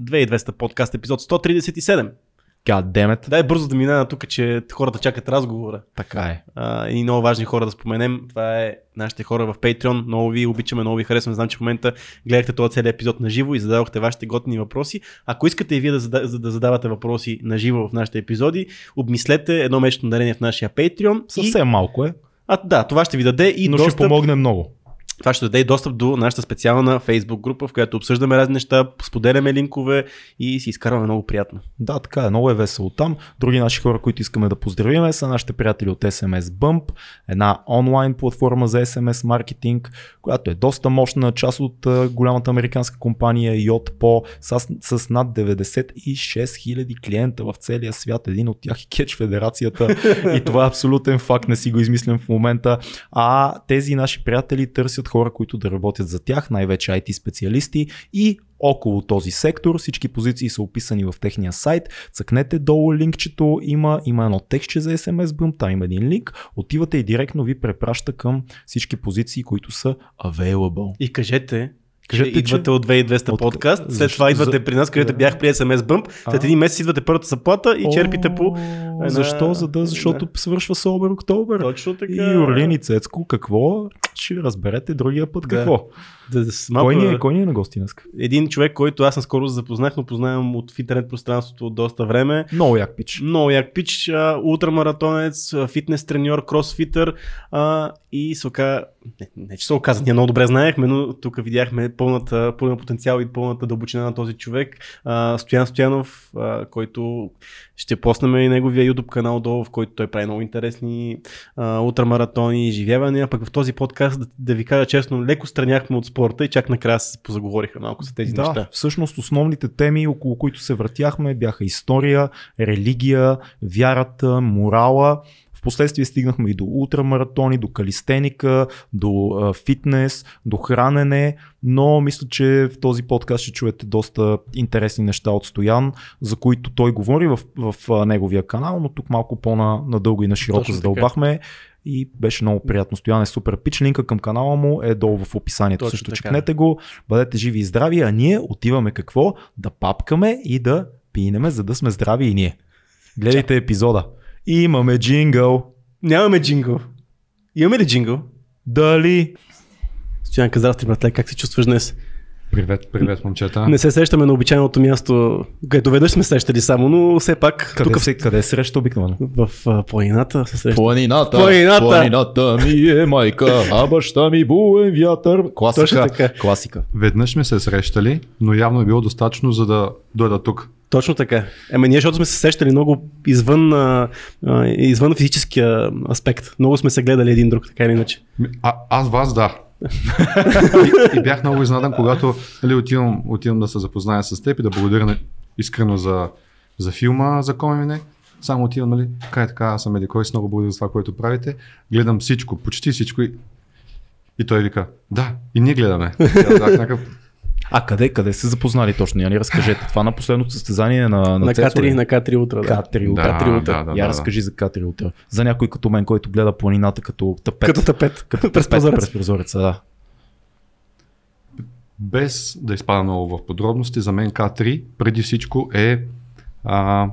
2200 подкаст, епизод 137. God damn it. Дай бързо да мина тук, че хората чакат разговора. Така е. А, и много важни хора да споменем. Това е нашите хора в Patreon. Много ви обичаме, много ви харесваме. Знам, че в момента гледахте този целият епизод на живо и зададохте вашите готини въпроси. Ако искате и вие да, зада, да задавате въпроси на живо в нашите епизоди, обмислете едно месечно дарение в нашия Patreon. Съвсем И, малко е, а, да, това ще ви даде и но достъп ще помогне много. Това ще даде достъп до нашата специална Facebook група, в която обсъждаме разни неща, споделяме линкове и си изкарваме много приятно. Да, така е, много е весело там. Други наши хора, които искаме да поздравим са нашите приятели от SMS Bump, една онлайн платформа за SMS маркетинг, която е доста мощна, част от голямата американска компания YotPo с, с над 96 000 клиента в целия свят. Един от тях е Кетч Федерацията и това е абсолютен факт, не си го измислям в момента. А тези наши приятели търсят хора, които да работят за тях, най-вече IT специалисти и около този сектор. Всички позиции са описани в техния сайт. Цъкнете долу линкчето, има, има едно текстче за SMS Boom, там има един линк. Отивате и директно ви препраща към всички позиции, които са available. И кажете, Кажете, че идвате от 2200 От- подкаст, след защо- това идвате за- при нас, където Да. бях при SMS Bump, след един месец идвате първата заплата и черпите по... Една- Защо? За да, защото свършва Собер Октобер. Точно така. И Орлин и Цецко, какво? Ще разберете другия път Да. какво. Да, да, малко... Кой, ни е, кой ни е на гости днес? Един човек, който аз наскоро запознах, но познавам от интернет пространството от доста време. Много як пич. Много як пич, а, ултрамаратонец, фитнес треньор, кросфитър а, и се оказа, не, не че се оказа, ние много добре знаехме, но тук видяхме пълната, пълния потенциал и пълната дълбочина на този човек. А, Стоян Стоянов, а, който ще поснем и неговия YouTube канал долу, в който той прави много интересни а, ултрамаратони, изживявания, пък в този подкаст, да, да ви кажа честно, леко страняхме от спорта и чак накрая се позаговориха малко за тези да, неща. всъщност основните теми, около които се въртяхме, бяха история, религия, вярата, морала. Впоследствие стигнахме и до ултрамаратони, до калистеника, до а, фитнес, до хранене, но мисля, че в този подкаст ще чуете доста интересни неща от Стоян, за които той говори в, в а, неговия канал, но тук малко по-надълго и на широко задълбахме и беше много приятно. Стоян е супер пич, линка към канала му е долу в описанието. Точно Също така. чекнете го, бъдете живи и здрави, а ние отиваме какво? Да папкаме и да пинеме, за да сме здрави и ние. Гледайте епизода. И имаме джингъл. Нямаме джингъл. Имаме ли джингъл? Дали? Стоянка, здрасти, братле, как се чувстваш днес? Привет, привет, момчета. Не се срещаме на обичайното място, където веднъж сме срещали само, но все пак Къде, тук се, къде среща обикновено? в, а, планината се срещаме. Планината, Планината. планината ми е майка, а баща ми буен вятър. Точно Класика. така. Класика. Веднъж сме се срещали, но явно е било достатъчно, за да дойда тук. Точно така. Ема ние, защото сме се срещали много извън, а, извън физическия аспект. Много сме се гледали един друг, така или иначе. А, аз вас да. и, и бях много изненадан, когато нали, отивам, отивам да се запозная с теб и да благодаря на- искрено за, за филма за Комине. Само отивам, нали, така и така, аз съм Еди кой, с много благодаря за това, което правите. Гледам всичко, почти всичко и, и той вика, да, и ние гледаме. И аз бях някакъв, А къде, къде се запознали точно? Нали, разкажете. Това на последното състезание на, на, На, Цецо ли? К3, на К3 утра. Да. Катри утра. Да, Катри утра. да, да, Я да, разкажи за Катри утра. За някой като мен, който гледа планината като тъпет. Като тапет. като през прозореца. През прозореца, да. без да изпада много в подробности, за мен К3 преди всичко е а,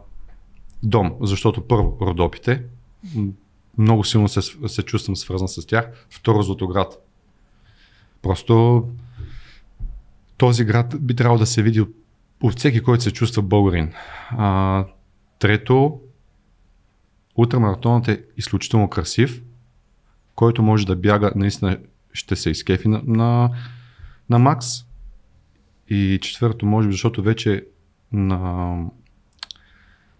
дом, защото първо Родопите, много силно се, се чувствам свързан с тях, второ Златоград. Просто този град би трябвало да се види от, от всеки, който се чувства българин. А, трето, ултрамаратонът е изключително красив, който може да бяга, наистина ще се изкефи на, на, на Макс. И четвърто, може би, защото вече на...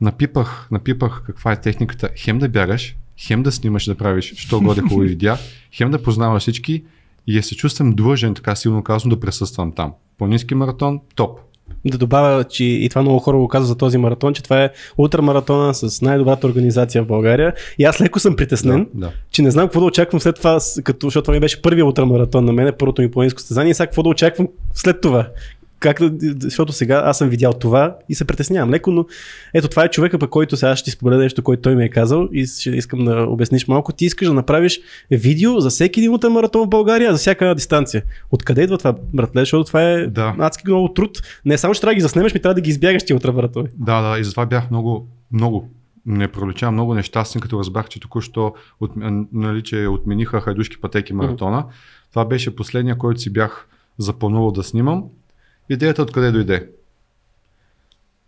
напипах, напипах каква е техниката. Хем да бягаш, хем да снимаш, да правиш, що годе хубави видеа, хем да познаваш всички и я се чувствам длъжен, така силно казано, да присъствам там. Планински маратон, топ. Да добавя, че и това много хора го казват за този маратон, че това е ултрамаратона с най-добрата организация в България. И аз леко съм притеснен, Да, да. че не знам какво да очаквам след това, като, защото това ми беше първия ултрамаратон на мене, първото ми планинско състезание, и сега какво да очаквам след това. Как да, защото сега аз съм видял това и се притеснявам леко, но ето това е човека, по който сега ще ти споделя нещо, което той ми е казал и ще искам да обясниш малко. Ти искаш да направиш видео за всеки един маратон в България, за всяка една дистанция. Откъде идва това, братле? Защото това е Да. адски много труд. Не само ще трябва да ги заснемеш, ми трябва да ги избягаш ти ултрамаратони. Да, да, и затова бях много, много, не пролича, много нещастен, като разбрах, че току-що от, нали, че отмениха хайдушки пътеки маратона. Това беше последния, който си бях запланувал да снимам. Идеята откъде дойде?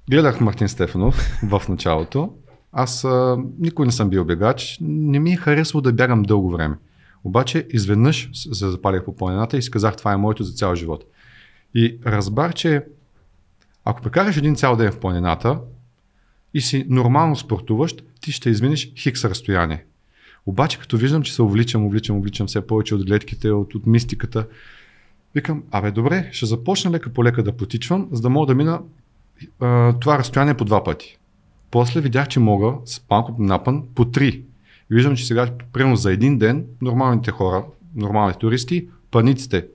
Гледах Мартин Стефанов в началото. Аз а, никой не съм бил бегач. Не ми е харесвало да бягам дълго време. Обаче изведнъж се запалих по планината и си казах, това е моето за цял живот. И разбрах, че ако прекараш един цял ден в планината и си нормално спортуващ, ти ще изминеш хикс разстояние. Обаче като виждам, че се увличам, увличам, увличам все повече от гледките, от, от мистиката, викам, абе добре, ще започна лека по лека да потичвам, за да мога да мина а, това разстояние по два пъти. После видях, че мога с малко напън по три. Виждам, че сега, примерно за един ден, нормалните хора, нормалните туристи, паниците,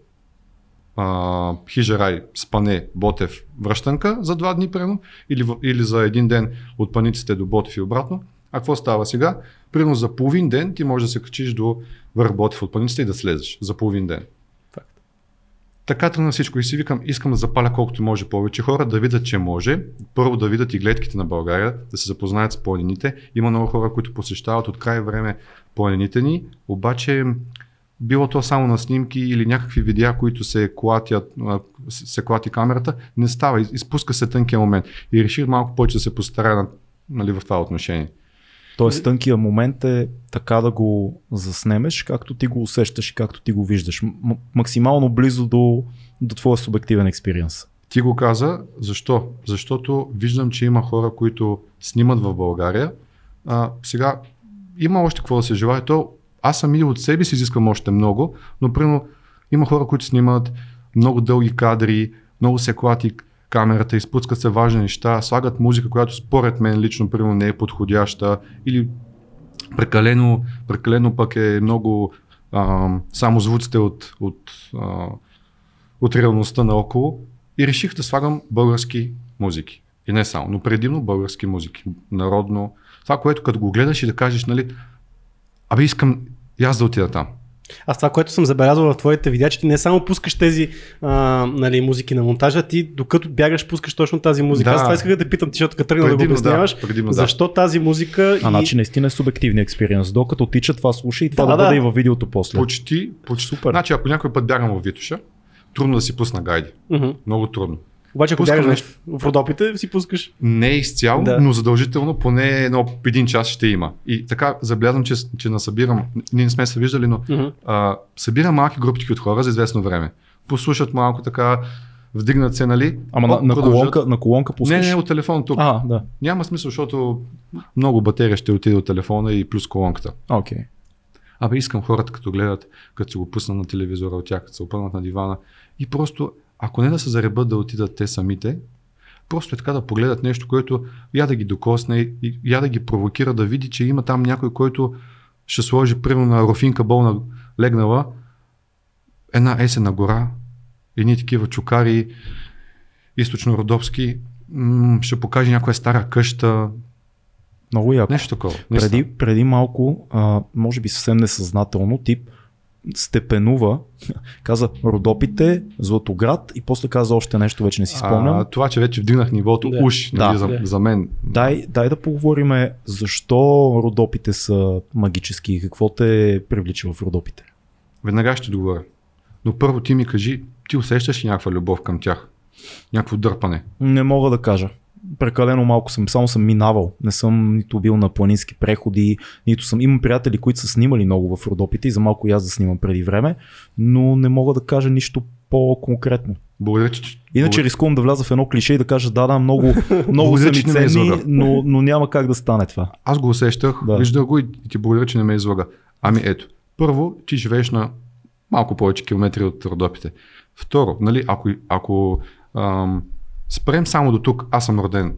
а, Хижерай, Спане, Ботев, връщанка за два дни, примерно, или, или за един ден от паниците до Ботев и обратно. А какво става сега? Примерно за половин ден ти можеш да се качиш до върх Ботев от паниците и да слезеш за половин ден. Така тръгна всичко и си викам, искам да запаля колкото може повече хора, да видят, че може. Първо да видят и гледките на България, да се запознаят с планините. Има много хора, които посещават от край време планините ни, обаче било то само на снимки или някакви видеа, които се клатят, се клати камерата, не става, из- изпуска се тънкия момент. И реших малко повече да се постарая на, нали, в това отношение. Тоест тънкия момент е така да го заснемеш, както ти го усещаш и както ти го виждаш. М- максимално близо до, до твоя субективен експириенс. Ти го каза, защо? Защото виждам, че има хора, които снимат в България. А, сега има още какво да се желая. То, аз съм и от себе си изискам още много, но примерно има хора, които снимат много дълги кадри, много се клати камерата, изпускат се важни неща, слагат музика, която според мен лично примерно не е подходяща или прекалено, прекалено пък е много а, само звуците от, от, а, от реалността наоколо и реших да слагам български музики. И не само, но предимно български музики. Народно. Това, което като го гледаш и да кажеш, нали, абе искам и аз да отида там. Аз това, което съм забелязал в твоите видеа, че ти не само пускаш тези а, нали, музики на монтажа, ти докато бягаш пускаш точно тази музика. Да. Аз това исках да те питам, ти, защото като тръгна да го Предимно да, обясняваш, предимно да. защо тази музика А и... значи наистина е субективния експириенс. Докато тича това слуша и това Да, да, да, бъде да. и във видеото после. Почти, почти. Супер. Значи, ако някой път бягам в Витуша, трудно да си пусна гайди. Мгм. Много трудно. Обаче ако бягаш нещо. в Родопите, си пускаш. Не изцяло, Да. но задължително поне едно, един час ще има. И така забелязвам, че, че насъбирам, ние не сме се виждали, но Мгм. а, събирам малки групички от хора за известно време. Послушат малко така, вдигнат се, нали? Ама Оп, на, на, колонка, на колонка Не, пускаш? не, от телефон тук. А, да. Няма смисъл, защото много батерия ще отиде от телефона и плюс колонката. Окей. Абе, искам хората, като гледат, като си го пуснат на телевизора от тях, като се опънат на дивана и просто, ако не да се заребат да отидат те самите, просто е така да погледат нещо, което я да ги докосне я да ги провокира да види, че има там някой, който ще сложи примерно на Рофинка болна легнала една есена гора, едни такива чукари, източно-родопски, ще покаже някоя стара къща, Много яко. нещо такова. Преди, преди малко, а, може би съвсем несъзнателно, тип степенува, каза Родопите, Златоград и после каза още нещо, вече не си спомням. А, това, че вече вдигнах нивото, Да. да. уж, Да. нали, за, Да. за мен. Дай, дай да поговорим защо Родопите са магически и какво те привлича в Родопите. Веднага ще договоря. Но първо ти ми кажи, ти усещаш ли някаква любов към тях? Някакво дърпане? Не мога да кажа. Прекалено малко съм, само съм минавал. Не съм нито бил на планински преходи, нито съм. Имам приятели, които са снимали много в Родопите и за малко и аз да снимам преди време, но не мога да кажа нищо по-конкретно. Благодаря, че... Иначе благодаря. рискувам да вляза в едно клише и да кажа да, да, много, много са ми ценни, но, но няма как да стане това. Аз го усещах, Да. да. виждах го и и ти благодаря, че не ме излага. Ами ето, първо, ти живееш на малко повече километри от Родопите. Второ, нали, ако, ако ам, спрем само до тук, аз съм роден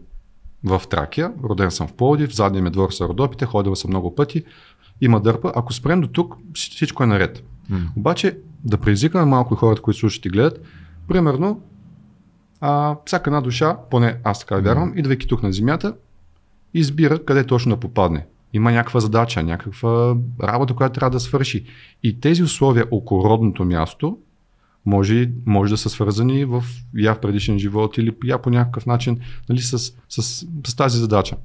в Тракия, роден съм в Пловдив, в задния ми двор са Родопите, ходил съм много пъти, има дърпа. Ако спрем до тук, вс- всичко е наред. М. Обаче да предизвикаме малко хората, които слушат и гледат. Примерно, а, всяка една душа, поне аз така вярвам, идвайки тук на Земята, избира къде точно да попадне. Има някаква задача, някаква работа, която трябва да свърши. И тези условия около родното място може, може да са свързани в я в предишен живот или я по някакъв начин нали, с, с, с, с тази задача.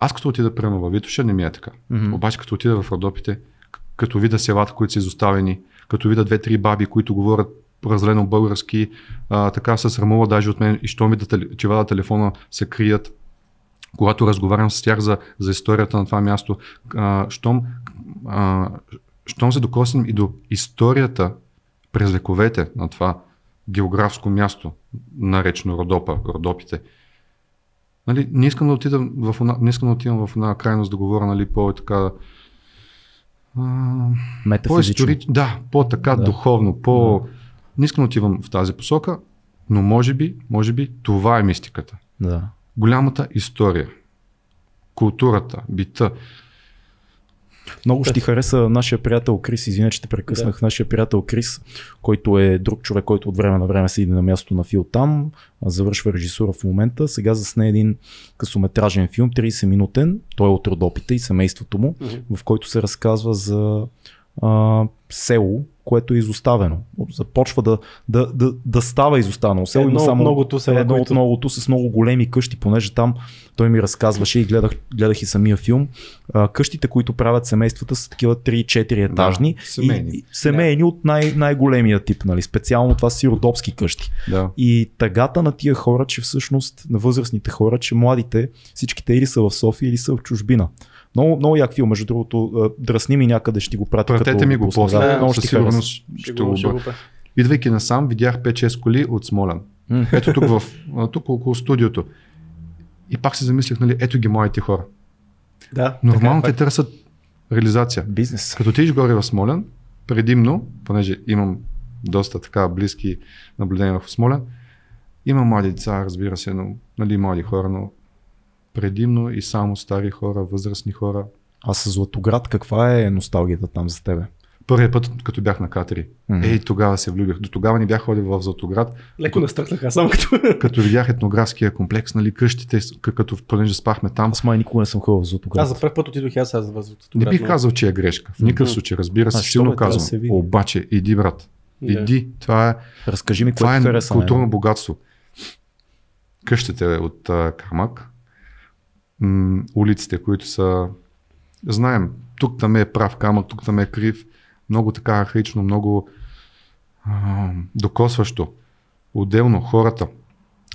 Аз като отида прямо във Витоша, не ми е така. Мгм. Обаче като отида в Родопите, като видя селата, които са изоставени, като видя две-три баби, които говорят разлено български, а, така се срамува даже от мен и що ми да, теле- че вада телефона се крият. Когато разговарям с тях за, за историята на това място, а, щом, а, щом се докоснем и до историята през вековете на това географско място, наречено Родопа, Родопите, Нали, не искам да отидам в една, не искам да отидам в една крайност да говоря нали, по така Метафизично. по-историч, да, по-така Да. да. духовно, по... Не искам да отивам в тази посока, но може би, може би това е мистиката. Да. Голямата история, културата, бита. Много ще ти хареса нашия приятел Крис, извиня, че те прекъснах, да. нашия приятел Крис, който е друг човек, който от време на време седи на мястото на Фил там, завършва режисура в момента, сега засне един късометражен филм, 30 минутен, той е от Родопите и семейството му, Мгм. в който се разказва за а, село, което е изоставено. Започва да, да, да, да става изостанало. Село Едно има от само многото села, едно от които- многото с много големи къщи, понеже там той ми разказваше и гледах, гледах и самия филм. А, къщите, които правят семействата са такива 3-4 етажни. семейни. И, и, семейни от най- най-големия тип, нали? специално това са сиротопски къщи. Да. И тъгата на тия хора, че всъщност на възрастните хора, че младите, всичките или са в София, или са в чужбина. Много, много як филм, между другото, дръсни ми някъде, ще ти го пратя. Пратете като ми го после, Да, Да, много ще сигурност Ще го, го ще. Идвайки насам, видях 5-6 коли от Смолян. Ето тук, в, тук около студиото. И пак се замислях, нали, ето ги моите хора. Да, Нормално така те е, търсят реализация. Бизнес. Като отидеш горе в Смолян, предимно, понеже имам доста така близки наблюдения в Смолян, има млади деца, разбира се, но, нали, млади хора, но предимно и само стари хора, възрастни хора. А с Златоград, каква е носталгията там за тебе? Първият път, като бях на Катери, Мгм. ей, тогава се влюбих. До тогава не бях ходил в Златоград, Леко настръхнах, аз само като... като видях етнографския комплекс, нали, къщите, като понеже спахме там. Аз май никога не съм ходил в Златоград. Аз за първ път отидох аз аз в Не бих казал, че е грешка. В никакъв случай, разбира се, А, що силно да казвам. се види. Обаче, иди, брат. Иди. Това е, Разкажи ми, това е хареса. културно мен. богатство. Къщите от а, камък, м- улиците, които са, знаем, тук там е прав камък, тук там е крив, много така архаично, много а, докосващо. Отделно хората.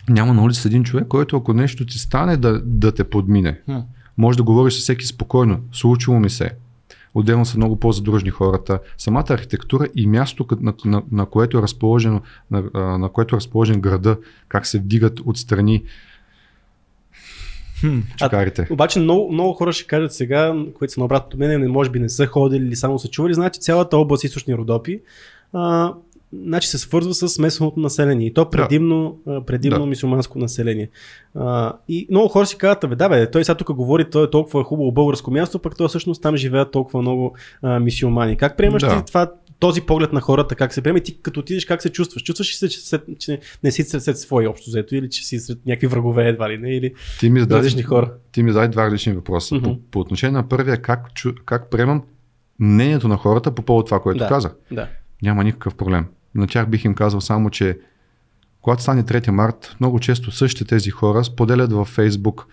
Няма на улица един човек, който ако нещо ти стане да, да те подмине. Хм. Може да говориш с всеки спокойно. Случило ми се. Отделно са много по-задружни хората. Самата архитектура и място, на, на, на което е разположено, на, на което е разположен града, как се вдигат отстрани Хм. чукарите. Обаче много, много хора ще кажат сега, които са на обратното мене, не, може би не са ходили или само са чували, значи цялата област източни Родопи а, значи се свързва с местното население. И то предимно, да. предимно Да. мисюманско население. А, и много хора си казват, бе, да бе, той сега тук говори, той е толкова хубаво българско място, пък той всъщност там живеят толкова много а, мисюмани. Как приемаш Да. ти това, този поглед на хората, как се приема и ти като отидеш, как се чувстваш? Чувстваш ли се, че, се, че не си сред, свои общо взето или че си сред някакви врагове едва ли не? Или Ти ми зададе, различни хора? ти ми зададе два различни въпроса. Мгм. По, по отношение на първия, как, чу, как приемам мнението на хората по повод това, което Да. казах. Да. Няма никакъв проблем. На тях бих им казал само, че когато стане 3 март, много често същите тези хора споделят във Фейсбук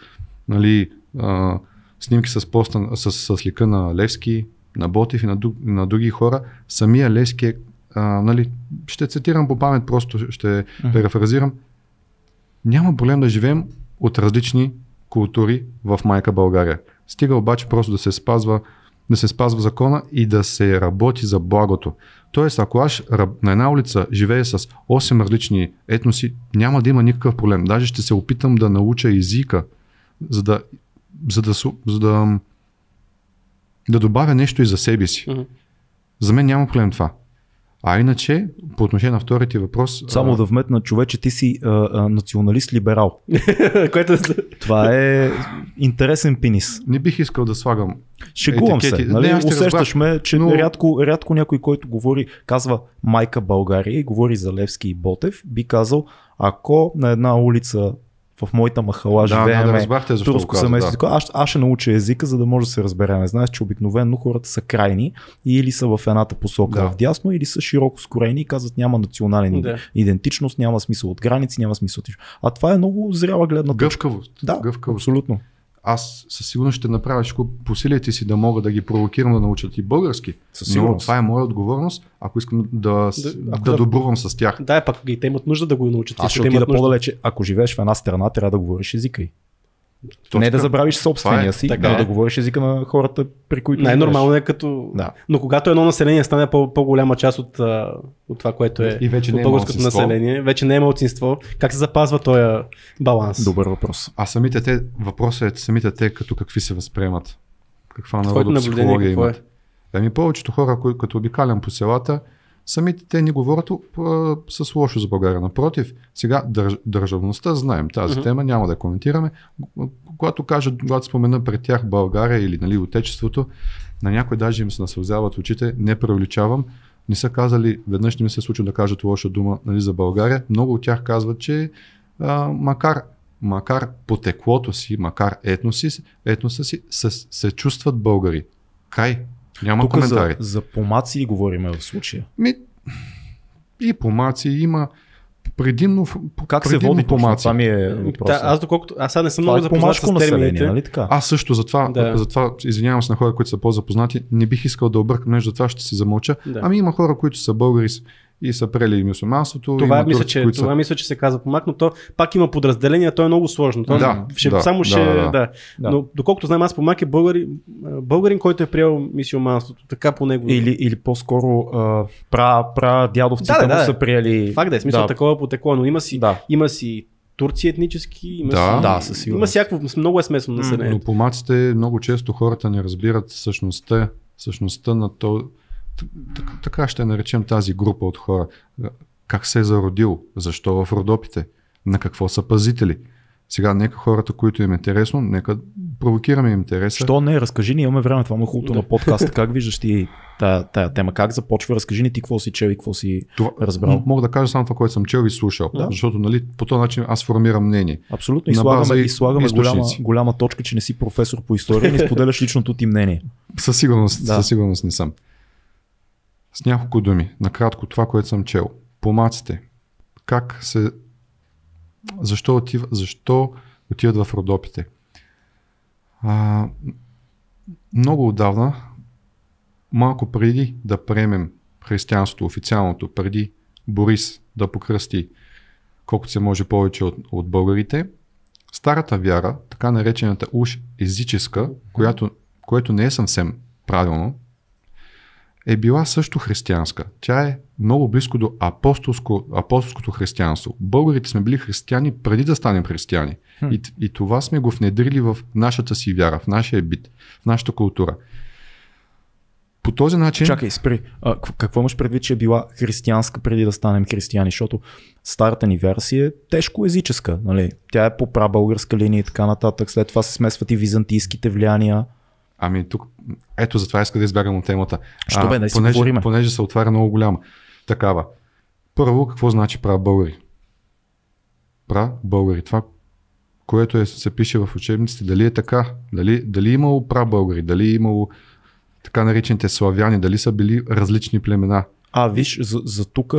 нали, а, снимки с, поста, с, с лика на Левски, на Ботев и на, друг, на други хора. Самия Левски е, а, нали, ще цитирам по памет, просто ще Мгм. перефразирам. Няма проблем да живеем от различни култури в майка България. Стига обаче просто да се спазва да се спазва закона и да се работи за благото. Тоест, ако аз на една улица живея с 8 различни етноси, няма да има никакъв проблем. Даже ще се опитам да науча езика, за да, за да, за да, да добавя нещо и за себе си. Мгм. За мен няма проблем това. А иначе, по отношение на втория ти въпрос. Само а, да вметна, човече, ти си а, а, националист-либерал. Което е... Това е интересен пенис. Не бих искал да слагам. Шегувам се. Етикети. Нали? Не, Усещаш ме, че но- рядко, рядко някой, който говори, казва майка България и говори за Левски и Ботев, би казал, ако на една улица в моята махала Да, живееме да, разбрахте защо турско каза, семейство, да. аз, аз ще науча езика, за да може да се разбереме. Знаеш, че обикновено хората са крайни и или са в едната посока Да. в дясно, или са широко скорени и казват няма национален Да. идентичност, няма смисъл от граници, няма смисъл от. А това е много зряла гледна точка. Гъвкавост. Да, Гъвкавост. абсолютно. Аз със сигурност ще направя всичко по силите си да мога да ги провокирам да научат и български. Със Но сигурност. това е моя отговорност, ако искам да, да, ако да да- добрувам с тях. Да, пак и те имат нужда да го научат. Аз ще отида по-далече. Ако живееш в една страна, трябва да говориш езика й. Точка. Не да забравиш собствения е. си, Така но е. да говориш езика на хората, при които Най-нормално е като... Да. Но когато едно население стане по- по-голяма част от, от това, което е И вече от не е българското малцинство. население, вече не е малцинство, как се запазва този баланс? Добър въпрос. А самите те, въпросът е самите те като какви се възприемат. Каква народопсихология какво е? имат. Ами повечето хора, кои, като обикалям по селата, самите те ни говорят а, с лошо за България. Напротив, сега държ, държавността знаем тази Мгм. тема, няма да коментираме. Когато кажат, когато спомена пред тях България или нали, Отечеството, на някой даже им се насълзяват очите, не преувеличавам, не са казали, веднъж не ми се случва да кажат лоша дума нали, за България. Много от тях казват, че а, макар, макар потеклото си, макар етноси, етноса си, се, се чувстват българи. Край. Няма Тук за, коментари. за помаци говориме в случая. Ми, и помаци има предимно, Как се предимно води точно? помаци. Това ми е Да, въпросът. аз доколкото... Аз сега не съм Това много е запознат помашко с население, термините. нали така? Аз също, затова, Да. затова извинявам се на хора, които са по-запознати, не бих искал да объркам нещо, затова ще си замълча. Да. Ами има хора, които са българи с- и са прели мусулманството. Това, има мисля, турци, че, които това са... мисля, че се казва помак, но то пак има подразделения, то е много сложно. То Да, ще, да, само да, ще, да, да, да. Но доколкото знам, аз помак е българин, българин, който е приел мисиоманството. Така по него. Или, или по-скоро пра, пра дядовците Да, да, му да. са приели... Факт да е, смисъл да, такова потекло, но има си, Да. има си турци етнически, има Да. си, Да, със сигурност. има всяко, много е смесно М, Но помаците много често хората не разбират същността, същността на то. Така ще наречем тази група от хора. Как се е зародил? Защо в Родопите? На какво са пазители? Сега нека хората, които им е интересно, нека провокираме интереса. Що не? Разкажи ни, имаме време, това му е хубавото Да. на подкаста. Как виждаш ти тая, тая тема? Как започва? Разкажи ни ти какво си чел и какво си Това, разбрал. Мога да кажа само това, което съм чел и слушал. Да. Защото нали, по този начин аз формирам мнение. Абсолютно. И На слагаме, база и слагаме голяма, голяма точка, че не си професор по история и не споделяш личното ти мнение. Със сигурност, Да. със сигурност не съм. С няколко думи, накратко това, което съм чел. Помаците. Как се... Защо, отива... Защо отиват в Родопите? А, много отдавна, малко преди да приемем християнството, официалното, преди Борис да покръсти колкото се може повече от, от българите, старата вяра, така наречената уж езическа, която, което не е съвсем правилно, е била също християнска. Тя е много близко до апостолско, апостолското християнство. Българите сме били християни преди да станем християни. Хм. И, и това сме го внедрили в нашата си вяра, в нашия бит, в нашата култура. По този начин... Чакай, спри. А, какво имаш предвид, че е била християнска преди да станем християни? Защото старата ни вяра си е тежко езическа. Нали? Тя е по прабългарска линия и така нататък. След това се смесват и византийските влияния. Ами тук, ето затова иска да избягам от темата. Що бе, да си понеже, говориме. понеже се отваря много голяма такава. Първо, какво значи прав българи? Прав българи. Това, което е, се пише в учебниците, дали е така? Дали, дали е имало прав българи? Дали е имало така наречените славяни? Дали са били различни племена? А, виж, за, за тук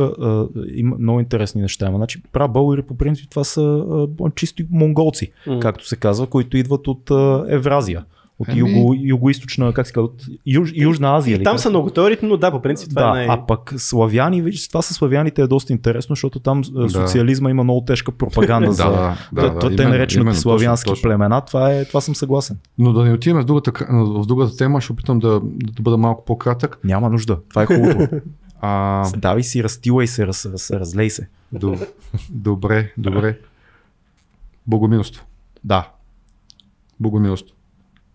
има много интересни неща. Има. Значи, пра българи по принцип това са а, чисто монголци, М. както се казва, които идват от а, Евразия. От Еми- юго, юго-источна, как се казва, от Юж, Южна Азия. И или там са много теориите, но да, по принцип това да, е най... а пък славяни, виж, това с славяните е доста интересно, защото там да. социализма има много тежка пропаганда за да, да, да, те наречените славянски точно, точно. племена. Това, е, това съм съгласен. Но да не отиваме в другата, в другата тема, ще опитам да, да бъда малко по-кратък. Няма нужда. Това е хубаво. А, Давай си, разтилай се, раз, раз, разлей се. До- Добре, добре. Богомилство. Да. Богомилство.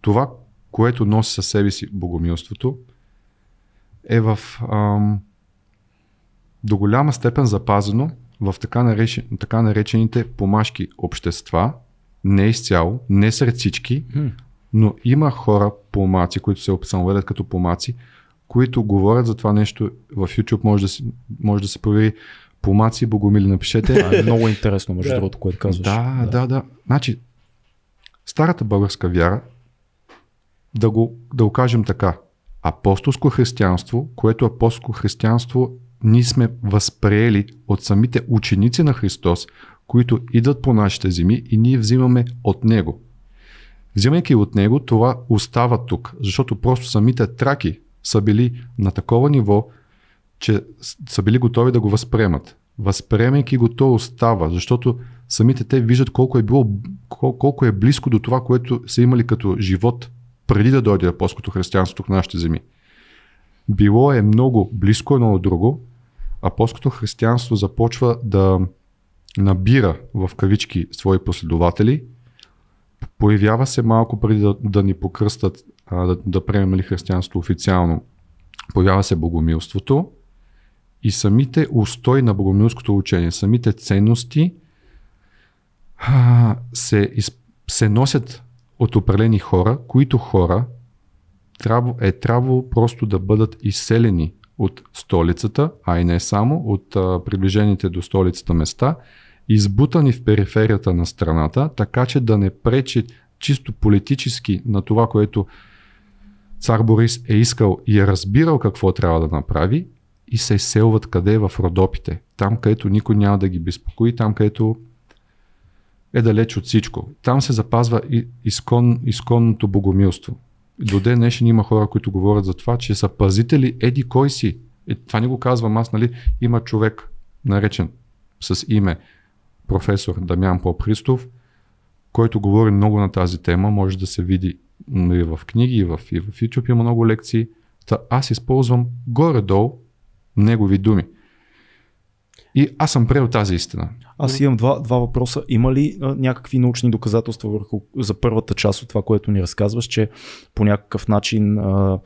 Това, което носи със себе си богомилството, е в ам, до голяма степен запазено в така, наречен, така наречените помашки общества, не изцяло, не сред всички, но има хора, помаци, които се самоведат като помаци, които говорят за това нещо. В YouTube може да, си, може да се провери помаци, богомили, напишете. Това е много интересно, между Да. другото, което казваш. Да, да, да. Значи, старата българска вяра, да го, да го кажем така, апостолско християнство, което апостолско християнство ние сме възприели от самите ученици на Христос, които идват по нашите земи и ние взимаме от Него. Взимайки от Него, това остава тук, защото просто самите траки са били на такова ниво, че са били готови да го възприемат. Възприемайки го, то остава, защото самите те виждат колко е било, кол- колко е близко до това, което са имали като живот преди да дойде апостолското християнство тук на нашите земи. Било е много близко едно от друго. Апостолското християнство започва да набира в кавички свои последователи. Появява се малко преди да, да ни покръстат, а, да, да приемем ли християнство официално. Появява се богомилството и самите устои на богомилското учение, самите ценности а, се, из, се носят от определени хора, които хора е трябвало просто да бъдат изселени от столицата, а и не само, от приближените до столицата места, избутани в периферията на страната, така че да не пречи чисто политически на това, което цар Борис е искал и е разбирал какво трябва да направи и се изселват къде в Родопите. Там, където никой няма да ги безпокои, там, където е далеч от всичко. Там се запазва изкон, изконното богомилство. До ден днешен има хора, които говорят за това, че са пазители еди кой си. Е, това не го казвам аз, нали? Има човек, наречен с име професор Дамян Поп Христов, който говори много на тази тема, може да се види и в книги, и в, и в YouTube има много лекции. Та аз използвам горе-долу негови думи. И аз съм приел тази истина. Аз имам два, два въпроса. Има ли а, някакви научни доказателства върху за първата част от това, което ни разказваш, че по някакъв начин а,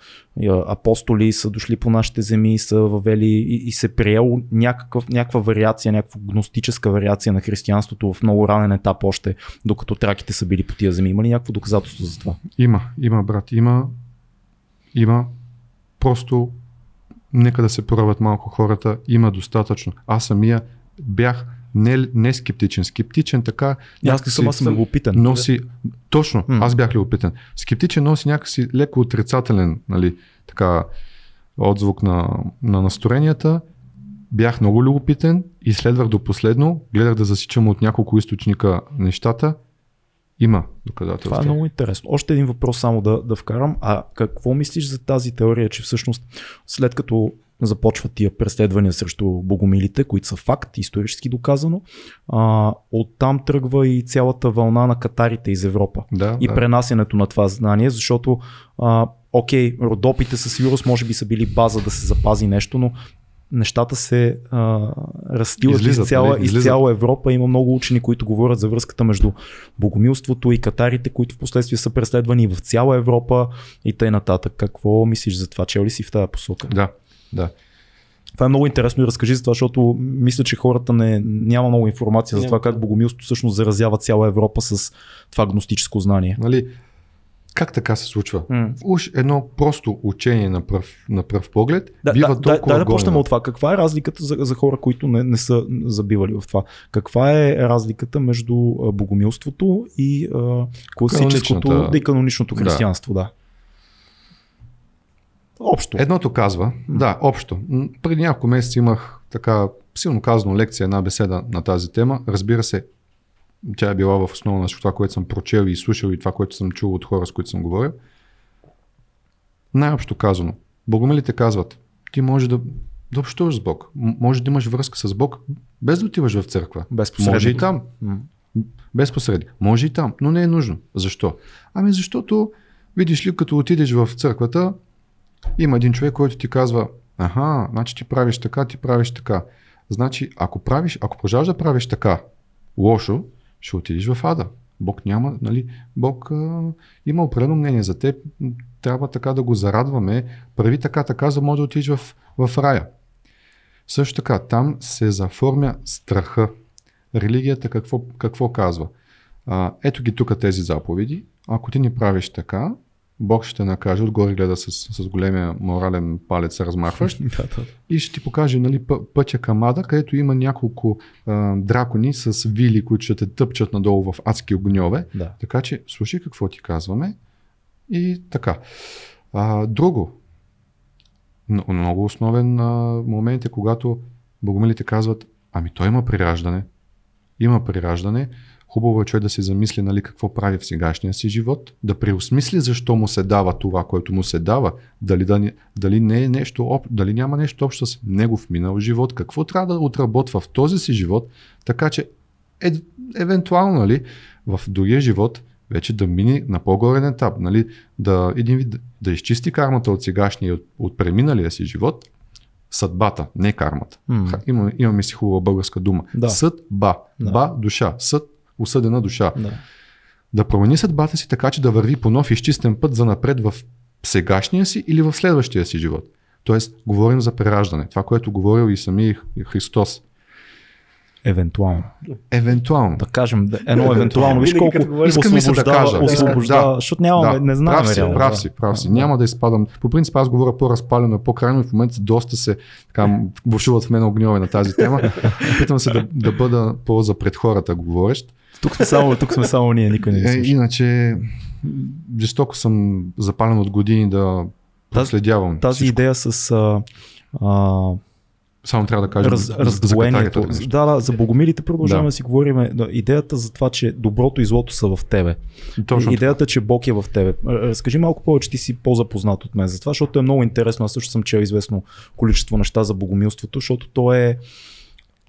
апостоли са дошли по нашите земи, са въвели и, и се приело някакъв, някаква вариация, някаква гностическа вариация на християнството в много ранен етап още, докато траките са били по тия земи. Има ли някакво доказателство за това? Има, има, брат, има. Има. Просто нека да се проявят малко хората. Има достатъчно. Аз самия бях не, не скептичен. Скептичен така. Аз не съм, аз съм любопитен. Носи, точно, М. аз бях любопитен. Скептичен носи някакси леко отрицателен нали, така, отзвук на, на настроенията. Бях много любопитен, изследвах до последно, гледах да засичам от няколко източника нещата. Има доказателства. Това е много интересно. Още един въпрос само да, да вкарам. А какво мислиш за тази теория, че всъщност след като започват тия преследвания срещу богомилите, които са факт, исторически доказано, а, оттам тръгва и цялата вълна на катарите из Европа Да, и да. пренасенето на това знание, защото а, окей, родопите със сигурност може би са били база да се запази нещо, но нещата се а, Излизат, из, цяла, нали? из цяла Европа. Има много учени, които говорят за връзката между богомилството и катарите, които в последствие са преследвани в цяла Европа и т.н. нататък. Какво мислиш за това? Чел ли си в тази посока? Да, да. Това е много интересно и разкажи за това, защото мисля, че хората не, няма много информация за това как богомилството всъщност заразява цяла Европа с това гностическо знание. Нали, как така се случва? М. Уж едно просто учение на пръв, на пръв поглед Да, бива да, да, толкова да, да почнем от това. Каква е разликата за, за хора, които не, не са забивали в това? Каква е разликата между богомилството и а, класическото да, и каноничното Да. християнство? Да. Общо. Едното казва, да, общо. Преди няколко месеца имах така силно казано лекция, една беседа на тази тема. Разбира се, тя е била в основа на това, което съм прочел и слушал и това, което съм чул от хора, с които съм говорил. Най-общо казано, богомилите казват, ти може да, да общуваш с Бог, може да имаш връзка с Бог, без да отиваш в църква. Без Може и посредник. там. Без посредник. Може и там, но не е нужно. Защо? Ами защото, видиш ли, като отидеш в църквата, има един човек, който ти казва, аха, значи ти правиш така, ти правиш така. Значи, ако правиш, ако продължаваш да правиш така, лошо, ще отидеш в ада. Бог няма, нали, Бог а, има определено мнение за теб, трябва така да го зарадваме, прави така, така, за да може да отидеш в, в рая. Също така, там се заформя страха. Религията какво, какво казва? А, ето ги тук тези заповеди. Ако ти не правиш така, Бог ще те накаже, отгоре гледа с, с големия морален палец се размахваш Да, да. и ще ти покаже нали, пъ- пътя към Ада, където има няколко а, дракони с вили, които ще те тъпчат надолу в адски огньове. да. Така че слушай какво ти казваме и така. А, друго, много основен а, момент е когато богомилите казват, ами той има прираждане. Има прираждане. Хубаво е човек да се замисли нали, какво прави в сегашния си живот, да преосмисли защо му се дава това, което му се дава, дали, да, дали не е нещо, дали няма нещо общо с негов минал живот, какво трябва да отработва в този си живот, така че е, евентуално нали, в другия живот вече да мине на по-горен етап, нали, да, един вид, да, изчисти кармата от сегашния и от, от преминалия си живот, съдбата, не кармата. М. Ха, Има, имаме си хубава българска дума. Да. Съдба. Да. Ба, душа. Съд, осъдена душа. Да. Да промени съдбата си така, че да върви по нов изчистен път за напред в сегашния си или в следващия си живот. Тоест, говорим за прераждане. Това, което говорил и самия Христос. Евентуално. Евентуално. Да кажем, да- едно евентуално. Виж колко Искам и се да кажа. Освобождава, да. защото нямаме, не знаем прав си, реално. прав да. си, прав си. Да, Няма да изпадам. По принцип аз говоря по-разпалено, по-крайно и в момента доста се така, бушуват в мен огньове на тази тема. Опитвам се да, да бъда по-за пред хората говорещ. Тук сме само, тук сме само ние, никой не ни Е, слуша. иначе, жестоко съм запален от години да проследявам. Тази всичко. идея с а, а, Само трябва да кажем раз, за раздвоението. нещо. Да, да, за богомилите продължаваме Да. да си говорим. Идеята за това, че доброто и злото са в тебе. Точно идеята, че Бог е в тебе. Разкажи малко повече, ти си по-запознат от мен за това, защото е много интересно. Аз също съм чел известно количество неща за богомилството, защото то е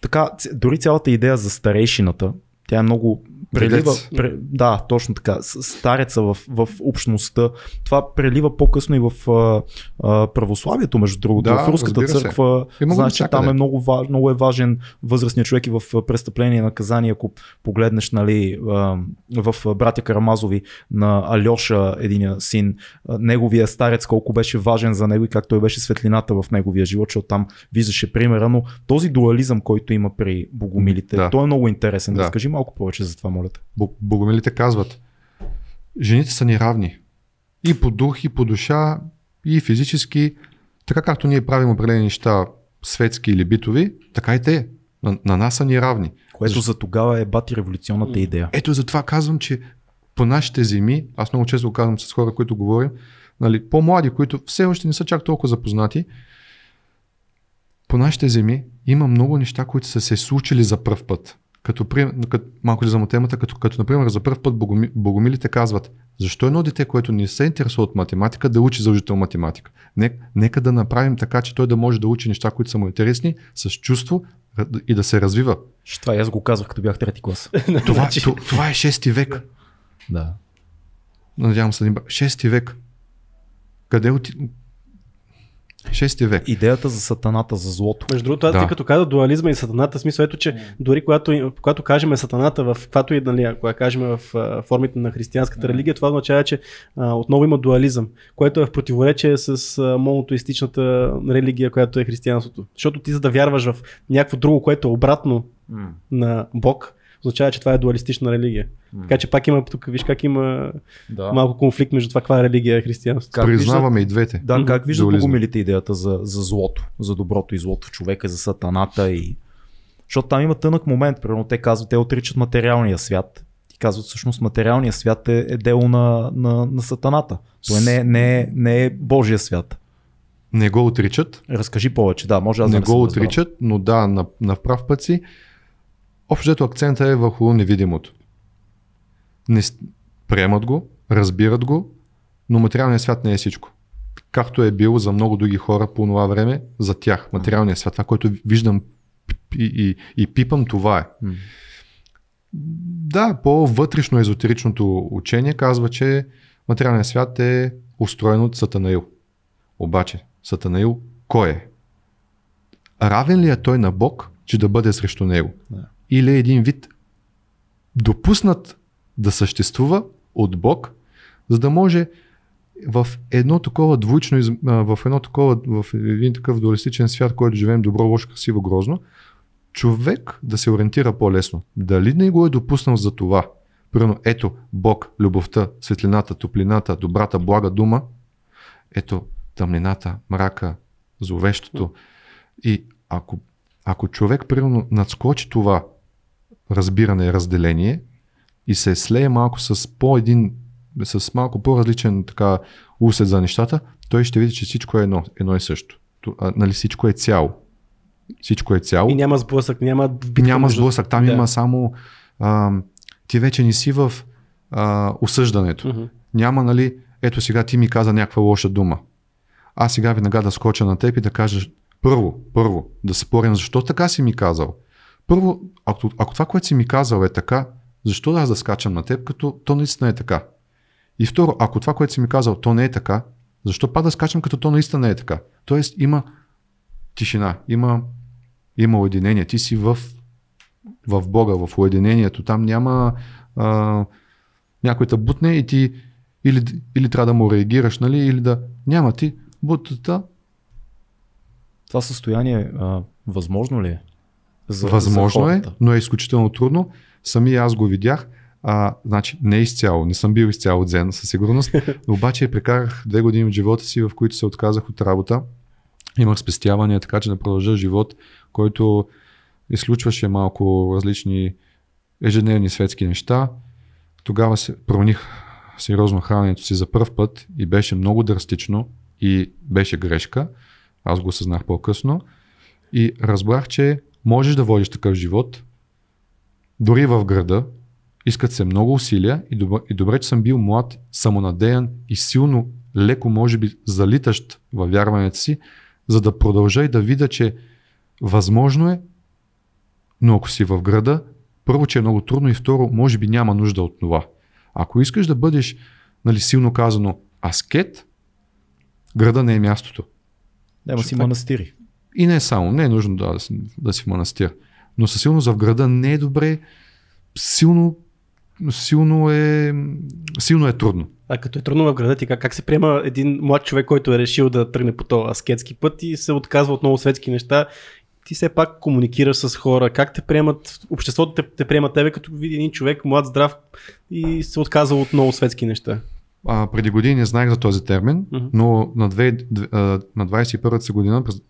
така, дори цялата идея за старейшината, тя е много прелива. Пре, да, точно така. Стареца в, в общността. Това прелива по-късно и в а, а, православието, между другото. Да, в руската църква. Знаеш, че там е много, много е важен възрастният човек и в престъпление и наказание, ако погледнеш нали, в братя Карамазови на Алеша, единия син, неговия старец, колко беше важен за него и как той беше светлината в неговия живот, защото там виждаше примера, но този дуализъм, който има при богомилите, Да. той е много интересен. Да. Разкажи малко повече за това, Бог- Богомилите казват, жените са ни равни. И по дух, и по душа, и физически. Така както ние правим определени неща, светски или битови, така и те. На, на нас са ни равни. Което Защо? за тогава е бати революционната идея. Ето затова казвам, че по нашите земи, аз много често го казвам с хора, които говорим, нали, по-млади, които все още не са чак толкова запознати, по нашите земи има много неща, които са се случили за пръв път. Като, като малко ли за темата, като, като например за първ път богоми, богомилите казват, защо едно дете, което не се интересува от математика, да учи задължително математика? Нека, нека да направим така, че той да може да учи неща, които са му интересни, с чувство и да се развива. Това и аз го казах, като бях трети клас. Това, това, това е 6 век. да. Надявам се да ни бъ- 6 век. Къде оти... 6 век. Идеята за сатаната, за злото. Между другото, аз Да. ти като каза дуализма и сатаната, смисъл ето, че дори когато, когато кажем сатаната в каквато и, нали, ако я кажем в формите на християнската религия, това означава, че а, отново има дуализъм, което е в противоречие с а, монотоистичната религия, която е християнството. Защото ти за да вярваш в някакво друго, което е обратно на Бог, означава, че това е дуалистична религия. Така че пак има, тук виж как има Да. малко конфликт между това каква религия е християнството. Как Признаваме и двете. Да, как виждат богомилите идеята за, за злото, за доброто и злото в човека, за сатаната и... Защото там има тънък момент, примерно те казват, те отричат материалния свят. Ти казват, всъщност материалният свят е, е дело на, на, на сатаната. Той не, е- не, е- не е Божия свят. Не го отричат, Разкажи повече, да, може аз да не не го разбрал. отричат, но да, на, на прав път си. Общо взето акцента е върху невидимото. Не, приемат го, разбират го, но материалният свят не е всичко. Както е било за много други хора по това време, за тях. Материалният свят, това, което виждам и, и, и пипам, това е. Да, по-вътрешно езотеричното учение казва, че материалният свят е устроен от Сатанаил. Обаче, Сатанаил кой е? Равен ли е той на Бог, че да бъде срещу него? Да. Или един вид допуснат да съществува от Бог, за да може в едно такова двоично, в едно такова, в един такъв дуалистичен свят, който живеем добро, лошо, красиво, грозно, човек да се ориентира по-лесно. Дали не го е допуснал за това? Примерно, ето Бог, любовта, светлината, топлината, добрата, блага дума, ето тъмнината, мрака, зловещото. И ако, ако човек, примерно, надскочи това разбиране разделение и се слее малко с по един, с малко по-различен така усет за нещата, той ще види, че всичко е едно, едно и също. А, нали, всичко е цяло. Всичко е цяло. И няма сблъсък, няма битка Няма сблъсък, там Да. има само. А, ти вече не си в а, осъждането. Мгм. Няма, нали, ето сега ти ми каза някаква лоша дума. Аз сега веднага да скоча на теб и да кажа, първо, първо, да спорим, защо така си ми казал. Първо, ако, ако това, което си ми казал е така, защо да аз да скачам на теб, като то наистина е така? И второ, ако това, което си ми казал, то не е така, защо пак да скачам, като то наистина е така? Тоест има тишина, има, има уединение. Ти си в, в Бога, в уединението. Там няма а, някой те бутне и ти или, или трябва да му реагираш, нали, или да няма ти бутата. Това състояние а, възможно ли е? За, Възможно за е, но е изключително трудно. Сами аз го видях. А, значи, не изцяло, не съм бил изцяло дзен със сигурност, но обаче прекарах две години от живота си, в които се отказах от работа. Имах спестявания, така че да продължа живот, който изключваше малко различни ежедневни светски неща. Тогава се промених сериозно храненето си за първ път и беше много драстично и беше грешка. Аз го осъзнах по-късно и разбрах, че можеш да водиш такъв живот, дори в града, искат се много усилия и добре, и добре, че съм бил млад, самонадеян и силно, леко, може би, залитащ във вярването си, за да продължа и да видя, че възможно е, но ако си в града, първо, че е много трудно и второ, може би няма нужда от това. Ако искаш да бъдеш, нали, силно казано, аскет, града не е мястото. Няма си манастири. И не само, не е нужно да, да, си, да си в манастир. Но със сигурност в града не е добре, силно, силно е, силно е трудно. А като е трудно в града ти, как, как се приема един млад човек, който е решил да тръгне по този аскетски път и се отказва от много светски неща, ти все пак комуникираш с хора, как те приемат, обществото те, те приема тебе, като види един човек, млад, здрав и се отказва от много светски неща. А, преди години не знаех за този термин, Мгм. но на, две, на 21-та си година, през,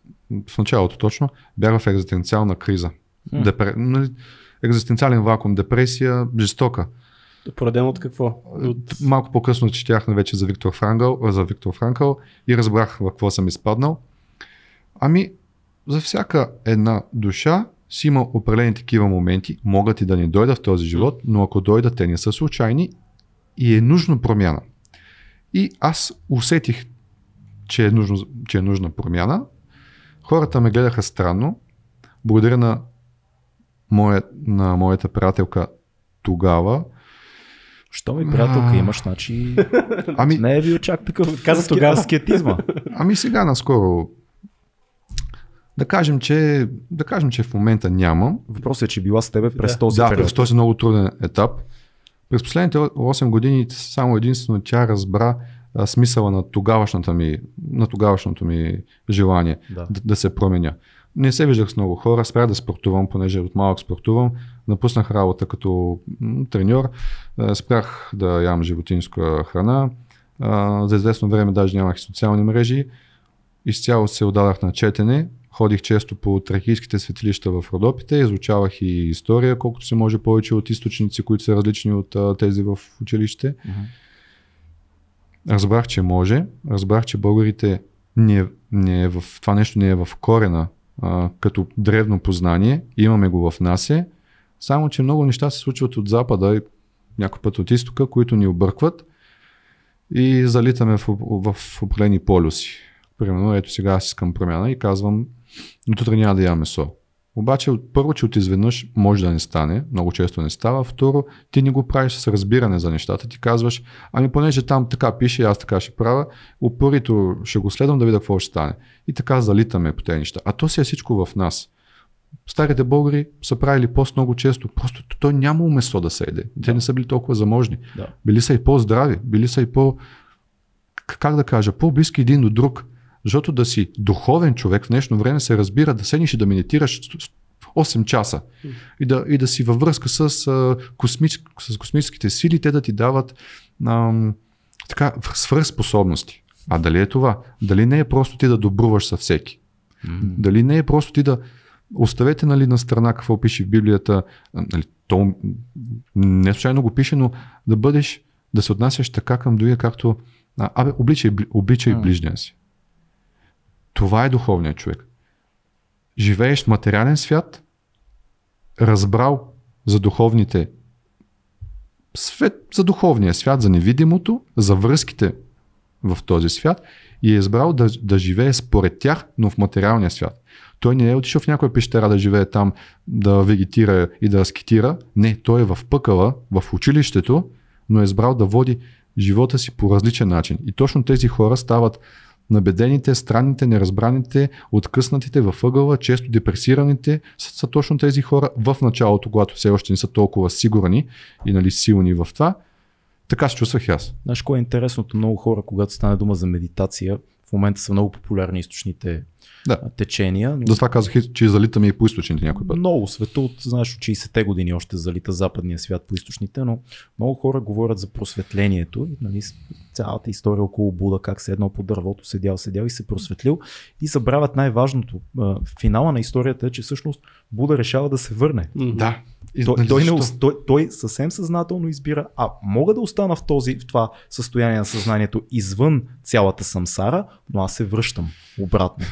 в началото точно, бях в екзистенциална криза. Депре, нали, екзистенциален вакуум, депресия, жестока. Поредено от какво? От... Малко по-късно четях вече за Виктор Франкъл, а, за Виктор Франкъл и разбрах в какво съм изпаднал. Ами, за всяка една душа си има определени такива моменти, могат и да ни дойдат в този живот, но ако дойдат, те не са случайни и е нужно промяна. И аз усетих, че е, нужно, че е нужна промяна. Хората ме гледаха странно. Благодаря на, моя, на моята приятелка тогава. Що ми приятелка имаш, значи Ами, не е бил чак такъв Каза тогава. аскетизма. Ами сега наскоро. Да кажем, че, да кажем, че в момента нямам. Въпросът е, че била с тебе през Да. този да, период. през този много труден етап. През последните 8 години само единствено тя разбра а, смисъла на тогавашната ми, на тогавашното ми желание Да. да, да се променя. Не се виждах с много хора, спрях да спортувам, понеже от малък спортувам. Напуснах работа като треньор, спрях да ям животинска храна. А, за известно време даже нямах и социални мрежи. Изцяло се отдадах на четене. Ходих често по тракийските светилища в Родопите, изучавах и история, колкото се може повече от източници, които са различни от а, тези в училище. Мгм. Разбрах, че може. Разбрах, че българите не, не е в, това нещо не е в корена а, като древно познание. Имаме го в нас е. Само, че много неща се случват от запада и някой път от изтока, които ни объркват и залитаме в, в определени полюси. Примерно, ето сега аз искам промяна и казвам, но утре няма да ям месо. Обаче, от- първо, че от изведнъж може да не стане, много често не става. Второ, ти не го правиш с разбиране за нещата. Ти казваш, ами понеже там така пише, аз така ще правя, упорито ще го следвам да видя какво ще стане. И така залитаме по тези неща. А то си е всичко в нас. Старите българи са правили пост много често. Просто той нямало месо да се еде. Те не са били толкова заможни. Да. Били са и по-здрави, били са и по как да кажа, по-близки един до друг. Защото да си духовен човек в днешно време се разбира да седнеш и да медитираш 8 часа и да, и да си във връзка с, а, космич, с космическите сили, те да ти дават ам, така, свръхспособности. А дали е това? Дали не е просто ти да добруваш със всеки? Mm-hmm. Дали не е просто ти да оставете нали, на страна какво пише в Библията, нали, то не случайно го пише, но да бъдеш, да се отнасяш така към другия, както а, абе, обличай, обличай ближния си. Това е духовният човек. Живееш в материален свят, разбрал за духовните свет, за духовния свят, за невидимото, за връзките в този свят и е избрал да, да живее според тях, но в материалния свят. Той не е отишъл в някоя пещера да живее там, да вегетира и да скитира. Не, той е в пъкъла, в училището, но е избрал да води живота си по различен начин. И точно тези хора стават набедените, странните, неразбраните, откъснатите във ъгъла, често депресираните са, са точно тези хора в началото, когато все още не са толкова сигурни и нали, силни в това. Така се чувствах аз. Знаеш, кое е интересното? Много хора, когато стане дума за медитация, в момента са много популярни източните да. течения. Но... това казах, че залитаме и по източните някой път. Много света от, знаеш, от 60-те години още залита западния свят по източните, но много хора говорят за просветлението. Нали, цялата история около Буда, как се едно по дървото, седял, седял и се просветлил и забравят най-важното. Финала на историята е, че всъщност Буда решава да се върне. Да. И, той, нали, той, не, той, той съвсем съзнателно избира, а мога да остана в, този, в това състояние на съзнанието извън цялата самсара, но аз се връщам обратно.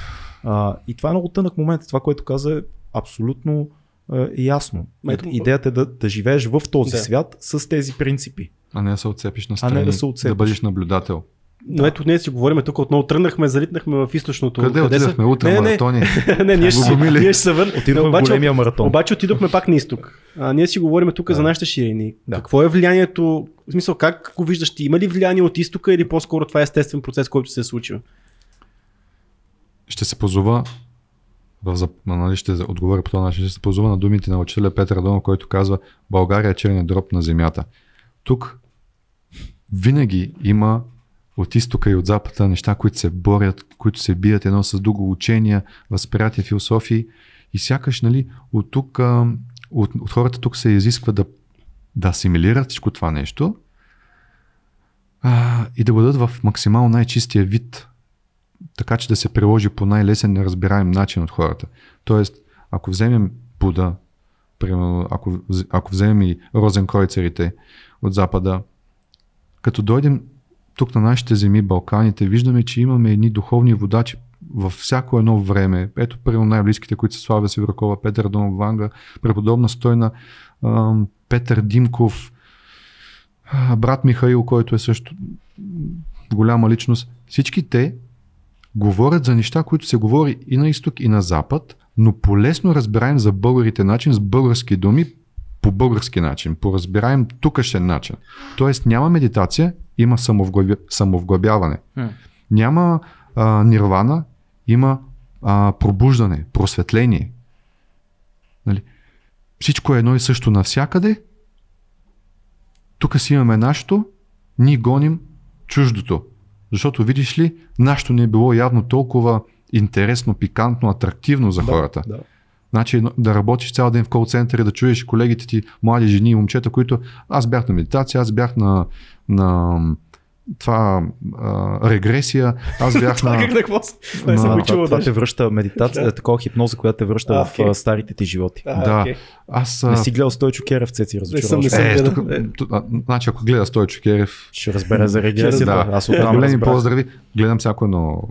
А, и това е много тънък момент. Това, което каза е абсолютно е, ясно. Ето, Идеята е да, да живееш в този да. свят с тези принципи. А не да се отцепиш на страни, а не да, се отцепиш. да бъдеш наблюдател. Но ето ние си говорим тук отново тръгнахме, залитнахме в източното. Къде, къде отидахме? Утре не, маратони. Не, не, ние, ще, ние ще се върнем. Отидохме обаче, големия маратон. Обаче отидохме пак на изток. А, ние си говорим тук да. за нашите ширини. Да. Какво е влиянието, в смисъл как го виждаш ти? Има ли влияние от изтока или по-скоро това е естествен процес, който се е случил? ще се позова в, нали, ще отговоря по този начин, ще се позова на думите на учителя Петър Донов, който казва България е черният дроб на земята. Тук винаги има от изтока и от запада неща, които се борят, които се бият едно с друго учения, възприятия, философии и сякаш нали, от тук, от, от хората тук се изисква да, да асимилират всичко това нещо а, и да дадат в максимално най-чистия вид, така че да се приложи по най-лесен, неразбираем начин от хората. Тоест, ако вземем Буда, примерно, ако, ако вземем и розенкройцерите от Запада, като дойдем тук на нашите земи, Балканите, виждаме, че имаме едни духовни водачи във всяко едно време. Ето, първо най-близките, които са Славя Севракова, Петър Донов Ванга, преподобна стойна Петър Димков, брат Михаил, който е също голяма личност. Всички те говорят за неща, които се говори и на изток, и на запад, но по лесно разбираем за българите начин, с български думи, по български начин, по разбираем тукашен начин. Тоест няма медитация, има самовглъбя, самовглъбяване. Hmm. Няма а, нирвана, има а, пробуждане, просветление. Нали? Всичко е едно и също навсякъде. Тук си имаме нашето, ние гоним чуждото. Защото видиш ли, нашето не е било явно толкова интересно, пикантно, атрактивно за да, хората. Да. Значи да работиш цял ден в кол център и да чуеш колегите ти, млади жени и момчета, които аз бях на медитация, аз бях на, на това а, регресия. Аз бях на... как какво? На... Това, това, това те връща медитация, такова хипноза, която те връща а, в okay. старите ти животи. А, да. Okay. Аз, не си гледал Стойчо Керев, цеци, разочароваш. Е, е, тук, значи ако гледа Стойчо Керев... Ще разбере за регресията. Да. Аз оттам Големи поздрави. Гледам всяко едно,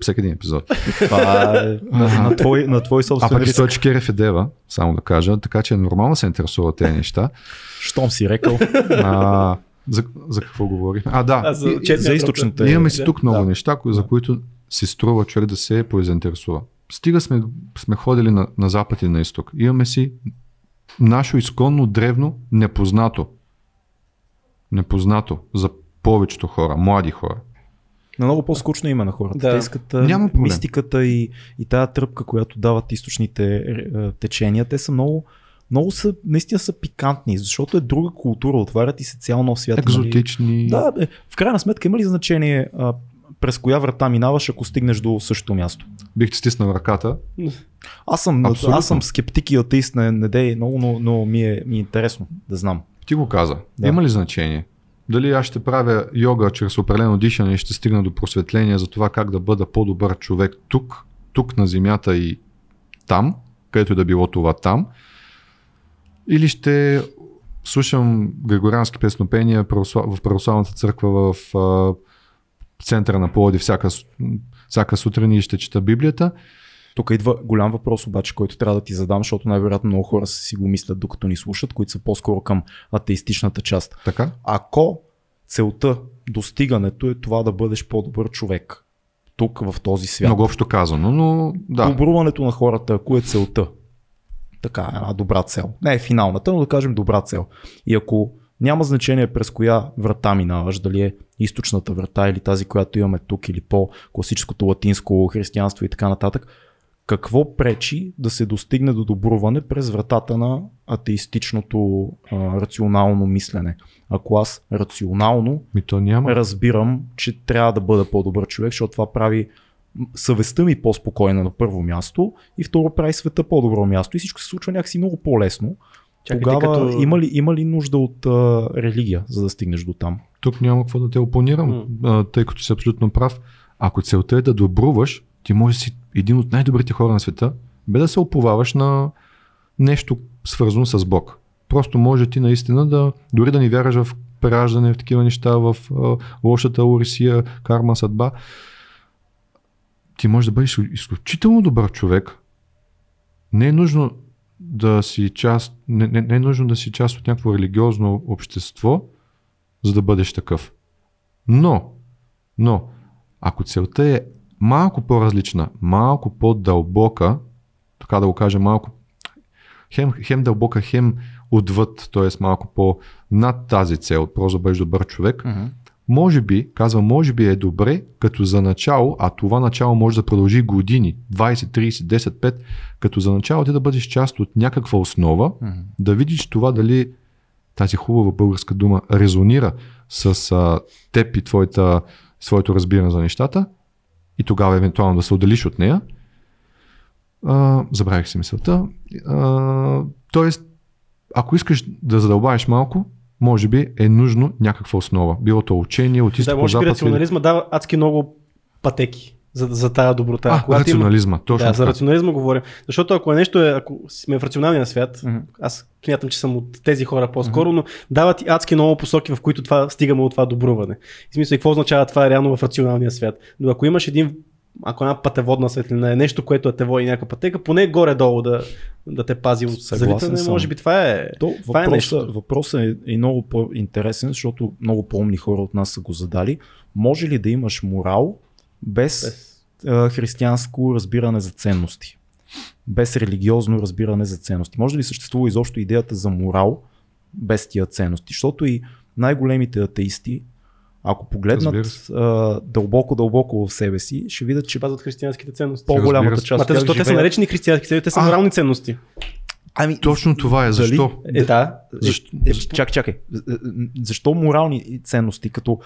всеки един епизод. Това е на, твой, на твой собствен А пък Стойчо Керев е дева, само да кажа, така че е нормално се интересува тези неща. Щом си рекал. А, за, за какво говорих? А, да. А, за, и, за източната. Имаме си тук много да. неща, за които си струва човек да се поизаинтересува. Стига сме, сме ходили на, на запад и на изток. Имаме си нашо изконно древно непознато. Непознато за повечето хора, млади хора. На много по-скучно има на хората. Да. Те искат Няма мистиката и, и тая тръпка, която дават източните е, течения. Те са много, много са, наистина са пикантни, защото е друга култура, отварят и се цял нов свят. Екзотични. Нали? Да, бе, в крайна сметка има ли значение а, през коя врата минаваш, ако стигнеш до същото място. Бих ти стиснал ръката. Аз съм, Абсолютно. аз съм скептик и атеист на не дей много, но, но ми, е, ми е интересно да знам. Ти го каза. Да. Има ли значение? Дали аз ще правя йога чрез определено дишане и ще стигна до просветление за това как да бъда по-добър човек тук, тук на земята и там, където да било това там, или ще слушам григориански песнопения в православната църква в центъра на Плоди всяка, всяка сутрин и ще чета Библията. Тук идва голям въпрос обаче, който трябва да ти задам, защото най-вероятно много хора си го мислят докато ни слушат, които са по-скоро към атеистичната част. Така? Ако целта, достигането е това да бъдеш по-добър човек, тук в този свят. Много общо казано, но да. Добруването на хората, ако е целта, така, една добра цел. Не е финалната, но да кажем добра цел. И ако няма значение през коя врата минаваш, дали е източната врата или тази, която имаме тук, или по-класическото латинско християнство и така нататък, какво пречи да се достигне до добруване през вратата на атеистичното а, рационално мислене? Ако аз рационално Ми то няма. разбирам, че трябва да бъда по-добър човек, защото това прави съвестта ми по-спокойна на първо място и второ прави света по-добро място и всичко се случва някакси много по-лесно. Чакайте, Тогава като- има, ли, има ли нужда от а, религия, за да стигнеш до там? Тук няма какво да те опонирам, а, тъй като си абсолютно прав. Ако целта е да добруваш, ти можеш да си един от най-добрите хора на света, без да се оповаваш на нещо свързано с Бог. Просто може ти наистина да, дори да ни вярваш в прераждане, в такива неща, в а, лошата урисия, карма, съдба, ти можеш да бъдеш изключително добър човек. Не е нужно да си част, не, не, не е нужно да си част от някакво религиозно общество, за да бъдеш такъв. Но, но, ако целта е малко по-различна, малко по-дълбока, така да го кажа, малко хем, хем дълбока, хем отвъд, т.е. малко по-над тази цел, просто да бъдеш добър човек, може би, казвам, може би е добре, като за начало, а това начало може да продължи години, 20, 30, 10, 5, като за начало ти да бъдеш част от някаква основа, да видиш това дали тази хубава българска дума резонира с а, теб и твоята, своето разбиране за нещата и тогава евентуално да се отделиш от нея. А, забравих си мисълта. А, тоест, ако искаш да задълбаеш малко, може би е нужно някаква основа. Било то учение от Да, изток, може би рационализма дава адски много пътеки за, за тая доброта. А, Когато има- рационализма, точно да, за рационализма говорим. Защото ако е нещо е, ако сме в рационалния свят, Мгм. аз смятам, че съм от тези хора по-скоро, но дават и адски много посоки, в които това, стигаме от това добруване. В смисъл, и какво означава това реално в рационалния свят. Но ако имаш един ако една пътеводна светлина е нещо, което те води някаква пътека, поне горе-долу да, да те пази от съм. може би това е. То Това е въпросът, нещо. въпросът е и много по-интересен, защото много по-умни хора от нас са го задали. Може ли да имаш морал без, Без- християнско разбиране за ценности? Без религиозно разбиране за ценности. Може ли съществува изобщо идеята за морал без тия ценности? Защото и най-големите атеисти, ако погледнат се. а, дълбоко-дълбоко в себе си, ще видят, че Пазват християнските ценности. по-голямата част Ма защо те са живеят- наречени християнски ценности? Те са морални ценности. Ами, Точно това е. Защо? Е, да. Защо? Е, чакай, чакай. Защо морални ценности? Като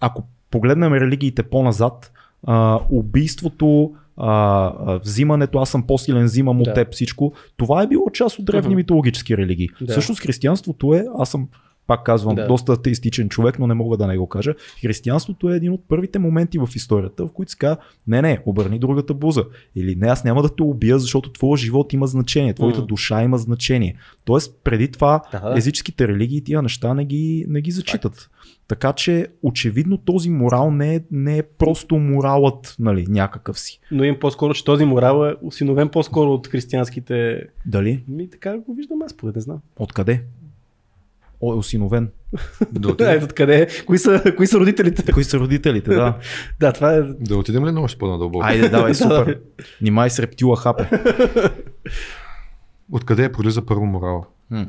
ако погледнем религиите по-назад, а, убийството, а, взимането, аз съм по-силен, взимам от теб всичко, това е било част от древни митологически религии. Да. Всъщност християнството е, аз съм пак казвам, Да. доста атеистичен човек, но не мога да не го кажа. Християнството е един от първите моменти в историята, в които се казва, не, не, обърни другата буза. Или не, аз няма да те убия, защото твоя живот има значение, твоята М. душа има значение. Тоест, преди това да. езическите религии тия неща не ги, не ги зачитат. Така че очевидно този морал не е, не е просто моралът нали, някакъв си. Но им по-скоро, че този морал е осиновен по-скоро от християнските. Дали? Ми така го виждам аз, поне не знам. Откъде? О, е осиновен. Да отидем, ето откъде е. Кои са, кои са родителите? Кои са родителите, да. да, това е. да отидем ли още по-надълбоко? Айде, давай, Да, супер. Нимай с рептила хапе. Откъде е пролиза първо морала? М.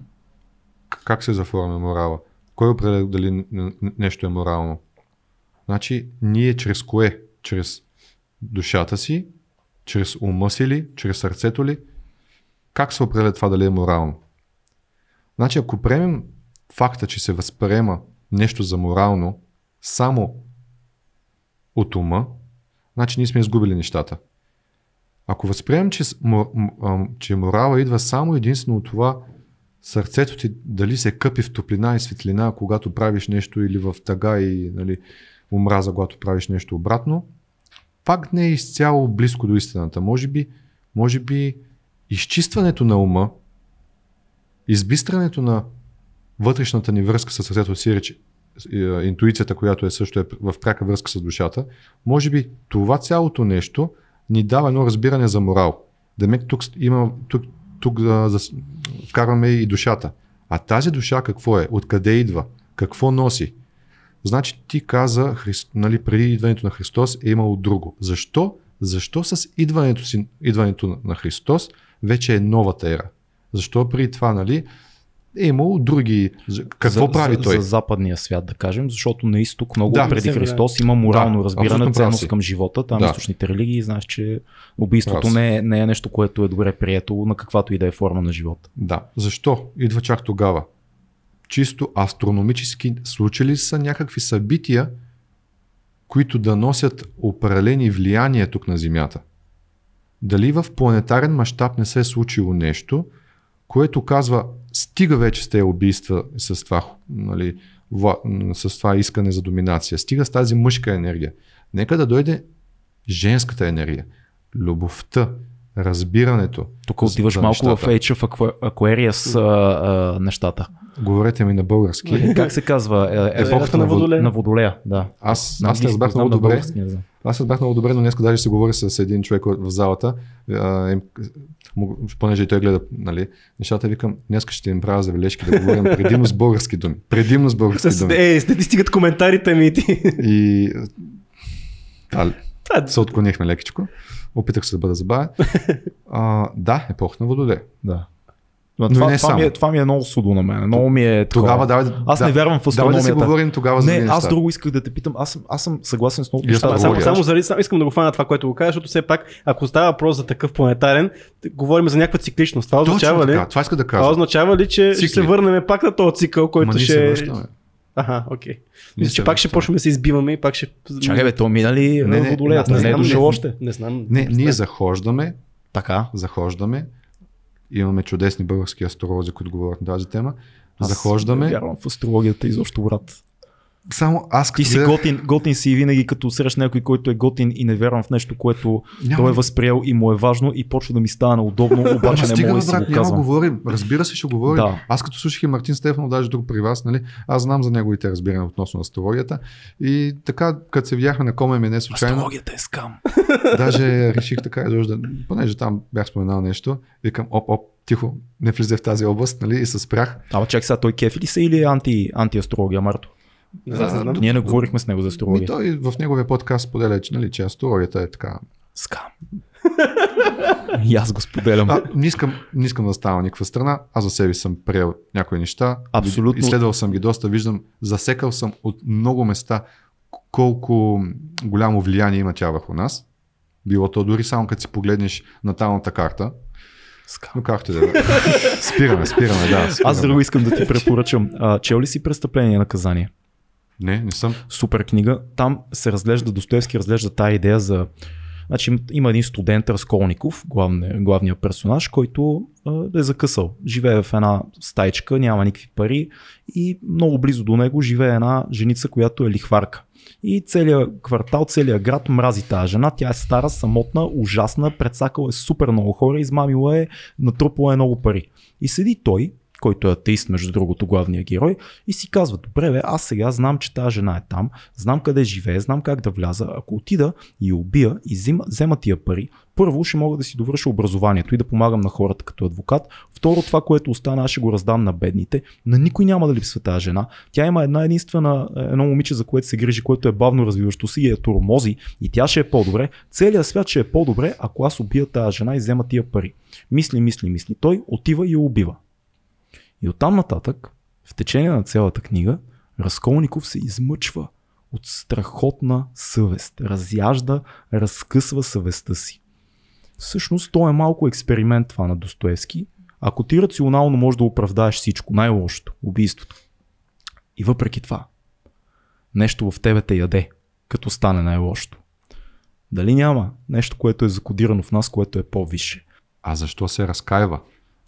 Как се заформя морала? Кой определя дали нещо е морално? Значи, ние чрез кое? Чрез душата си, чрез ума си ли, чрез сърцето ли? Как се определя това дали е морално? Значи, ако приемем факта, че се възприема нещо за морално, само от ума, значи ние сме изгубили нещата. Ако възприемем, че, че морала идва само единствено от това сърцето ти дали се къпи в топлина и светлина, когато правиш нещо или в тъга и нали, омраза, когато правиш нещо обратно, пак не е изцяло близко до истината. Може би, може би изчистването на ума, избистрането на вътрешната ни връзка с сърцето си, реч, интуицията, която е също е в пряка връзка с душата, може би това цялото нещо ни дава едно разбиране за морал. Демек тук има, тук, тук а, за, вкарваме и душата. А тази душа какво е? Откъде идва? Какво носи? Значи ти каза, Христ, нали, преди идването на Христос е имало друго. Защо? Защо с идването, си, идването на- Христос вече е новата ера? Защо преди това, нали, е имало други... за- Какво за, прави за, той? За западния свят, да кажем, защото на изток много Да. преди. Христос има морално Да, разбиране, ценност към живота. Там Да. източните религии, знаеш, че убийството не е, не е нещо, което е добре прието на каквато и да е форма на живота. Да. Защо? Идва чак тогава. Чисто астрономически случили са някакви събития, които да носят определени влияния тук на Земята. Дали в планетарен мащаб не се е случило нещо, което казва, стига вече с тези убийства с това, нали, вла- с това искане за доминация, стига с тази мъжка енергия. Нека да дойде женската енергия, любовта, разбирането. Тук отиваш за малко в нещата. Age of Aqua- Aquarius а, а, нещата. Говорете ми на български. Е, Как се казва? Е, е, Епохата на на Водолея. на Водолея, да. Аз, На аз не разбрах много на добре. български не знам. Аз разбрах много добре, но днес даже се говори с един човек в залата, а, им- му- понеже и той гледа нали, нещата, викам, днес ще им правя забележки да говорим предимно с български думи. Предимно с български думи. е, стигат коментарите ми и ти. И да, Да, се отклонихме лекичко. Опитах се да бъда забавен. А, да, епоха на Водоле. Да. Но Но това, не това, ми е, само. това ми е много судо на мен. Много ми е такова. Тогава давай, Аз да, не вярвам в давай да си астрономията. говорим тогава за Не, аз друго исках да те питам. Аз, съм- аз съм съгласен с много неща. това само, говоря. само, заради, само искам да го фана това, което го кажа, защото все пак, ако става въпрос за такъв планетарен, говорим за някаква цикличност. Това означава Точно ли? така, това иска да кажа. Това означава ли, че Цикли. ще се върнем пак на този цикъл, който Ма ще... се връщаме. Аха, окей. Ние Мисля, че пак ще почнем да се избиваме и пак ще... Чакай бе, то мина ли Не, не, водолея? аз Не, не не е знам, дошъл не- още. Не знам. Не, ние знам. захождаме, Така. захождаме. Имаме чудесни български астролози, които говорят на тази тема. Аз захождаме. Вярвам в астрологията изобщо, брат. Само аз Ти като си гледах- готин, готин си и винаги като срещаш някой, който е готин и не вярвам в нещо, което Няма- той е възприел и му е важно и почва да ми става неудобно, обаче не мога да си го няма казвам. говорим. Разбира се, ще говорим. Да. Аз като слушах и Мартин Стефанов, даже друг при вас, нали, аз знам за неговите разбирания относно астрологията. И така, като се видяхме на Коме не случайно, Астрологията е скам. даже реших така, да, понеже там бях споменал нещо, викам, оп, оп, тихо, не влизай в тази област, нали, и се спрях. Ама чак сега, той кефи ли се или е анти, антиастрология, Марто? Не знам, знам. Ние не говорихме с него за Ми астрология. той в неговия подкаст споделя, че, нали, че астрологията е така. Скам. и аз го споделям. А, не, искам, не искам да ставам никаква страна. Аз за себе съм приел някои неща. Абсолютно. Изследвал съм ги доста, виждам, засекал съм от много места колко голямо влияние има тя върху нас. Било то дори само като си погледнеш наталната карта. Скам. Но както да е. Спираме, спираме, да. Спираме. Аз друго искам да ти препоръчам. А, чел ли си престъпление и наказание? Не, не съм. Супер книга. Там се разглежда, Достоевски разглежда тая идея за Значи им- има един студент Разколников, главния, главният персонаж, който а, е закъсал. Живее в една стайчка, няма никакви пари и много близо до него живее една женица, която е лихварка. И целият квартал, целият град мрази тази жена. Тя е стара, самотна, ужасна, предсакала е супер много хора, измамила е, натрупала е много пари. И седи той, който е атеист, между другото, главният герой, и си казва, добре бе, аз сега знам, че тази жена е там, знам къде живее, знам как да вляза. Ако отида и убия и взема, взема тия пари, първо ще мога да си довърша образованието и да помагам на хората като адвокат. Второ, това, което остана, аз ще го раздам на бедните. На никой няма да липсва тази жена. Тя има една единствена, едно момиче, за което се грижи, което е бавно развиващо се и е турмози и тя ще е по-добре. Целият свят ще е по-добре, ако аз убия тази жена и взема тия пари. Мисли, мисли, мисли. Той отива и я убива. И оттам нататък, в течение на цялата книга, Разколников се измъчва от страхотна съвест. Разяжда, разкъсва съвестта си. Всъщност, то е малко експеримент това на Достоевски. Ако ти рационално можеш да оправдаеш всичко, най-лошото, убийството. И въпреки това, нещо в тебе те яде. като стане най-лошото? Дали няма нещо, което е закодирано в нас, което е по-висше? А защо се разкаива?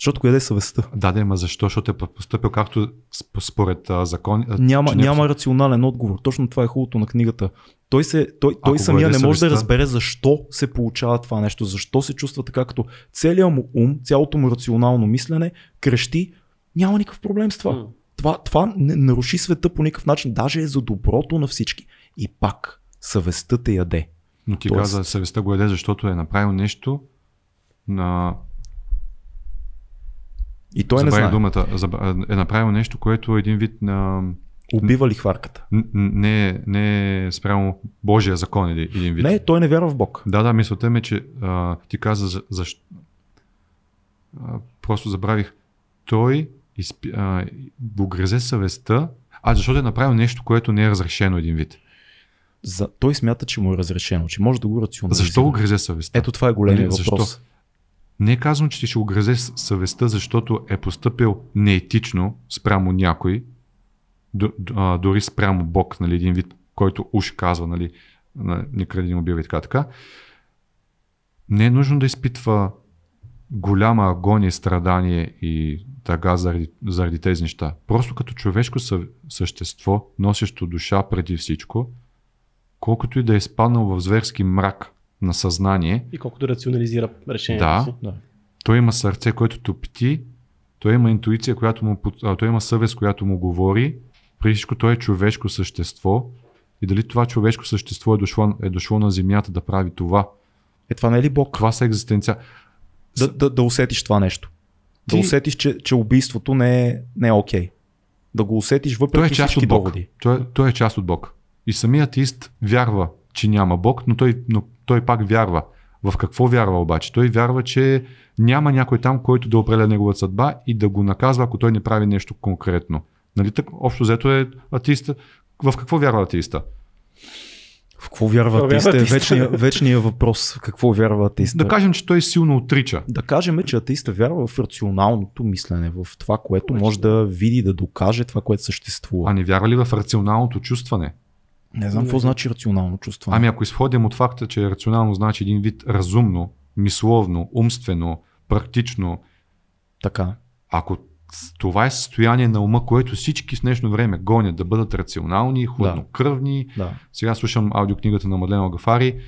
Защото къде е съвестта? Да, да, ма защо? Защото е поступил както сп- според а, закон. а, Няма, че не е няма рационален отговор. Точно това е хубавото на книгата. Той, се, той, той Ако самия го не може да съвестта- разбере защо се получава това нещо, защо се чувства така, като целият му ум, цялото му рационално мислене крещи, няма никакъв проблем с това. М. Това, това не наруши света по никакъв начин, даже е за доброто на всички. И пак, съвестта те яде. Но ти Тоест- каза, съвестта го яде, защото е направил нещо на... И той не забравих знае. думата. Е направил нещо, което е един вид на... Убива ли хварката? Не, не е спрямо Божия закон един един вид. Не, той не вярва в Бог. Да, да, мисълта ми е, че а, ти каза за, защо. А, просто забравих. Той изпи, а, го грезе съвестта, а защото е направил нещо, което не е разрешено един вид. За, той смята, че му е разрешено, че може да го рационализира. Защо го грезе съвестта? Ето това е големия Нали, защо? Не е казвам, че ти ще с- съвестта, защото е поступил неетично спрямо някой, дори спрямо Бог, нали, един вид, който уж казва, нали, на- не кради не убива и така, така. Не е нужно да изпитва голяма агония, страдание и тъга заради, заради тези неща. Просто като човешко съ- същество, носещо душа преди всичко, колкото и да е спаднал в зверски мрак на съзнание, И колкото рационализира решението Да. си. Да. той има сърце, което топти, той има интуиция, която му, той има съвест, която му говори. Преди всичко той е човешко същество. И дали това човешко същество е дошло, е дошло на земята да прави това? Е, това не е ли Бог? Това са екзистенция. Да, да, да усетиш това нещо. Да Ти- усетиш, че, че убийството не е, не е окей. Да го усетиш въпреки Той е част всички от Бог. доводи. Той, е- той е част от Бог. И самият атеист вярва, че няма Бог, но той, но той пак вярва. В какво вярва обаче? Той вярва, че няма някой там, който да определя неговата съдба и да го наказва, ако той не прави нещо конкретно. Нали так? Общо взето е атеиста. В какво вярва атеиста? В какво вярва атеиста е вярва атеиста? вечния, вечния въпрос. Какво вярва атеиста? Да кажем, че той силно отрича. да кажем, че атеиста вярва в рационалното мислене, в това, което може да види, да докаже това, което съществува. А не вярва ли в рационалното чувстване? Не знам какво Не. значи рационално чувство. Ами ако изходим от факта, че рационално значи един вид разумно, мисловно, умствено, практично, Така. ако това е състояние на ума, което всички в днешно време гонят да бъдат рационални, хладнокръвни. Да. Сега слушам аудиокнигата на Мадлена Гафари,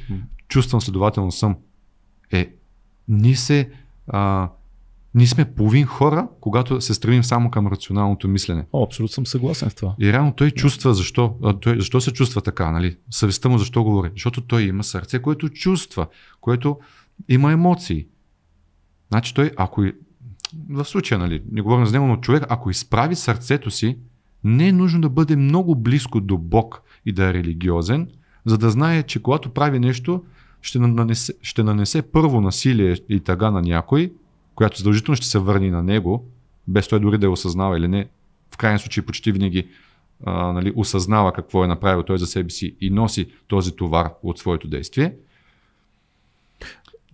чувствам следователно съм. Е, ние се а, ние сме половин хора, когато се стремим само към рационалното мислене. О, абсолютно съм съгласен с това. И реално той чувства защо. Той, защо се чувства така, нали? Съвестта му защо говори? Защото той има сърце, което чувства, което има емоции. Значи той, ако в случая, нали, не говорим за него, но човек, ако изправи сърцето си, не е нужно да бъде много близко до Бог и да е религиозен, за да знае, че когато прави нещо, ще нанесе, ще нанесе първо насилие и тъга на някой, която задължително ще се върне на него, без той дори да е осъзнава или не. В крайен случай почти винаги а, нали, осъзнава какво е направил той за себе си и носи този товар от своето действие.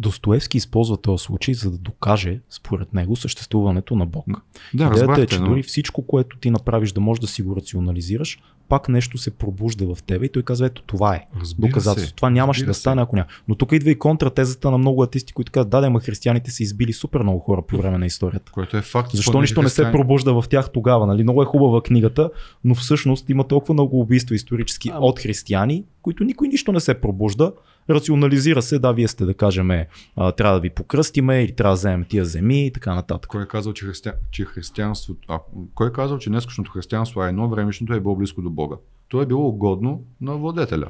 Достоевски използва този случай, за да докаже, според него, съществуването на Бог. Да, Идеята е, разбрахте, че но... дори всичко, което ти направиш да можеш да си го рационализираш, пак нещо се пробужда в тебе и той казва, ето това е. Разбира доказателство. се, Това нямаше да стане, ако няма. Но тук идва и контратезата на много атисти, които казват, да, да, ма християните са избили супер много хора по време на историята. Което е факт. Защо нищо не се пробужда в тях тогава? Нали? Много е хубава книгата, но всъщност има толкова много убийства исторически Ама- от християни, които никой нищо не се пробужда. Рационализира се, да, вие сте да кажем, а, трябва да ви покръстиме или трябва да вземем тия земи и така нататък. Кой е казал, че, христия... че християнството... А, кой е казал, че днескашното християнство, а едно времешното е било близко до Бога? То е било угодно на владетеля.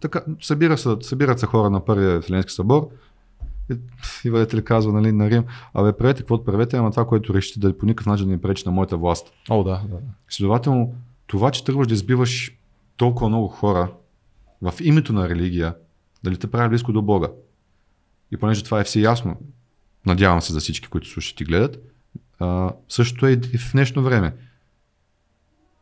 Така, събира се, събират се хора на първия Вселенски събор и, и владетел казва нали, на Рим, абе правете каквото правете, ама това, което решите да по никакъв начин не пречи на моята власт. О, да, да. Следователно, това, че тръгваш да избиваш толкова много хора в името на религия, дали те прави близко до Бога. И понеже това е все ясно, надявам се за всички, които слушат и гледат, а, също е и в днешно време.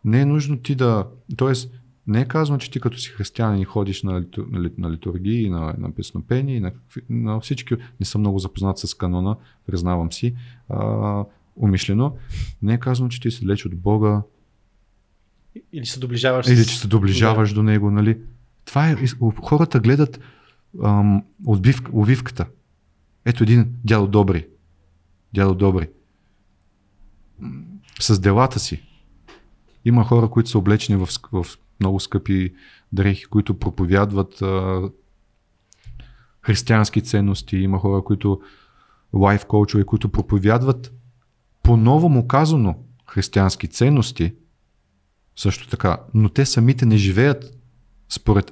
Не е нужно ти да... Тоест, не е казано, че ти като си християнин и ходиш на, литу, на, ли- на литургии, на, на песнопения, и на, на всички... Не съм много запознат с канона, признавам си, а, умишлено. Не е казано, че ти се лечи от Бога, Или се доближаваш или че се доближаваш до него, нали? Това е, хората гледат ам, отбив, увивката. Ето един дядо Добри. Дядо Добри. С делата си. Има хора, които са облечени в, в много скъпи дрехи, които проповядват а, християнски ценности. Има хора, които лайф коучове, които проповядват по-новому казано християнски ценности, също така, но те самите не живеят според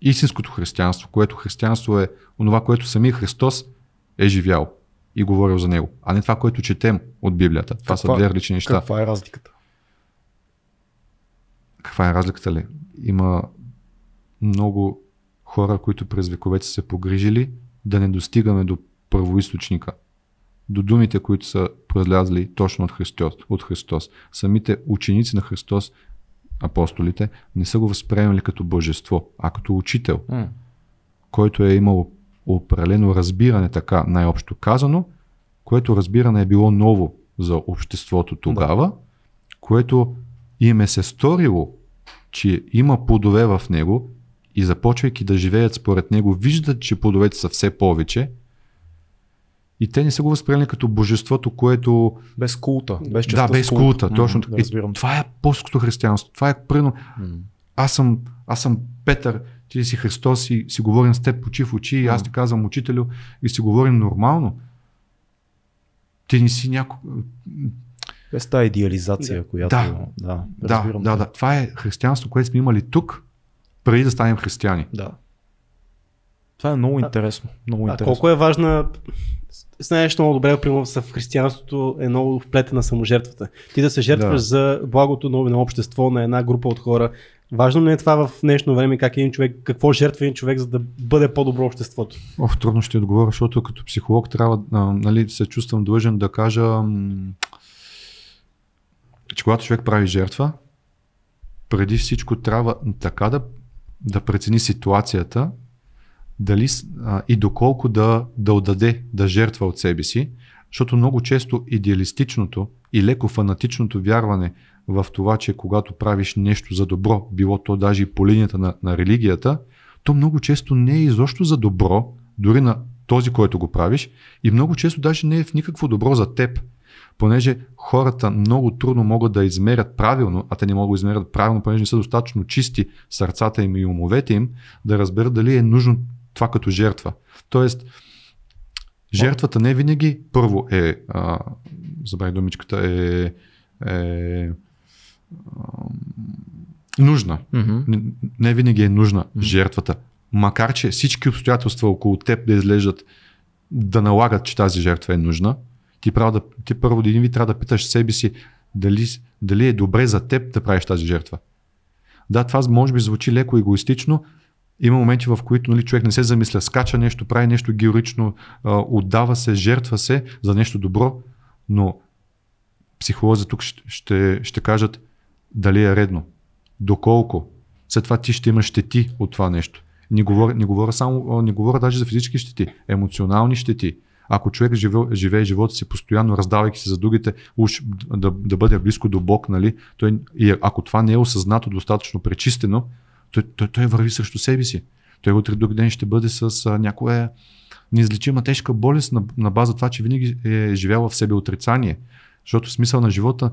истинското християнство, което християнство е онова, което самия Христос е живял и говорил за него, а не това, което четем от Библията. Това каква, са две различни неща. Каква е разликата? Каква е разликата ли? Има много хора, които през вековете са се погрижили да не достигаме до първоисточника, до думите, които са произлязли точно от Христос, от Христос. Самите ученици на Христос, апостолите, не са го възприемали като божество, а като учител, mm. който е имал определено разбиране, така най-общо казано, което разбиране е било ново за обществото тогава, да. което им е се сторило, че има плодове в него и започвайки да живеят според него, виждат, че плодовете са все повече и те не са го възприели като божеството, което... Без култа. Без да, без култа. култа точно така. Да това е апостолското християнство. Това е прено. Mm. Аз, съм, аз съм Петър, ти си Христос и си говорим с теб очи в очи и аз ти казвам учителю и си говорим нормално. Ти не си някой... Без тази идеализация, да. която... Да, да, да, да, да. Това е християнство, което сме имали тук, преди да станем християни. Да. Това е много интересно. Много а интересно. колко е важна знаеш много добре, примерно в християнството е много вплетена саможертвата. Ти да се жертваш да. за благото на, на общество, на една група от хора. Важно ли е това в днешно време, как един човек, какво жертва един човек, за да бъде по-добро обществото? Ох, трудно ще отговоря, защото като психолог трябва, а, нали, се чувствам длъжен да кажа, че когато човек прави жертва, преди всичко трябва така да, да прецени ситуацията, дали а, и доколко да, да отдаде, да жертва от себе си, защото много често идеалистичното и леко фанатичното вярване в това, че когато правиш нещо за добро, било то даже и по линията на, на религията, то много често не е изобщо за добро, дори на този, който го правиш, и много често даже не е в никакво добро за теб. Понеже хората много трудно могат да измерят правилно, а те не могат да измерят правилно, понеже не са достатъчно чисти сърцата им и умовете им, да разберат дали е нужно това като жертва. Тоест, жертвата не винаги първо е, а, думичката, е, е а, нужна. Mm-hmm. Не, не винаги е нужна mm-hmm. жертвата. Макар, че всички обстоятелства около теб да изглеждат да налагат, че тази жертва е нужна, ти, да, ти първо един ви трябва да питаш себе си дали, дали е добре за теб да правиш тази жертва. Да, това може би звучи леко егоистично, има моменти, в които нали, човек не се замисля, скача нещо, прави нещо героично, отдава се, жертва се за нещо добро, но психолози тук ще, ще, кажат дали е редно, доколко. След това ти ще имаш щети от това нещо. Не говоря, не говоря, само, не говоря даже за физически щети, емоционални щети. Ако човек живее, живее живота си постоянно, раздавайки се за другите, уж да, да бъде близко до Бог, нали, той, и ако това не е осъзнато достатъчно пречистено, той, той, той върви срещу себе си. Той утре друг ден ще бъде с а, някоя неизлечима тежка болест на, на база това, че винаги е живял в себе отрицание. Защото смисъл на живота,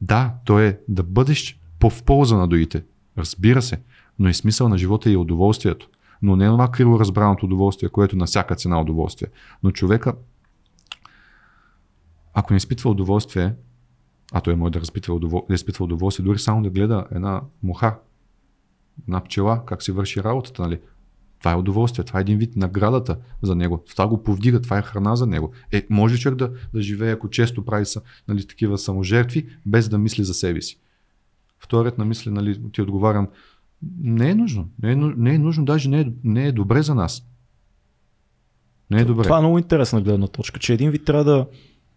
да, то е да бъдеш по в полза на другите. Разбира се, но и смисъл на живота е удоволствието. Но не е това криво разбраното удоволствие, което на всяка цена удоволствие. Но човека, ако не изпитва удоволствие, а той може да, разпитва удовол... да изпитва удоволствие, дори само да гледа една муха на пчела, как си върши работата, нали? Това е удоволствие, това е един вид наградата за него. Това го повдига, това е храна за него. Е, може ли човек да, да живее, ако често прави са, нали, такива саможертви, без да мисли за себе си? Вторият на мисли, нали, ти отговарям, не е нужно. Не е, не е нужно, даже не е, не е добре за нас. Не е добре. Това е много интересна гледна точка, че един вид трябва да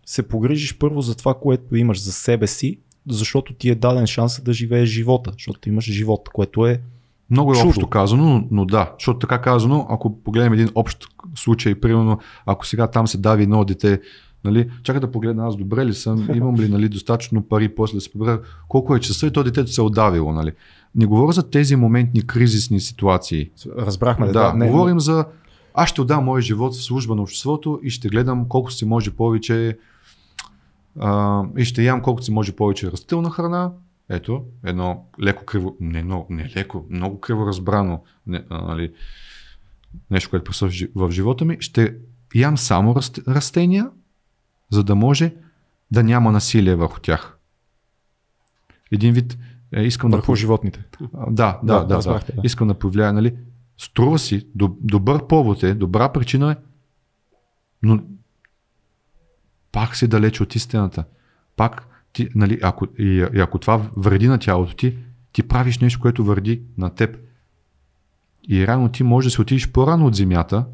се погрижиш първо за това, което имаш за себе си, защото ти е даден шанс да живееш живота, защото имаш живот, което е много е Чудо. общо казано, но да, защото така казано, ако погледнем един общ случай, примерно, ако сега там се дави едно дете, нали, чакай да погледна аз добре ли съм, имам ли нали, достатъчно пари после да се прибера, колко е часа и то детето се е отдавило. Нали. не говоря за тези моментни кризисни ситуации. Разбрахме. Да, Да, не, говорим за аз ще отдам моя живот в служба на обществото и ще гледам колко си може повече а, и ще ям колкото си може повече растителна храна. Ето, едно леко криво, не, но, не леко, много криво разбрано не, а, нали, нещо, което присъства в жи- в живота ми. Ще ям само раст, растения, за да може да няма насилие върху тях. Един вид, е, искам да върху животните. а, Да, да, Да, да, да, разбрахте, да. Искам да повлияе, нали? Струва си, доб- добър повод е, добра причина е, но пак си далеч от истината. Пак, ти, нали, ако, и, и ако това вреди на тялото ти, ти правиш нещо, което вреди на теб. И рано ти можеш да се отидеш по-рано от земята,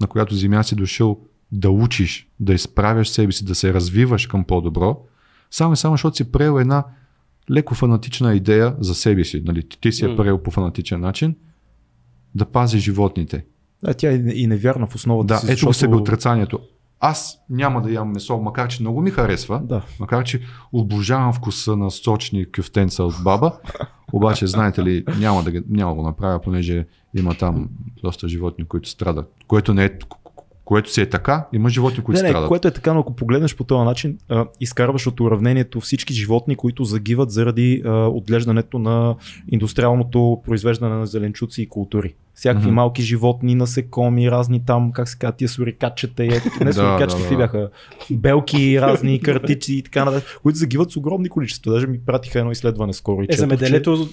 на която земя си дошъл да учиш, да изправяш себе си, да се развиваш към по-добро, само и само защото си приел една леко фанатична идея за себе си. Нали, ти- си я М. приел по фанатичен начин да пази животните. Да, тя е и невярна в основата Да, си. ето защото... го себе отрицанието. Аз няма да ям месо, макар че много ми харесва, Да. макар че обожавам вкуса на сочни кюфтенца от баба, обаче знаете ли, няма да, няма го направя, понеже има там доста животни, които страдат. Което, не е, което си е така, има животни, които Не, не, страдат. което е така, но ако погледнеш по този начин, а, изкарваш от уравнението всички животни, които загиват заради а, отглеждането на индустриалното произвеждане на зеленчуци и култури. Всякакви Мгм. малки животни, насекоми, разни там, как се казва, тия сурикатчета, и е, не сурикатчета, да, бяха, белки, разни картици и така нататък, които загиват с огромни количества. Даже ми пратиха едно изследване скоро. и Е, земеделието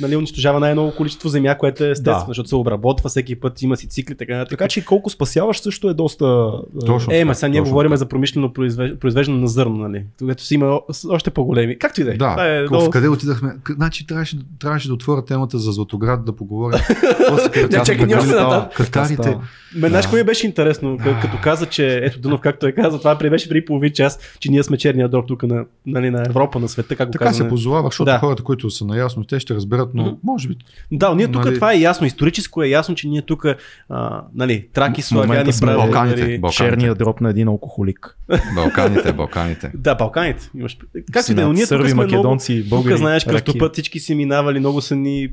нали, унищожава най-много количество земя, което е естествено, Да. защото се обработва всеки път, има си цикли, така че... нататък. Така че колко спасяваш също е доста... а, Точно. Е, ма сега ние говорим така. за промишлено произвеж... произвеждане на зърно, нали? Когато си има още по-големи. Както и да е. Да, е долу... къде отидахме? Значи трябваше, трябваше да отворя темата за Златоград, да поговоря. Не, чакай, ние още нататък. Катарите. става. Ме, знаеш, Да. кое беше интересно, като каза, че ето Дунов, както е казал, това при беше преди половин час, че ние сме черния дроб тук на, нали, на Европа, на света, как го Така се казваме. позовавах, защото Да. хората, които са наясно, те ще разберат, но Мгм. може би Да, ние тук Нали- това е ясно, историческо е ясно, че ние тук, а, нали, траки, славяни, нали, Балканите. Черния дроп на един алкохолик. Балканите, Балканите. Да, Балканите. Имаш... Както и Си да е, ние тук сме много... македонци, българи, Тук, знаеш, кръстопът всички си минавали, много са ни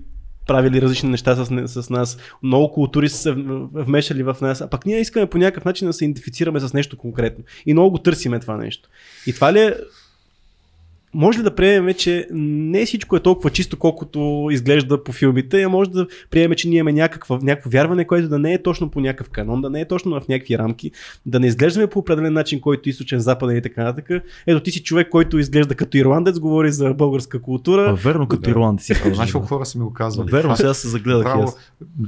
правили различни неща с, с нас. Много култури са се вмешали в нас, а пък ние искаме по някакъв начин да се идентифицираме с нещо конкретно. И много го търсиме това нещо. И това ли е може ли да приемем, че не всичко е толкова чисто, колкото изглежда по филмите, а може да приемем, че ние имаме някаква, някакво вярване, което да не е точно по някакъв канон, да не е точно в някакви рамки, да не изглеждаме по определен начин, който е източен, западен и така нататък. Ето ти си човек, който изглежда като ирландец, говори за българска А, култура. верно, като Да. ирландци. Знаеш колко хора са ми го казвали? Верно, сега се загледах. Право, аз.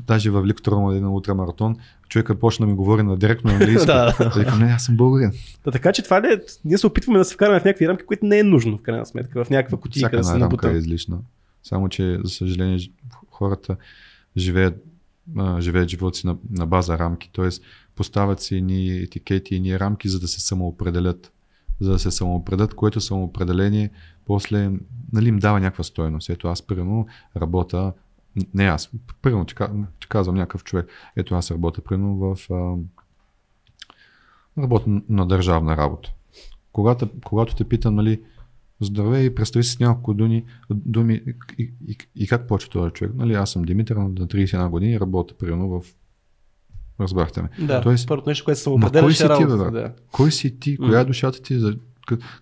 даже в Велико Търново един ултрамаратон, човека почна да ми говори на директно на английски. Да. да. Викам, не, аз съм българин. Да, така че това ли е, ние се опитваме да се вкараме в някакви рамки, които не е нужно в крайна сметка, в някаква кутийка Всяка да се е излишна. Само, че, за съжаление, хората живеят, а, живеят живота си на, на база рамки. Тоест, поставят си ни етикети и ни рамки, за да се самоопределят. За да се самоопределят, което самоопределение после нали, им дава някаква стоеност. Ето аз, примерно, работя, не аз, примерно, ти, ка- ти казвам някакъв човек, ето аз работя, примерно, в а, работя на държавна работа. Когато, когато те питам, нали, Здравей, представи си с няколко думи, думи и, и, и как почва този човек. Нали, аз съм Димитър на 31 години работя примерно в... Разбрахте ме. Да, Тоест, първото нещо, което се ма кой определяше си ти, работата. Да. Кой си ти? Коя е душата ти? За,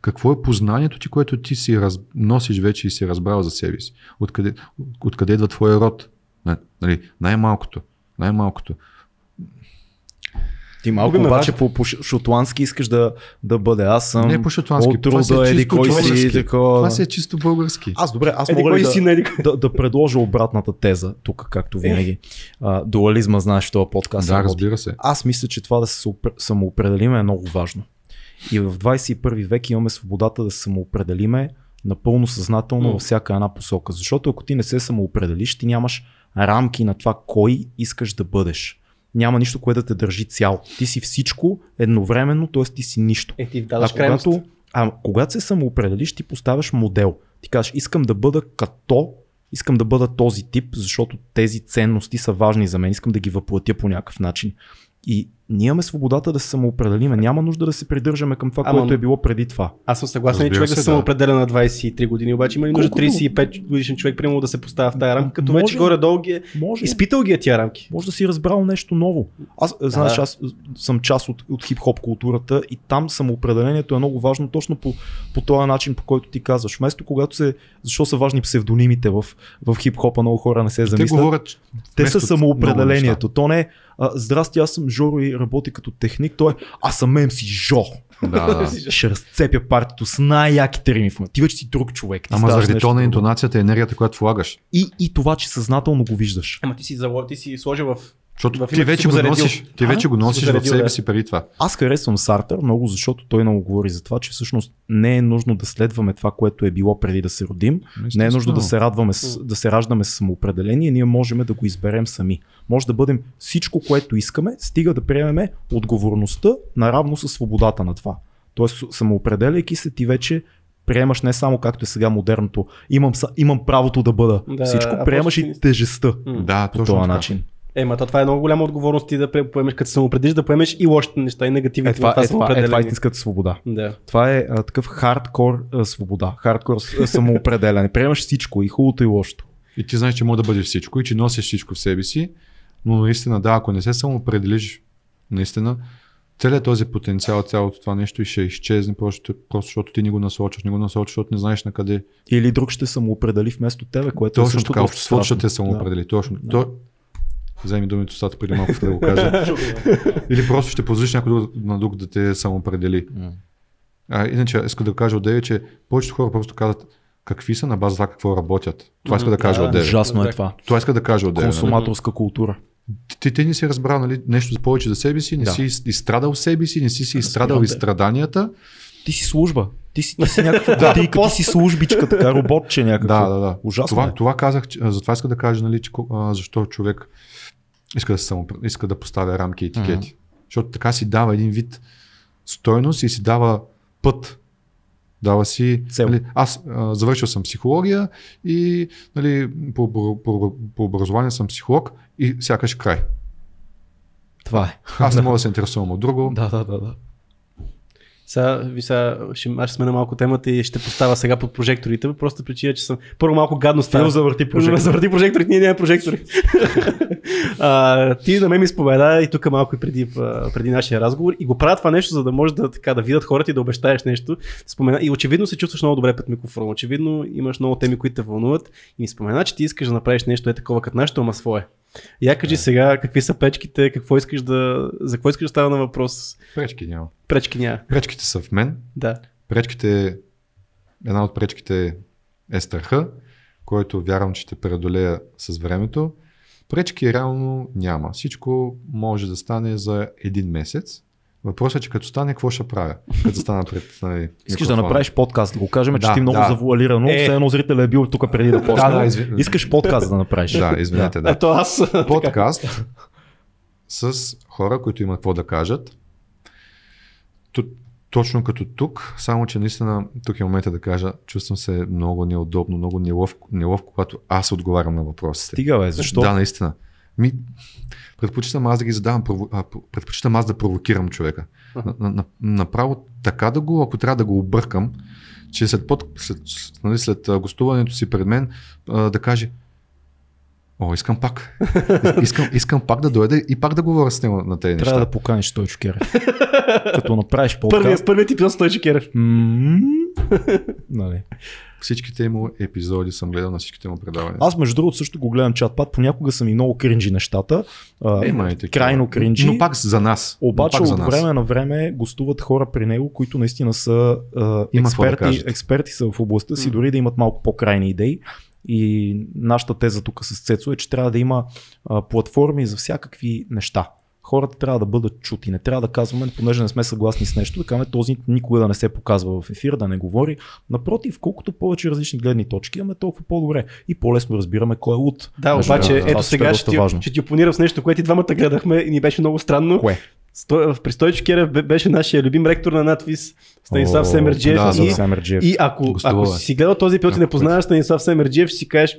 какво е познанието ти, което ти си раз, носиш вече и си разбрал за себе си? Откъде, откъде идва твоя род? Нали, най-малкото. Най-малкото. Ти малко Губим обаче по, по шотландски искаш да, да бъде. Аз съм не по шотландски. от Това си труда, е еди чисто кой си, български. такова. Това си е чисто български. Аз добре, аз Еди, мога ли да, си, еди да, да предложа обратната теза, тук както винаги. А, дуализма, знаеш, в този подкаст. да, работи. разбира се. Аз мисля, че това да се самоопределиме е много важно. И в 21 век имаме свободата да се самоопределиме напълно съзнателно М. във всяка една посока. Защото ако ти не се самоопределиш, ти нямаш рамки на това кой искаш да бъдеш. Няма нищо, което да те държи цял. Ти си всичко едновременно, т.е. ти си нищо. Е, ти А когато, а когато се самоопределиш, ти поставяш модел. Ти кажеш, искам да бъда като, искам да бъда този тип, защото тези ценности са важни за мен, искам да ги въплатя по някакъв начин. И ние имаме свободата да се самоопределиме. Няма нужда да се придържаме към това, Ама- което е било преди това. Аз съм съгласен, човек да се, да. самоопределя на 23 години, обаче има ли нужда Колкото- 35 годишен човек, примерно да се поставя в тази рамка, като Може. вече горе-долу ги е Може. изпитал ги е тия рамки. Може да си разбрал нещо ново. Аз, да. знаеш, аз съм част от, от хип-хоп културата и там самоопределението е много важно точно по, по този начин, по който ти казваш. Вместо когато се... Защо са важни псевдонимите в, в хип-хопа, много хора не се Те замислят. говорят. Те са самоопределението. То не е здрасти, аз съм Жоро и работя като техник. Той е аз съм MC Жо. Да, да. Ще разцепя партито с най-яките рими. Ти вече си друг човек. Ти Ама заради нещо тона, интонацията, енергията, която влагаш. И, и това, че съзнателно го виждаш. Ама ти си ти си сложил в... Защото ти вече го носиш, ти А? вече го носиш в себе да. си преди това. Аз харесвам Сартър много, защото той много говори за това, че всъщност не е нужно да следваме това, което е било преди да се родим. Не е нужно да се, радваме, да се раждаме с самоопределение, ние можем да го изберем сами. Може да бъдем всичко, което искаме, стига да приемеме отговорността наравно с свободата на това. Тоест, самоопределяйки се, ти вече приемаш не само както е сега модерното, имам, имам правото да бъда Да, всичко, приемаш и тежестта. Да, по точно този така. начин. Е, ма това е много голяма отговорност ти да поемеш, като се самоопределиш, да поемеш и лошите неща, и негативните Е, това, на това е, това, е, това е истинската свобода. Да. Това е а, такъв хардкор а, свобода, хардкор самоопределяне. Приемаш всичко, и хубавото и лошото. И ти знаеш, че може да бъдеш всичко и че носиш всичко в себе си, но наистина да, ако не се самоопределиш, наистина, целият този потенциал, цялото това нещо и ще изчезне, просто, просто защото ти не го насочваш, не го насочваш, защото не знаеш на къде. Или друг ще самоопредели вместо тебе, което е Точно също така, доста обществото ще те самоопредели. Точно. То... Вземи думите от устата преди малко да го кажа. Или просто ще позволиш някой друг, на друг да те самоопредели. А, иначе иска да кажа от Деви, че повечето хора просто казват какви са на база това какво работят. Това иска да кажа Да, от Деви. Ужасно е Да. това. Това иска да кажа от Деви. нали? Консуматорска култура. Ти, ти не си разбрал нали, нещо повече за себе си, не Да. си из- изстрадал себе си, не си си изстрадал те. изстраданията. Ти си служба. Ти си, ти си някаква кутийка, ти си службичка, така роботче някакво. Да, да, да. Ужасно това, е. това казах, затова иска да кажа, нали, че, а, защо човек иска да, само, иска да поставя рамки и етикети. Мгм. Защото така си дава един вид стойност и си дава път. Дава си. Цел. Нали, аз а, завършил съм психология и нали, по, по, по, по образование съм психолог и сякаш край. Това е. Аз не мога да се интересувам от друго. Да, да, да. да. Сега, ви сега ще, аз ще смена малко темата и ще поставя сега под прожекторите. Просто причина, че съм първо малко гадно става. Фил завърти прожектор. Завърти прожекторите, ние нямаме прожектори. а, ти на мен ми спомена и тук малко и преди, преди нашия разговор и го правя това нещо, за да може да, така, да видят хората и да обещаеш нещо. Спомена, и очевидно се чувстваш много добре пред микрофона. Очевидно имаш много теми, които те вълнуват и ми спомена, че ти искаш да направиш нещо е такова като нашето, ама свое. Я кажи сега какви са печките, какво искаш да, за какво искаш да става на въпрос. Пречки няма. Пречки няма. Пречките са в мен. Да. Пречките, една от пречките е страха, който вярвам, че ще преодолея с времето. Пречки реално няма. Всичко може да стане за един месец. Въпросът е, че като стане, какво ще правя? Като стана пред нали, Искаш да направиш подкаст, да го кажем, че Да, ти много да. завуалирано, Е. все едно зрителя е бил тук преди да почне. Да, да, изви- Искаш подкаст да направиш. Да, извинете, да. Ето аз. Подкаст с хора, които имат какво да кажат. Ту- точно като тук, само че наистина тук е момента да кажа, чувствам се много неудобно, много неловко, неловко когато аз отговарям на въпросите. Стига бе, защо? Да, наистина. Ми, предпочитам аз да ги задавам, а, предпочитам аз да провокирам човека. На, на, на, направо така да го, ако трябва да го объркам, че след, под, след, нали, след гостуването си пред мен а, да каже О, искам пак. Искам, искам пак да дойде и пак да говоря с него на тези Трябва неща. да поканиш той Чукерев. Като направиш Първият, подкаст. първият епизод с Стойчо Керев. Нали. Всичките му епизоди съм гледал на всичките му предавания. Аз между другото също го гледам чатпад, понякога са ми много кринджи нещата. А, Има и такива. крайно кринджи. Но пак за нас. Обаче пак за от нас. време на време гостуват хора при него, които наистина са а, Има какво да експерти, експерти са в областта си, дори да имат малко по-крайни идеи. И нашата теза тук с Цецо е, че трябва да има а, платформи за всякакви неща. Хората трябва да бъдат чути. Не трябва да казваме, понеже не сме съгласни с нещо, да казваме този никога да не се показва в ефир, да не говори. Напротив, колкото повече различни гледни точки имаме, толкова по-добре. И по-лесно разбираме кой е луд. Да, Между обаче, това ето е сега доста ще важно. ще ти опонирам с нещо, което и двамата гледахме и ни беше много странно. Кое? Сто, при Стойчо Керев бе- беше нашия любим ректор на надвис Станислав Семерджиев. да, и, да. Семерджиев. и ако, ако е. си гледал този епизод и не познаваш Станислав Семерджиев, ще си кажеш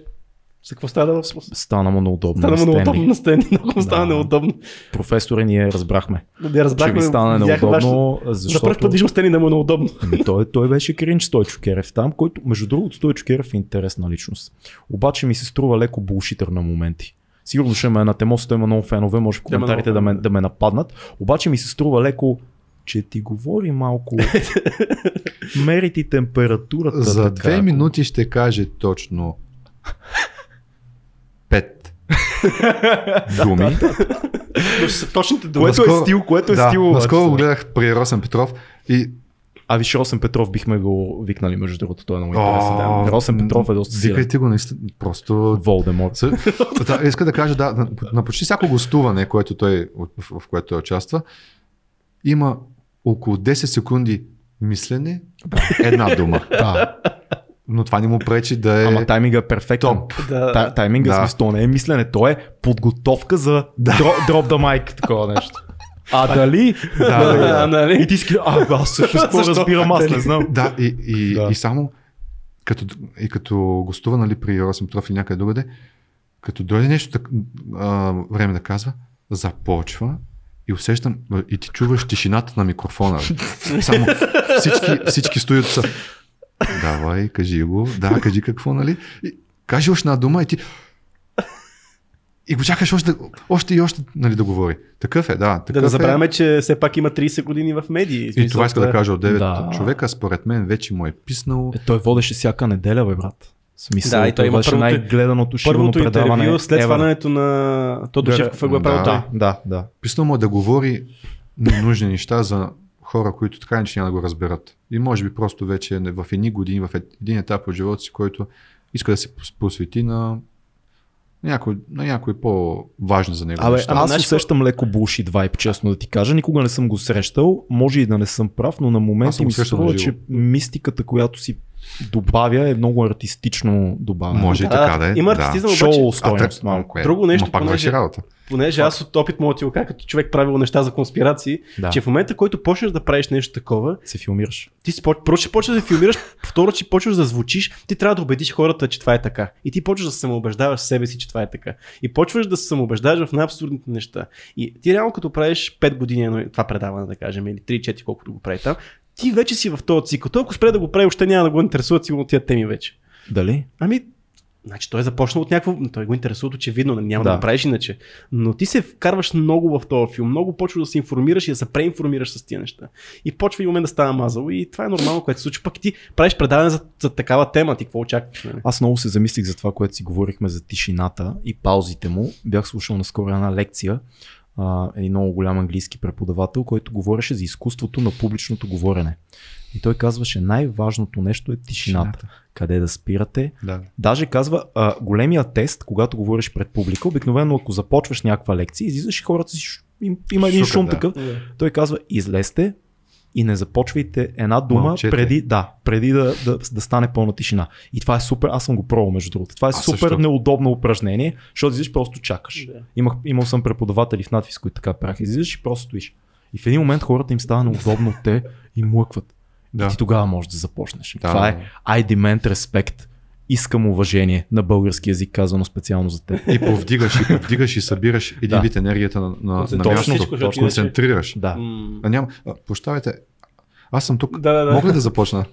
За какво става да Стана му неудобно. Стана му на неудобно на Стенли, много му стана Да. неудобно. Професоре, ние разбрахме, Да че разбрахме, ви стана неудобно, вашето- За първ защото... път виждам Стенли да му е неудобно. Ами той, той беше кринч Стойчо Керев там, който между другото Стойчо Керев е интересна личност. Обаче ми се струва леко булшитър на моменти. Сигурно ще ме е на темост, той има много фенове, може в коментарите да ме, да ме нападнат. Обаче ми се струва леко, че ти говори малко, мери ти температурата. За така, две минути ще каже точно думи. Но ще са точните думи. Което е стил, което е да, стил. наскоро го гледах при Росен Петров и А виж, Росен Петров бихме го викнали, между другото, той е много интересен. Да. Росен Петров е доста силен. Викайте го наистина, просто... Волдемор. Да, иска да кажа, да, на, на почти всяко гостуване, което той, в, в което той участва, има около 10 секунди мислене, една дума. Да. Но това не му пречи да е... Ама тайминга е перфектен. Топ. Да. Та, тайминга, Да. да. смисъл, не е мислене, то е подготовка за дро- дроп да майк, такова нещо. А дали? Да, да, да. А, нали? И ти си а, аз също какво Защо? разбирам, аз не Дали? знам. Да, и, и, Да. и само като, и като гостува нали, при Росен Петров или някъде другаде, като дойде нещо так, а, време да казва, започва и усещам, и ти чуваш тишината на микрофона. бе. Само всички, всички стоят са. Давай, кажи го. Да, кажи какво, нали? И, кажи още една дума и ти... И го чакаш още, още и още нали, да говори. Такъв е, да. Такъв Да не е. забравяме, че все пак има 30 години в медии. И това иска да кажа от 9 Да. човека, според мен вече му е писнало. Е, той водеше всяка неделя, бе, брат. В Смисъл, Да, и той има беше първото- най-гледаното Първото предаване. интервю след свалянето на Тодор Да, Живков е го е правил да. той. Да, да, да. Писнал му е да говори ненужни неща за хора, които така иначе няма да го разберат. И може би просто вече е в едни години, в един етап от живота си, който иска да се пос- посвети на на някои, на някои по-важни за него Абе, неща. аз усещам леко булшит вайб, честно да ти кажа. Никога не съм го срещал. Може и да не съм прав, но на съм ми струва, че мистиката, която си добавя е много артистично добавена. Може и Да, така да е. има да. артистизъм, обаче, Шоу стойност малко. е, Друго нещо, пак понеже- работа. Понеже аз от опит мога да ти го кажа, като човек правил неща за конспирации, Да. че в момента, който почнеш да правиш нещо такова, Се филмираш. ти си, поч- първо ще почнеш да филмираш, второ, че почваш да звучиш, ти трябва да убедиш хората, че това е така. И ти почваш да се самоубеждаваш себе си, че това е така. И почваш да се самоубеждаваш в най-абсурдните неща. И ти реално като правиш 5 години едно, това предаване, да кажем, или 3-4, колкото го прави там, ти вече си в този цикъл. Той ако спре да го прави, още няма да го интересуват сигурно тия теми вече. Дали? Ами, значи той е започнал от някакво, той го интересува очевидно, нали, няма да. Да. го правиш иначе. Но ти се вкарваш много в този филм, много почваш да се информираш и да се преинформираш с тия неща. И почва и момент да става мазало и това е нормално, което се случва. Пък ти правиш предаване за, за такава тема, ти какво очакваш? Нали? Аз много се замислих за това, което си говорихме за тишината и паузите му. Бях слушал наскоро една лекция. А, един много голям английски преподавател, който говореше за изкуството на публичното говорене. И той казваше, най-важното нещо е тишината. Тишината. Къде да спирате, Да. Даже казва, а, големия тест, когато говориш пред публика, обикновено ако започваш някаква лекция, излизаш и хората си, им, има един Шукат, шум да. такъв. Той казва, излезте и не започвайте една дума Мълчете. преди, да, преди да, да, да, стане пълна тишина. И това е супер, аз съм го пробвал между другото. Това е Аз супер също. неудобно упражнение, защото излизаш просто чакаш. Да. Имах, имал съм преподаватели в надвис, които така правиха. Излизаш и просто стоиш. И в един момент хората им става неудобно те и млъкват. Да. И ти тогава можеш да започнеш. Да, Това да, е I demand respect. Искам уважение на български язик, казано специално за теб. И повдигаш, и повдигаш и събираш един Да. вид енергията на, на, на Концентрираш мястото. всичко, Концентрираш. Да. М, А няма, а, прощавайте, аз съм тук. Да, да, да. Мога ли да започна?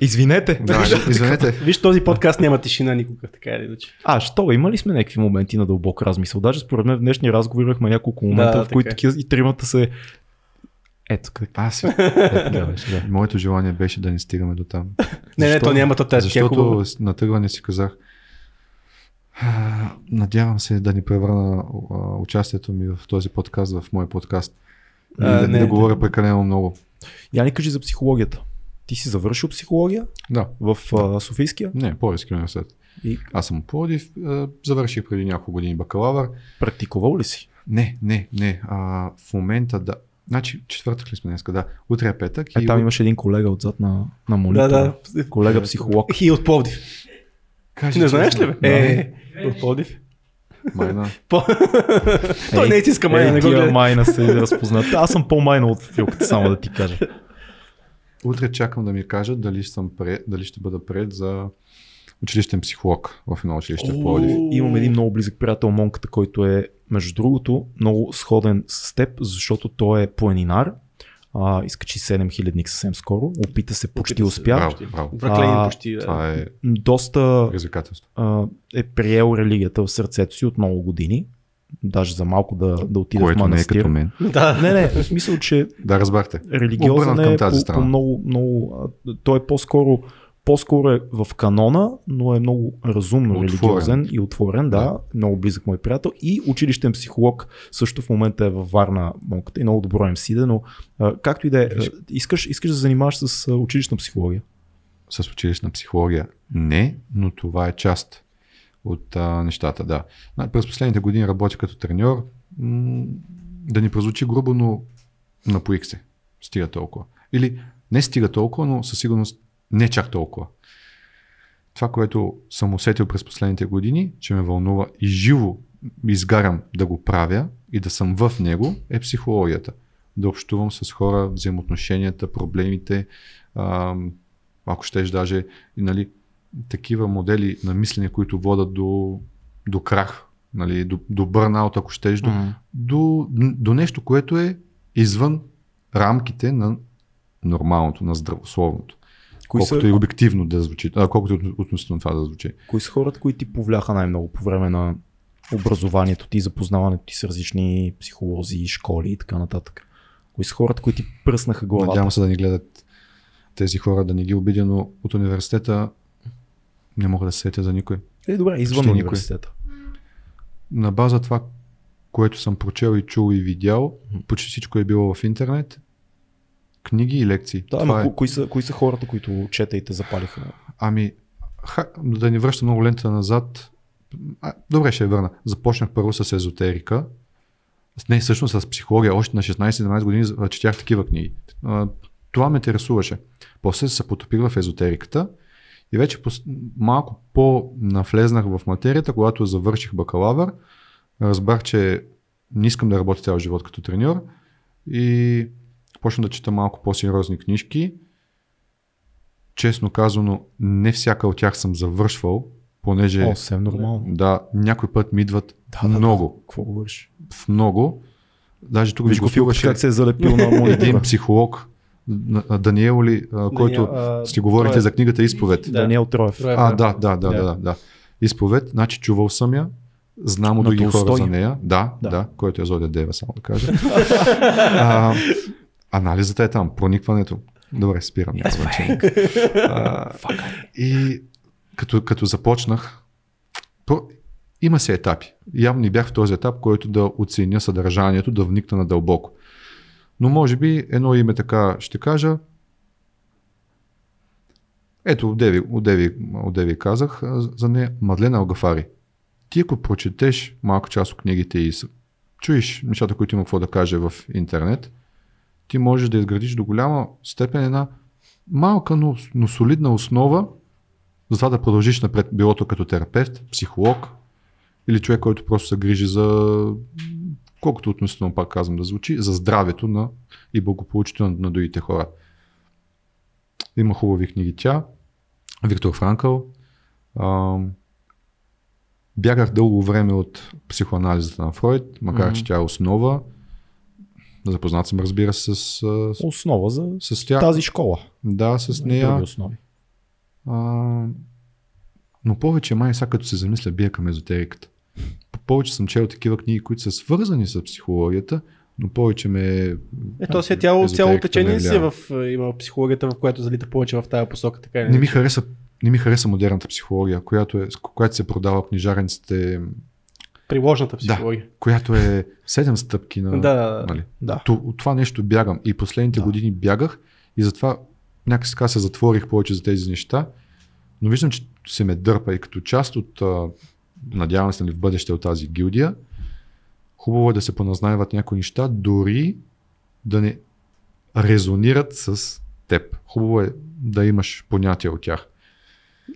Извинете. Да, извинете. Виж, този подкаст няма тишина никога, така или иначе. А, що? Има ли сме някакви моменти на дълбок размисъл? Даже според мен в днешния разговор имахме няколко момента, Да, в които е. и тримата се... Ето как. Аз си. Е, беше, да. Моето желание беше да не стигаме до там. Не, не, то няма, то тази Защото с- на тръгване си казах, «А, надявам се да ни превърна участието ми в този подкаст, в мой подкаст. И А, да, не, да говоря прекалено много. Я ни кажи за психологията. Ти си завършил психология Да, в Софийския не, Пловдивски университет. и Аз съм Пловдив, завърших преди няколко години бакалавър. практикувал ли си? Не, не, не. А, в момента да. Значи, четвъртък ли сме днес? Да. Утре е петък. Е, и там имаше един колега отзад на, на Да, монитора. да. Колега психолог. И от Пловдив. Кажи, Не знаеш ли, бе? Е, от Пловдив. Майна. По- Той не е истинска майна, не го тия майна се разпознат. Аз съм по-майна от филката, само да ти кажа. Утре чакам да ми кажат дали, съм пред, дали ще бъда пред за училищен психолог в едно училище в Пловдив. Имам един много близък приятел, Монката, който е, между другото, много сходен с теб, защото той е планинар. А, изкачи 7000 съвсем скоро. Опита се, почти Опита се, успя. Браво, браво. А, почти. да. Това е Доста а, е приел религията в сърцето си от много години. Даже за малко да, да отида в Което не е манастир. като мен. Да. Не, не, в смисъл, че Да, разбрахте. религиозен Обърнат към е тази по, по много, много, а, той е по-скоро по-скоро е в канона, но е много разумно Отворен. религиозен и отворен, да, Да. много близък мой приятел. И училищен психолог също в момента е във Варна монката и много добро им сиде, но а, както и да е, искаш, искаш да се занимаваш с училищна психология. С училищна психология не, но това е част от а, нещата, да. През последните години работя като треньор. М- да ни прозвучи грубо, но напоих се. Стига толкова. Или не стига толкова, но със сигурност не чак толкова. Това, което съм усетил през последните години, че ме вълнува и живо изгарям да го правя и да съм в него, е психологията. Да общувам с хора, взаимоотношенията, проблемите, ако щеш даже и, нали, такива модели на мислене, които водят до, до крах, нали, до, до бърнаут, ако щеш, до, Мгм. до, до нещо, което е извън рамките на нормалното, на здравословното. Кои колкото са, и обективно да звучи, а, колкото и относително това да звучи. кои са хората, които ти повляха най-много по време на образованието ти, запознаването ти с различни психолози, школи и така нататък? Кои са хората, които ти пръснаха главата? Надявам се да ни гледат тези хора, да не ги обидя, но от университета не мога да се сетя за никой. Е, добре, извън Почти никой. университета. На база това, което съм прочел и чул и видял, почти всичко е било в интернет. Книги и лекции. Да, ама е. ко- кои, са, кои са хората, които чета и те запалиха? Ами, ха, да ни връща много лента назад. А, добре, ще я върна. Започнах първо с езотерика. Не, всъщност с психология. Още на 16-17 години четях такива книги. Това ме интересуваше. После се потопих в езотериката и вече пос- малко по-навлезнах в материята, когато завърших бакалавър. Разбрах, че не искам да работя цял живот като треньор и почна да чета малко по-сериозни книжки честно казано, не всяка от тях съм завършвал, понеже О, съвсем нормално. да, някой път ми идват Да, да, много, Какво говориш? в много. Даже тук ви Виж го гостуваше как се е залепил на един монитора. психолог, Н- Даниел ли, който а, си говорите е- за книгата Изповед. Да. Даниел Троев. Троев. А, да, да, да, Да. да, да, да. Изповед, значи чувал съм я, знам от други хора за нея. Да, Да. да, да, който е Зодия Дева, само да кажа. а, анализата е там, проникването. Добре, спирам. няма значение. И като, като започнах, то, има се етапи. Явно не бях в този етап, който да оценя съдържанието, да вникна надълбоко. Но може би едно име така ще кажа. Ето, Одеви, Одеви, Одеви казах за нея. Мадлена Алгафари. Ти ако прочетеш малка част от книгите и чуеш нещата, които има какво да каже в интернет, ти можеш да изградиш до голяма степен една малка, но, но солидна основа за да продължиш напред, било то като терапевт, психолог или човек, който просто се грижи за, колкото относително пак казвам да звучи, за здравето на и благополучието на, на другите хора. Има хубави книги тя, Виктор Франкъл. Ам, бягах дълго време от психоанализата на Фройд, макар Мгм. че тя е основа. Запознат съм, разбира се, с, Основа за с тя. тази школа. Да, с нея. основи. А, но повече май сега като се замисля бия към езотериката. Повече съм чел такива книги, които са свързани с психологията, но повече ме... Ето си е цяло, цяло течение си влияе. в е, има психологията, в която залита повече в тази посока. Така или Не ми хареса, не ми хареса модерната психология, която, е, която се продава в книжарниците, Приложната психология. която е 7 стъпки на... Да, да, да. Нали? Да. От това нещо бягам. И последните Да. години бягах и затова някак така се затворих повече за тези неща. Но виждам, че се ме дърпа и като част от, надявам се, нали, в бъдеще от тази гилдия, хубаво е да се поназнайват някои неща, дори да не резонират с теб. Хубаво е да имаш понятие от тях.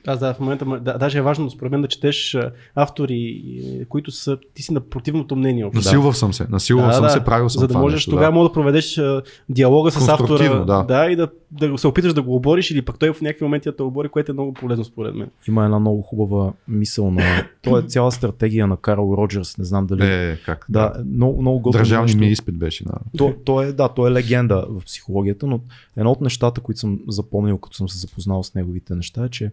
Аз да, в момента, да, даже е важно според мен да четеш автори, е, които са, ти си на противното мнение. общо. Насилвал съм се, насилвал Да, съм да, се, правил съм За да това можеш нещо, тогава да. мога да проведеш диалога с автора да. да, и да, да се опиташ да го обориш или пък той в някакви моменти да те обори, което е много полезно според мен. Има една много хубава мисъл на... То е цяла стратегия на Карл Роджерс, не знам дали... Е, как? Да, много, много готино Държавни нещо. ми изпит беше. Да. То, то е, да, то е легенда в психологията, но едно от нещата, които съм запомнил, като съм се запознал с неговите неща, е, че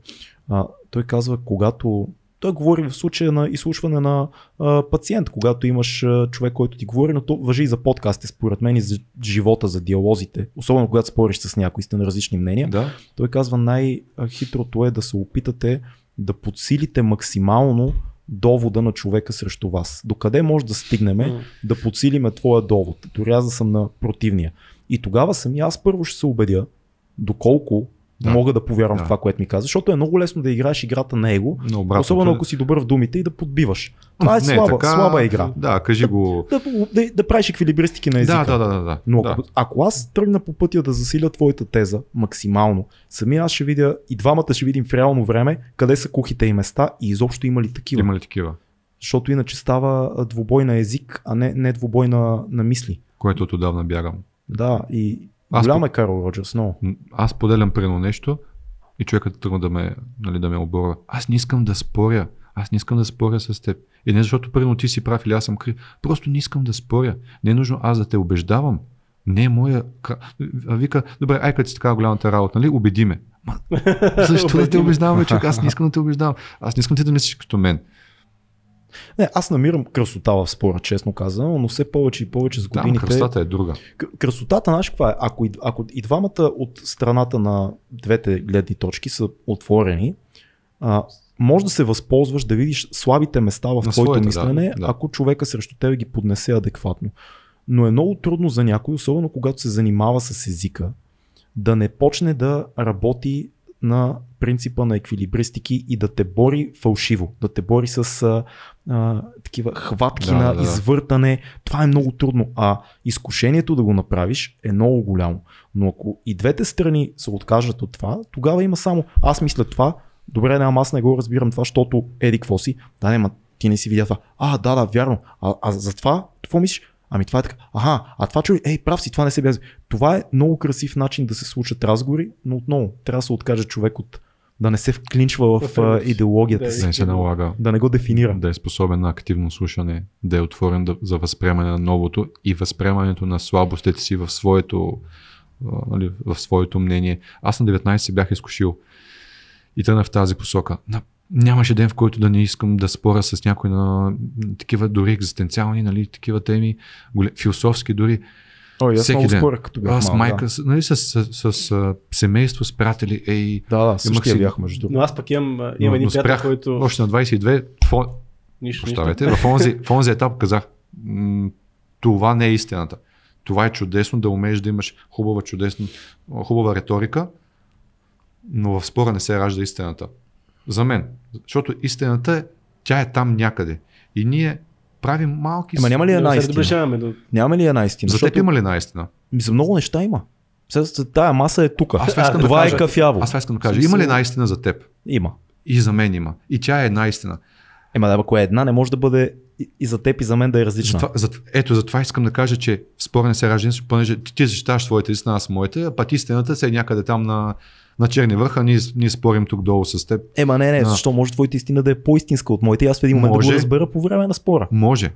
а, той казва, когато той говори в случая на изслушване на а, пациент, когато имаш а, човек, който ти говори, но то въжи и за подкастите, според мен, и за живота, за диалозите, особено когато спориш с някой, сте на различни мнения. да. Той казва най-хитрото е да се опитате да подсилите максимално довода на човека срещу вас. Докъде може да стигнем М. да подсилиме твоя довод, дори аз да съм на противния. И тогава сами аз първо ще се убедя доколко Да. мога да повярвам Да. в това, което ми каза, защото е много лесно да играеш играта на его, Но особено ако си добър в думите и да подбиваш. Това е Не, слаба, така- слаба игра. Да, кажи го. Да, да, да правиш еквилибристики на езика. Да, да, да, да. Но да. ако, ако аз тръгна по пътя да засиля твоята теза максимално, самия аз ще видя и двамата ще видим в реално време къде са кухите и места и изобщо има ли такива. Има ли такива? Защото иначе става двубой на език, а не, не двубой на, на мисли. Което от отдавна бягам. Да, и Аз голям по- е Карл Роджерс, много. Аз поделям прено нещо и човекът тръгна да ме, нали, да ме оборва. Аз не искам да споря. Аз не искам да споря с теб. И не защото прено ти си прав или аз съм крив. Просто не искам да споря. Не е нужно аз да те убеждавам. Не е моя... А вика, добре, ай като си така голямата работа, нали? Убеди ме. Ма, защо да те убеждавам, човек? Аз не искам да те убеждавам. Аз не искам ти да мислиш като мен. Не, аз намирам красота в спора, честно казано, но все повече и повече с Да, годините. красотата е друга. Красотата, знаеш каква е? Ако и, ако и двамата от страната на двете гледни точки са отворени, а, може да се възползваш да видиш слабите места в твоето своята, да, мислене, да. ако човека срещу теб ги поднесе адекватно. Но е много трудно за някой, особено когато се занимава с езика, да не почне да работи на принципа на еквилибристики и да те бори фалшиво, да те бори с а, а, такива хватки Да, на да, извъртане. Това е много трудно, а изкушението да го направиш е много голямо. Но ако и двете страни се откажат от това, тогава има само аз мисля това, добре, не, аз не го разбирам това, защото еди какво си, да, не, ма ти не си видя това. А, да, да, вярно. А, а за това, какво мислиш? Ами това е така. Аха, а това човек, ей, прав си, това не се бяга. Това е много красив начин да се случат разговори, но отново трябва да се откаже човек от да не се вклинчва в а, идеологията Да, си, Да не се налага. да не го дефинира. да е способен на активно слушане, да е отворен да, за възприемане на новото и възприемането на слабостите си в своето, нали, в своето мнение. Аз на 19 се бях изкушил и тръгнах в тази посока. На, нямаше ден, в който да не искам да споря с някой на такива дори екзистенциални, нали, такива теми, философски дори. Ой, аз всеки ден. споря, като бях Аз малък, майка, Да. с, нали, с, с, с, с семейство, с приятели, ей, Да, да, същия си- бях между. Но аз пък имам, но, имам един приятел, който... още на 22, фо, Нищо, нищо. В онзи, в онзи етап казах, м- това не е истината. Това е чудесно да умееш да имаш хубава, чудесна, хубава риторика, но в спора не се ражда истината. За мен. Защото истината е, тя е там някъде. И ние правим малки... Ема няма ли Да, една истина? до... Няма ли една истина? За теб има ли наистина? Ми За много неща има. Тая маса е тук. Аз това искам да Това е кажа. кафяво. Аз искам да кажа. Има ли една истина за теб? Има. И за мен има. И тя е една истина. Ема да, ако е една, не може да бъде и- за теб и за мен да е различна. Затова, за, ето, затова искам да кажа, че в спора не се ражда, истина, понеже ти, ти защитаваш своята истина, аз моята, а пък истината се е някъде там на, на черни върха, ние, ние спорим тук долу с теб. Ема не, не, Да. защо може твоята истина да е по-истинска от моята и аз в един момент да Може. го разбера по време на спора. Може.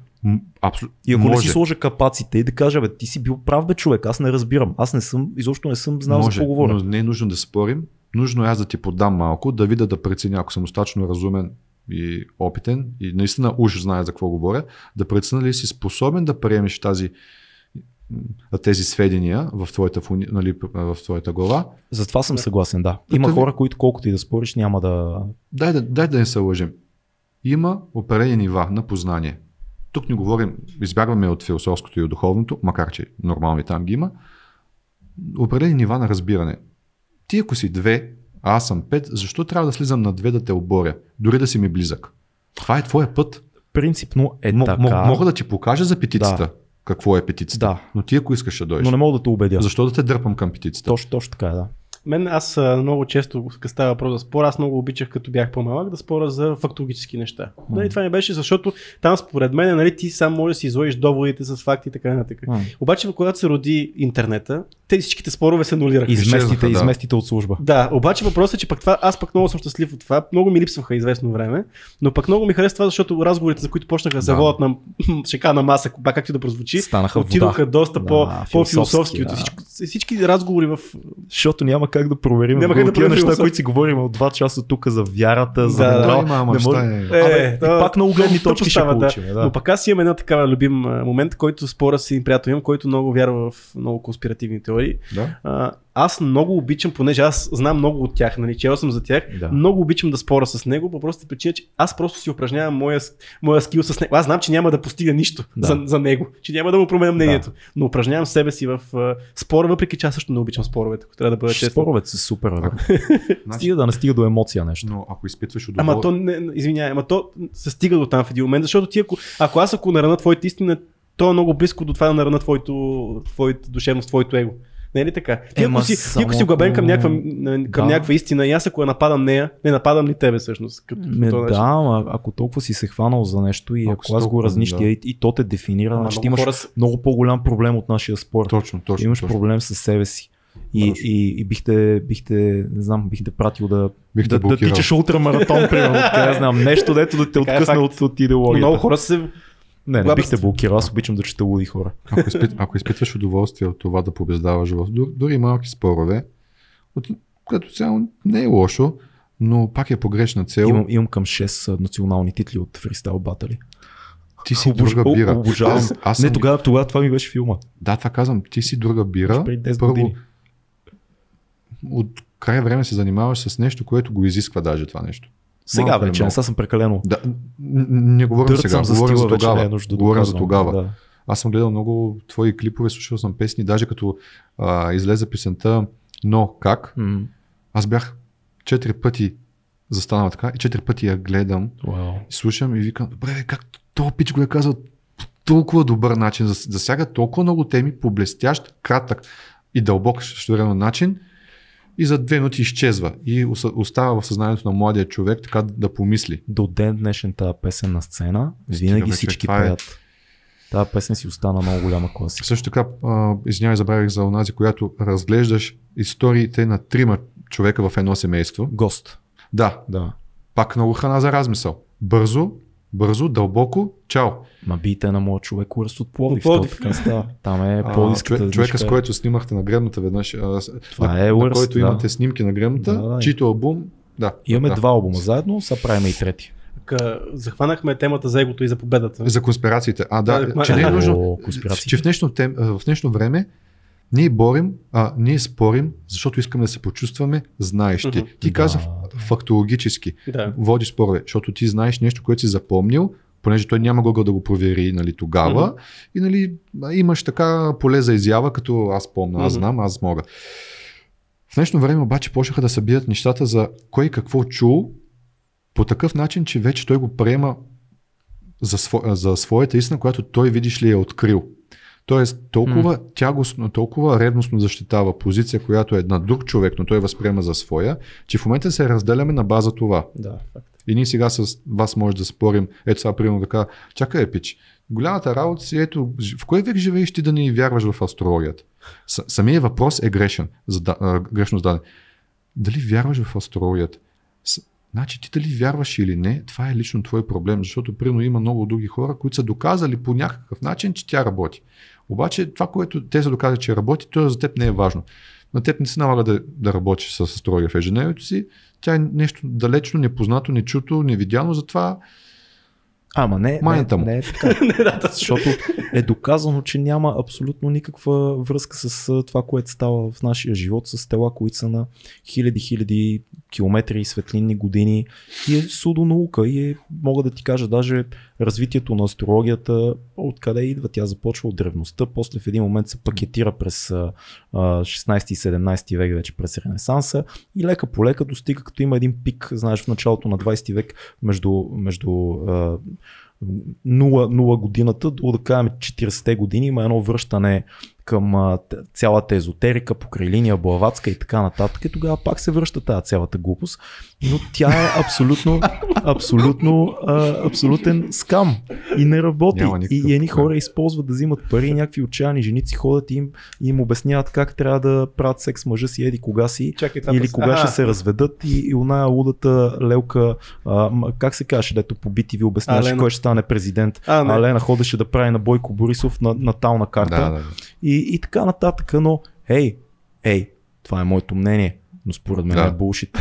Абсолютно. И ако може. не си сложа капаците и да кажа, бе, ти си бил прав, бе, човек, аз не разбирам. Аз не съм, изобщо не съм знал за може, какво говоря. но не е нужно да спорим. Нужно е аз да ти подам малко, да видя да преценя, ако съм достатъчно разумен и опитен и наистина уж знае за какво говоря, да преценя ли си способен да приемеш тази тези сведения в твоята, нали, в твоята глава. Затова съм съгласен, да. Има ви- хора, които колкото и да спориш, няма да... Дай да, дай да не се лъжим. Има определени нива на познание. Тук не говорим, избягваме от философското и от духовното, макар че нормално и там ги има. Определени нива на разбиране. Ти ако си две, а аз съм пет, защо трябва да слизам на две да те оборя, дори да си ми близък? Това е твоя път. Принципно е М- така, мога да ти покажа за петицата Да. Какво е петицата. Да. Но ти ако искаш да дойдеш, но не мога да те убедя. защо да те дърпам към петицата? Точно, точно така е, да. Мен аз много често, като става въпрос за спор, аз много обичах, като бях по-малък, да спора за фактологически неща. Mm. Нали, това ми беше, защото там според мен, нали, ти сам можеш да си изложиш доводите с факти и така нататък. Mm. Обаче, когато се роди интернета, те всичките спорове се нулираха. Изместите, да. изместите от служба. Да, обаче въпросът е, че пък това, аз пък много съм щастлив от това. Много ми липсваха известно време, но пък много ми харесва това, защото разговорите, за които почнаха да се водят на шека на маса, пак както да прозвучи, Станаха отидоха вода. доста Да, по, философски, по-философски. да. Всички, всички разговори в Защото няма как да проверим Няма как да тия проверим неща, които си говорим от 2 часа тук за вярата, за Да, да. морал. Той има, ама не може- е. Е, Абе, и пак много гледни тъпо точки ще да. получим, да. Но пък аз имам една такава любим момент, който спора си приятел имам, който много вярва в много конспиративни теории. Да? Аз много обичам, понеже аз знам много от тях, нали, чел съм за тях, Да. много обичам да спора с него, по простата причина, че аз просто си упражнявам моя, моя скил с него. Аз знам, че няма да постига нищо Да. за, за него, че няма да му променя мнението, но упражнявам себе си в а, спора, въпреки че аз също не обичам споровете, ако трябва да бъда честен. Споровете са супер. бе. Значи, Стига да не стига до емоция нещо. но ако изпитваш Ама удоволствие... то, не, извинявай, ама то се стига до там в един момент, защото ти ако, ако аз ако нарана твоята истина, то е много близко до това да нарана твоето, твоето душевност, твоето его. Не е ли така? Ти ако си, ти ако си само огабен към, някаква, към Да. някаква истина и аз ако я нападам нея, не нападам ли тебе всъщност? Като, този да, ама ако толкова си се хванал за нещо и Ако ако, аз го разнищия да. и, и то те дефинира, Ама значи ти имаш хора много по-голям проблем от нашия спор. Точно, точно. имаш точно. проблем с себе си. И, и, и бихте, бихте, не знам, бихте пратил да, Бих те да, да тичаш ултрамаратон, примерно, така, не знам, нещо, дето да те Така е откъсне факт. от, от идеологията. много хора се... Не, не бихте блокирал, аз обичам да чета луди хора. Ако, изпит, ако изпитваш удоволствие от това да побеждаваш в дори, малки спорове, от, като цяло не е лошо, но пак е погрешна цел. Имам, имам към 6 а, национални титли от фристайл батали. Ти си Обож- друга бира. Обожавам. Аз, аз Не, съм, тогава, тогава това ми беше филма. Да, това казвам. Ти си друга бира. Преди 10 Първо, години. от край време се занимаваш с нещо, което го изисква даже това нещо. Сега Малко вече, сега съм прекалено. Да, не говорим Дърт сега, съм за говорим за стила, вече не тогава. е нужда да говорим за тогава. Да. Аз съм гледал много твои клипове, слушал съм песни, даже като а, излезе песента Но как, М, аз бях четири пъти застанал така и четири пъти я гледам Вау. и слушам и викам, добре, как този пич го е казал толкова добър начин, зас- засяга толкова много теми по блестящ, кратък и дълбок също време начин и за две минути изчезва и остава в съзнанието на младия човек така да помисли. До ден днешен тази песен на сцена, Стига, винаги бе, всички е- пеят. Тази песен си остана много голяма класика. Също така, извинявай, забравих за онази, която разглеждаш историите на трима човека в едно семейство. Гост. Да, Да. пак много храна за размисъл. Бързо, бързо, дълбоко, чао. Ма бийте на моят човек Урс от Пловдив. Пловдив. То така става. Там е А, Пловдивската човек, човека, с който снимахте на гребната веднъж, а, Това на, е на Worst, който да. имате снимки на гребната, Да, да. чийто албум, да. Имаме да. два албума заедно, сега правим и трети. Захванахме темата за егото и за победата. За конспирациите. А, да, Да, че не е нужно. О. Че в днешно, тем, в днешно време ние борим, а, ние спорим, защото искаме да се почувстваме знаещи. Ти Да, каза. Фактологически. Да. води спорове, защото ти знаеш нещо, което си запомнил, понеже той няма гогъл да го провери нали, тогава Мгм. и нали, имаш така поле за изява, като аз помня, аз знам, аз мога. В днешно време обаче почнаха да се бият нещата за кой какво чул по такъв начин, че вече той го приема за, сво, за своята истина, която той видиш ли е открил. Тоест, толкова тягостно, толкова ревностно защитава позиция, която е на друг човек, но той възприема за своя, че в момента се разделяме на база това. Да, факт. И ние сега с вас може да спорим, ето сега примерно така, чакай пич, голямата работа си, ето, в кой век живееш ти да не вярваш в астрологията? С- самия въпрос е грешен, зада, а, грешно зададен. Дали вярваш в астрологията? С, значи ти дали вярваш или не, това е лично твой проблем, защото примерно има много други хора, които са доказали по някакъв начин, че тя работи. Обаче това, което те са доказали, че работи, то за теб не е важно. На теб не се налага да, да работиш с астрология в ежедневието си, тя е нещо далечно, непознато, нечуто, невидяно, затова Ама не, не, Майната му. не е така. Защото е доказано, че няма абсолютно никаква връзка с това, което става в нашия живот, с тела, които са на хиляди, хиляди километри и светлинни години. И е судонаука и е, мога да ти кажа, даже развитието на астрологията, откъде идва, тя започва от древността, после в един момент се пакетира през а, а, 16 и 17 век вече през Ренесанса и лека по лека достига, като има един пик, знаеш, в началото на 20 век между, между а, нула, нула годината до да кажем 40-те години има едно връщане към а, цялата езотерика, покрай линия Блаватска и така нататък. И тогава пак се връща тази цялата глупост. Но тя е абсолютно, абсолютно, а, абсолютен скам. И не работи. И едни хора използват да взимат пари, някакви отчаяни женици ходят и им, и им обясняват как трябва да правят секс мъжа си, еди кога си. Чакай, Или кога Аха. ще се разведат и, и оная лудата Лелка, а, как се каже, дето по бити ви обясняваше Алена. кой ще стане президент. А, не. А, Лена ходеше да прави на Бойко Борисов на натална карта Да, да, да. И, и така нататък, но ей, ей, това е моето мнение, но според мен Да. е булшит.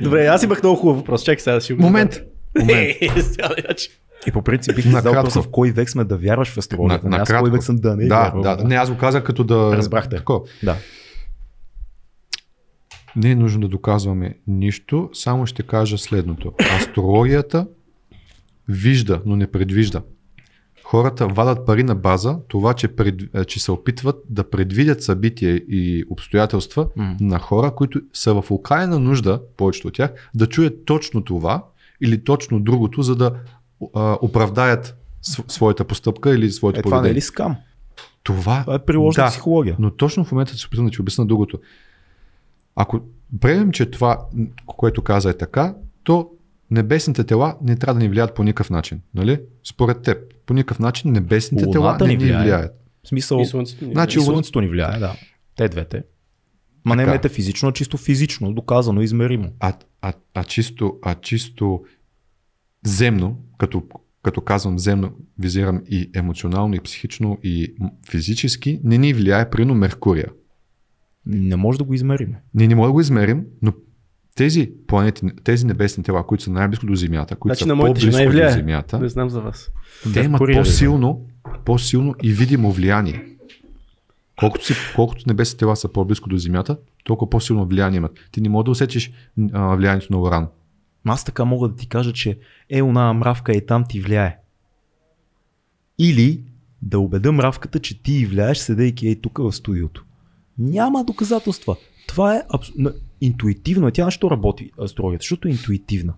Добре, аз имах много хубав въпрос. Чакай сега да си го Момент. Момент. да че- И по принцип бих задал въпроса в кой век сме да вярваш в астрологията. На- аз кой век съм да не Да, вярвам. да, не, аз го казах като да... Разбрахте. Такова. да. Не е нужно да доказваме нищо, само ще кажа следното. Астрологията вижда, но не предвижда. Хората вадат пари на база това, че, пред, е, че се опитват да предвидят събития и обстоятелства М. на хора, които са в окаяна нужда, повечето от тях, да чуят точно това или точно другото, за да а, оправдаят св- своята постъпка или своето Е, това не поведение. е ли скам? Това, Това е приложна да, психология. но точно в момента се опитвам да ти обясна другото. Ако приемем, че това, което каза е така, то небесните тела не трябва да ни влияят по никакъв начин. Нали? Според теб, по никакъв начин небесните тела Луната не ни влияе. влияят. В смисъл, И слънцето ни. Значи, и слънцето ни влияе, да. Те двете. Ма не Така. метафизично, а чисто физично, доказано, измеримо. А, а, а, чисто, а чисто земно, като, като казвам земно, визирам и емоционално, и психично, и физически, не ни влияе прино Меркурия. Не може да го измерим. Ние не можем да го измерим, но тези планети, тези небесни тела, които са най-близко до Земята, които Значи са по-близко до. Земята, Не знам за вас. те имат Меркурия, по-силно, по-силно и видимо влияние. Колкото, си, колкото небесните тела са по-близко до Земята, толкова по-силно влияние имат. Ти не можеш да усетиш а, влиянието на Уран. Аз така мога да ти кажа, че е она мравка е там ти влияе. Или да убеда мравката, че ти влияеш, седейки ей тук в студиото. Няма доказателства. Това е абсолютно интуитивно. Тя нещо работи астрологията, защото е интуитивна.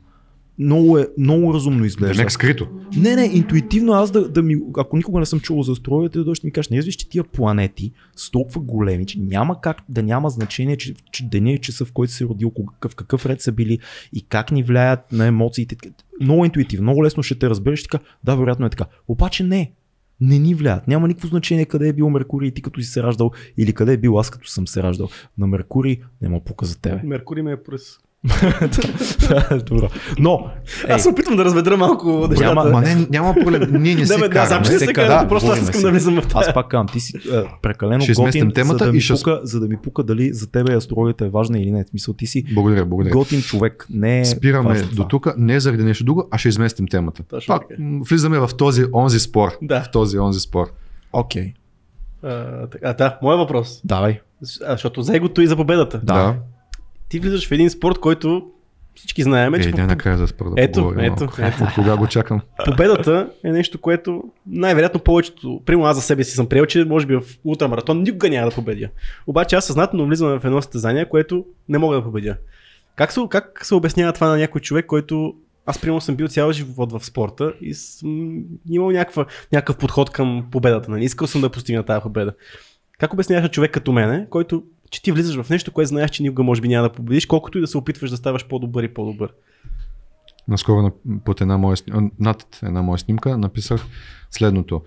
Много, е, много разумно изглежда. Демек скрито. Не, не, интуитивно аз да, да ми, ако никога не съм чувал за астрологията, да дойдеш ми кажеш, не виж, че тия планети са толкова големи, че няма как да няма значение, че, че деня и часа, в който се родил, кога- в какъв ред са били и как ни влияят на емоциите. Много интуитивно, много лесно ще те разбереш така, да, вероятно е така. Обаче не, не ни влияят. Няма никакво значение къде е бил Меркурий ти като си се раждал или къде е бил аз като съм се раждал. На Меркурий няма пука за тебе. Меркурий ме е пръс. Добро. Но, ей, Аз се опитвам да разбедра малко нещата. Няма- Ма не, няма проблем. Ние не Да, се да, знам, караме. че не се се кара, карате, просто аз искам да влизам в Аз това. пак казвам, ти си е, прекалено Ще изместим готин, темата за да, ми и ще- пука, за да ми пука дали за тебе астрологията е важна или не. В смисъл, ти си Благодаря, благодаря. готин човек. Не е Спираме до тук, не заради нещо друго, а ще изместим темата. Точно Пак влизаме в този онзи спор. Да. В този онзи спор. Окей, А, така, да, моят въпрос. давай. А, защото за егото и за победата. Да. Ти влизаш в един спорт, който всички знаем, Е, че не накрая за спор да Ето, поговорим ето, малко. ето. От кога го чакам? победата е нещо, което най-вероятно повечето, примерно аз за себе си съм приел, че може би в ултрамаратон никога няма да победя. Обаче аз съзнателно влизам в едно състезание, което не мога да победя. Как се, как се обяснява това на някой човек, който аз примерно съм бил цял живот в спорта и съм имал някаква, някакъв подход към победата. Нали? Искал съм да постигна тази победа. Как обясняваш човек като мене, който че ти влизаш в нещо, което знаеш, че никога може би няма да победиш, колкото и да се опитваш да ставаш по-добър и по-добър. Наскоро на- под една моя, над една моя снимка написах следното.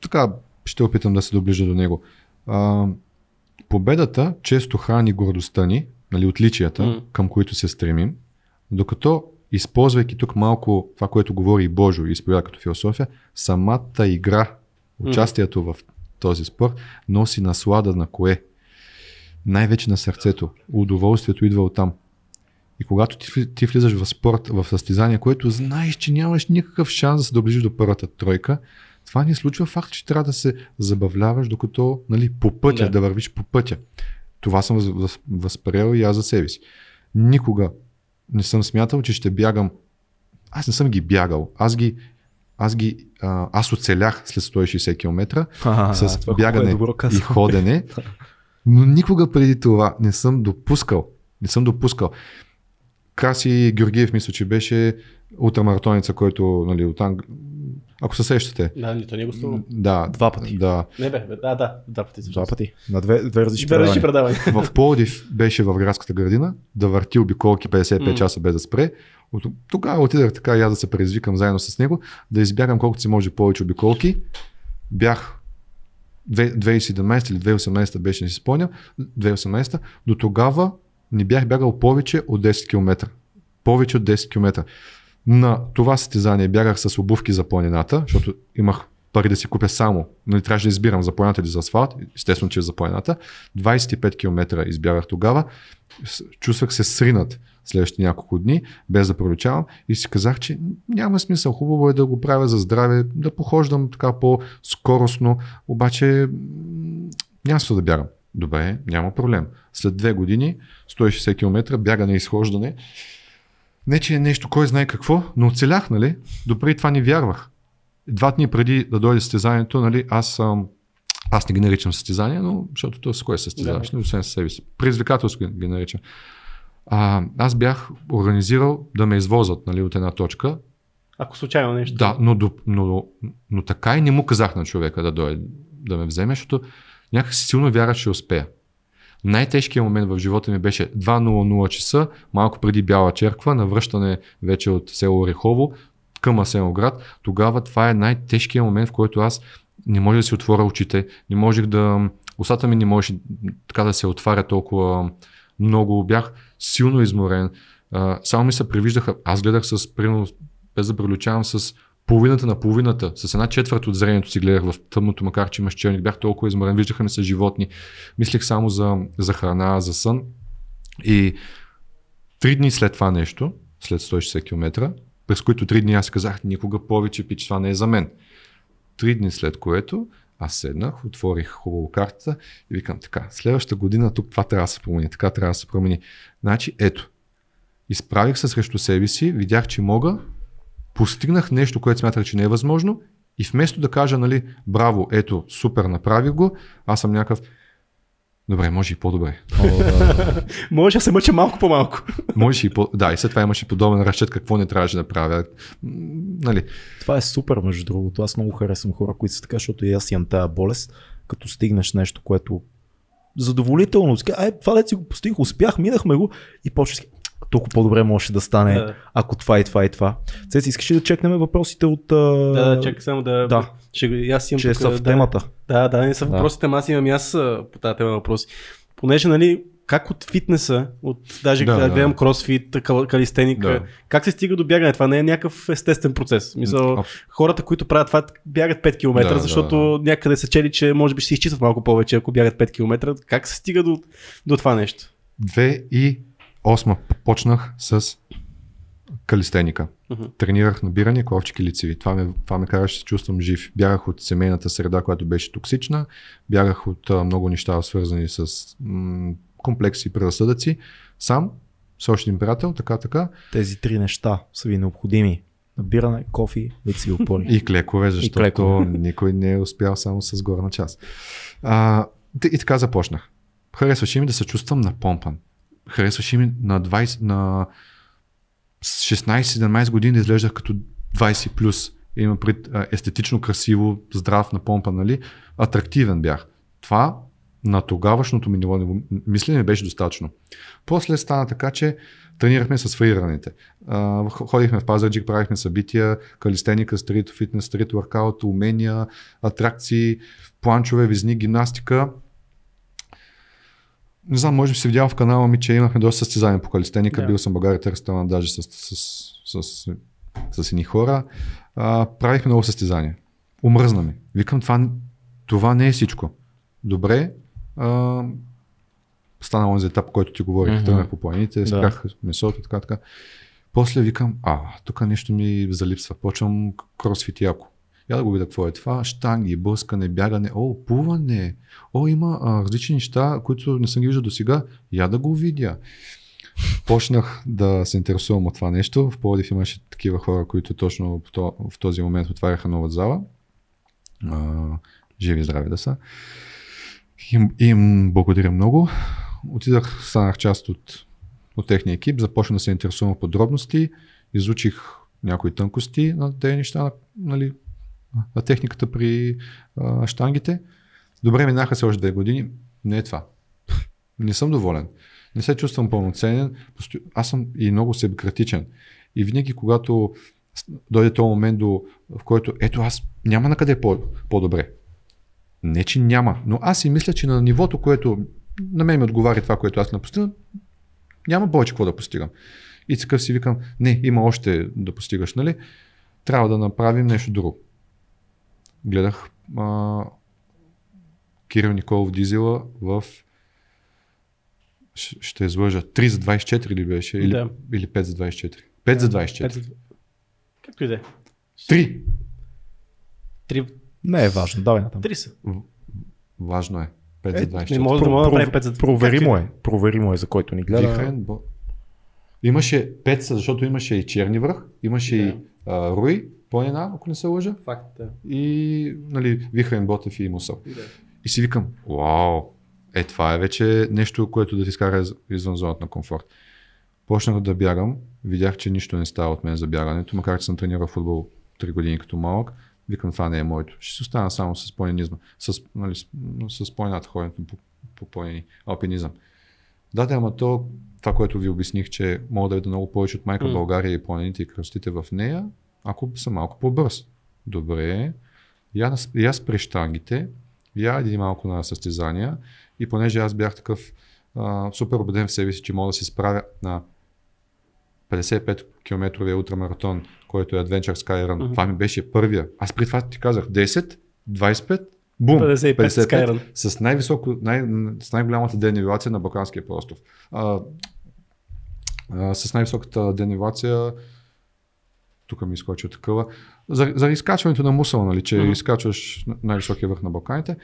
Така ще опитам да се доближа до него. А, победата често храни гордостта ни, нали, отличията, М. към които се стремим, докато използвайки тук малко това, което говори и Божо и изповяда като философия, самата игра, участието в този спорт носи наслада на кое? Най-вече на сърцето. Удоволствието идва оттам. И когато ти, ти влизаш в спорт, в състезание, което знаеш, че нямаш никакъв шанс да се доближиш до първата тройка, това ни случва факт, че трябва да се забавляваш, докато нали, по пътя, Да. да. вървиш по пътя. Това съм въз- въз- възприел и аз за себе си. Никога не съм смятал, че ще бягам. Аз не съм ги бягал. Аз ги, аз ги, а, аз оцелях след 160 км А, с това бягане е добро и ходене, но никога преди това не съм допускал. Не съм допускал. Краси Георгиев, мисля, че беше ултрамаратонеца, който нали, от Анг... Ако се сещате. Да, ни то не е гостувал. Да. Два пъти. Да. Не бе, да, да, два пъти. Два пъти. На две, две различни Две различни предавания. предавания. В Пловдив беше в градската градина, да върти обиколки 55 М. часа без да спре. От, тогава отидах така и аз да се предизвикам заедно с него, да избягам колкото си може повече обиколки. Бях 2017 или 2018 беше, не си спомням, 2018, до тогава не бях бягал повече от 10 км. Повече от 10 км. На това състезание бягах с обувки за планината, защото имах пари да си купя само, не трябваше да избирам за планината или за асфалт, естествено, че за планината. 25 км избягах тогава, чувствах се сринат следващите няколко дни, без да проличавам и си казах, че няма смисъл, хубаво е да го правя за здраве, да похождам така по-скоростно, обаче няма да бягам. Добре, няма проблем. След две години, 160 км, бягане и изхождане, не, че е нещо, кой знае какво, но оцелях, нали? Допреди това не вярвах. Два дни преди да дойде състезанието, нали, аз съм аз не ги наричам състезание, но защото то с кое състезаваш, Да. да. освен с себе си. Предизвикателство ги наричам. А, аз бях организирал да ме извозат нали, от една точка. Ако случайно нещо. Да, но, до- но, но така и не му казах на човека да дойде да ме вземе, защото някакси силно вярвах, че успея. Най-тежкият момент в живота ми беше 2.00 часа, малко преди Бяла черква, на връщане вече от село Орехово към Асеновград. Тогава това е най-тежкият момент, в който аз не може да си отворя очите, не можех да... Устата ми не може така да се отваря толкова много. Бях силно изморен. Само ми се привиждаха, аз гледах с, примерно, без да прелючавам, с половината на половината, с една четвърт от зрението си гледах в тъмното, макар че имаш челник, бях толкова изморен, виждаха ми се животни, мислех само за, за храна, за сън. И три дни след това нещо, след 160 км, през които три дни аз казах, никога повече пич, това не е за мен. Три дни след което аз седнах, отворих хубаво картата и викам така, следващата година тук това трябва да се промени, така трябва да се промени. Значи ето, изправих се срещу себе си, видях, че мога, постигнах нещо, което смятах, че не е възможно и вместо да кажа, нали, браво, ето, супер, направих го, аз съм някакъв, добре, може и по-добре. О, да. Може да се мъча малко по-малко. Може и по... Да, и след това имаше подобен разчет какво не трябваше да правя. Нали, Това е супер, между другото. Аз много харесвам хора, които са така, защото и аз имам тази болест, като стигнеш нещо, което задоволително. Ай, това си го постигнах, успях, минахме го и почваш толкова по-добре може да стане, Да. ако това и това и това. Цеци, искаш ли да чекнем въпросите от... а, Да, да, чакай само да. Да. Ще, и аз имам че тук, са в да, темата. Да, да, не са Да. въпросите, ама аз имам и аз по тази тема въпроси. Понеже, нали, как от фитнеса, от даже Да, да, да. гледам кросфит, кал, калистеника, Да. как се стига до бягане? Това не е някакъв естествен процес. Мисъл, Абс- хората, които правят това, бягат 5 км, Да, да, защото някъде са чели, че може би ще се изчистват малко повече, ако бягат 5 км. Как се стига до, до това нещо? 2008 почнах с калистеника. Мгм. Тренирах набиране, ковчики лицеви. Това ме, това ме караше да се чувствам жив. Бягах от семейната среда, която беше токсична. Бягах от а, много неща, свързани с м- комплекси и предразсъдъци. Сам, с още един приятел, така, така. Тези три неща са ви необходими. Набиране, кофи, лицеви опори. И клекове, защото клекове. никой не е успял само с горна част. А, и така започнах. Харесваше ми да се чувствам напомпан. Харесваше ми на 20, на 16-17 години да изглеждах като 20 плюс. Има пред естетично красиво, здрав, напомпан, нали? Атрактивен бях. Това на тогавашното ми ниво на мислене беше достатъчно. После стана така, че тренирахме с фрираните. Ходихме в Пазарджик, правихме събития, калистеника, стрит фитнес, стрит воркаут, умения, атракции, планчове, визни, гимнастика. Не знам, може би си видял в канала ми, че имахме доста състезания по калистеника. Да. Бил съм България търстана даже с, с, с, с, с едни хора. А, правихме много състезания. Умръзна ми. Викам, това, това не е всичко. Добре, а, стана онзи етап, който ти говорих. Mm-hmm. Тръгнах по планините, Да. спрях месото, така, така. После викам, а, тук нещо ми залипсва. Почвам кросфит яко. Я да го видя какво е това. Штанги, блъскане, бягане, о, плуване. О, има а, различни неща, които не съм ги виждал до сега. Я да го видя. Почнах да се интересувам от това нещо. В Пловдив имаше такива хора, които точно в то- в този момент отваряха нова зала. А, живи и здрави да са. Им, им благодаря много. Отидах, станах част от, от техния екип, започнах да се интересувам в подробности, изучих някои тънкости на тези неща, нали, техниката при а, штангите. Добре, минаха се още две години. Не е това. Не съм доволен. Не се чувствам пълноценен. Аз съм и много себекратичен. И винаги, когато дойде този момент, до, в който ето аз няма на къде по- по-добре. Не, че няма, но аз си мисля, че на нивото, което на мен ми отговаря това, което аз не няма повече какво да постигам. И такъв си викам, не, има още да постигаш, нали? Трябва да направим нещо друго. Гледах а, Кирил Николов Дизела в ще излъжа, 3 за 24 ли беше? Или, Да. или 5 за 24? 5 за 24. Както и да е. 3! Три, Не е важно, давай натам. три са. Важно е. 5 Е, за не 24. може да мога да направи 5 за Проверимо е. Проверимо е за който ни гледа. Вихрен, бо... Имаше 5, защото имаше и черни връх, имаше Да. и а, Руи, планина, ако не се лъжа, Факт, да. и нали, Вихрен, Ботев и Мусъл. Да. И си викам, вау, е това е вече нещо, което да ти скара из- извън зоната на комфорт. Почнах да бягам, видях, че нищо не става от мен за бягането, макар че съм тренирал футбол 3 години като малък. Викам, това не е моето. Ще си остана само с планинизма, с, нали, с, с планината, ходенето по, по планини, алпинизъм. Да, да, ама то, това, което ви обясних, че мога да видя много повече от майка М. България и планините и кръстите в нея, ако съм малко по-бърз. Добре, я, я спри штангите, я иди малко на състезания и понеже аз бях такъв а, супер убеден в себе си, че мога да се справя на 55 км ултрамаратон, който е Adventure Skyrun. Мгм. Това ми беше първия. Аз при това ти казах 10, 25, бум, 55 Skyrun. с, най-високо, най- с най-голямата денивелация на Балканския полуостров. А, а, с най-високата денивелация тук ми изкочи такъва. За, за изкачването на мусъл, нали, че Мгм. изкачваш на- най-високия върх на Балканите.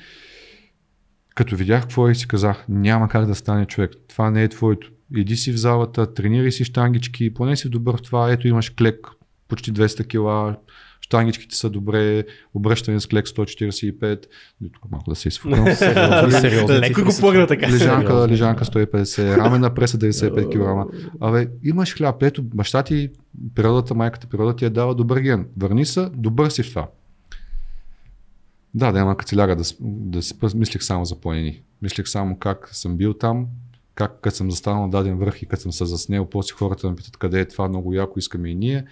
Като видях какво е, си казах, няма как да стане човек. Това не е твоето. Иди си в залата, тренирай си штангички, поне си добър в това. Ето имаш клек, почти 200 кила, штангичките са добре, обръщане с клек 145. И Тук малко да се изфукам. Сериозни Леко го плъгна така. Лежанка, Сериозно. лежанка 150, рамена преса 95 кг. Абе, имаш хляб. Ето, баща ти, природата, майката природа ти е дава добър ген. Върни се, добър си в това. Да, да, ама като си ляга да, да си мислих само за планини. Мислих само как съм бил там, как като съм застанал на даден връх и като съм се заснел, после хората ме питат къде е това, много яко искаме и ние.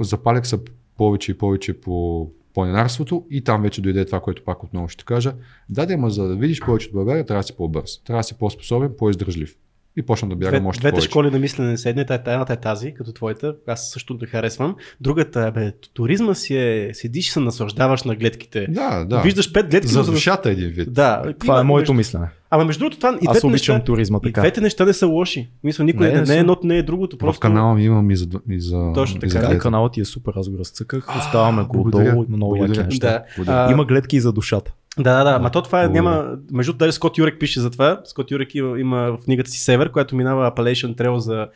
Запалях се повече и повече по планинарството и там вече дойде това, което пак отново ще кажа. Да, да, за да видиш повече от България, трябва да си по-бърз. Трябва да си по-способен, по-издържлив. И почна да бягам Две, още двете повече. школи на мислене не седне, едната е тази, като твоята, аз също те харесвам. Другата, бе, туризма си е, седиш и се наслаждаваш на гледките. Да, да. Виждаш пет гледки. За да- душата един вид. Да, Това е моето мислене. Ама между другото, това и Аз двете обичам неща, туризма и така. двете неща не са лоши. Мисля, никой Не, не, не не, е едното, не е другото. Просто... В канала ми имам и за, и за, Точно и за така. Да, гледане. каналът ти е супер, аз го разцъках. Оставаме го долу, има много яки неща. Да. Има гледки и за душата. Да, да, да. Ма то това е, няма. Между другото, даже Скот Юрек пише за това. Скот Юрек има, има в книгата си Север, която минава Appalachian Trail за,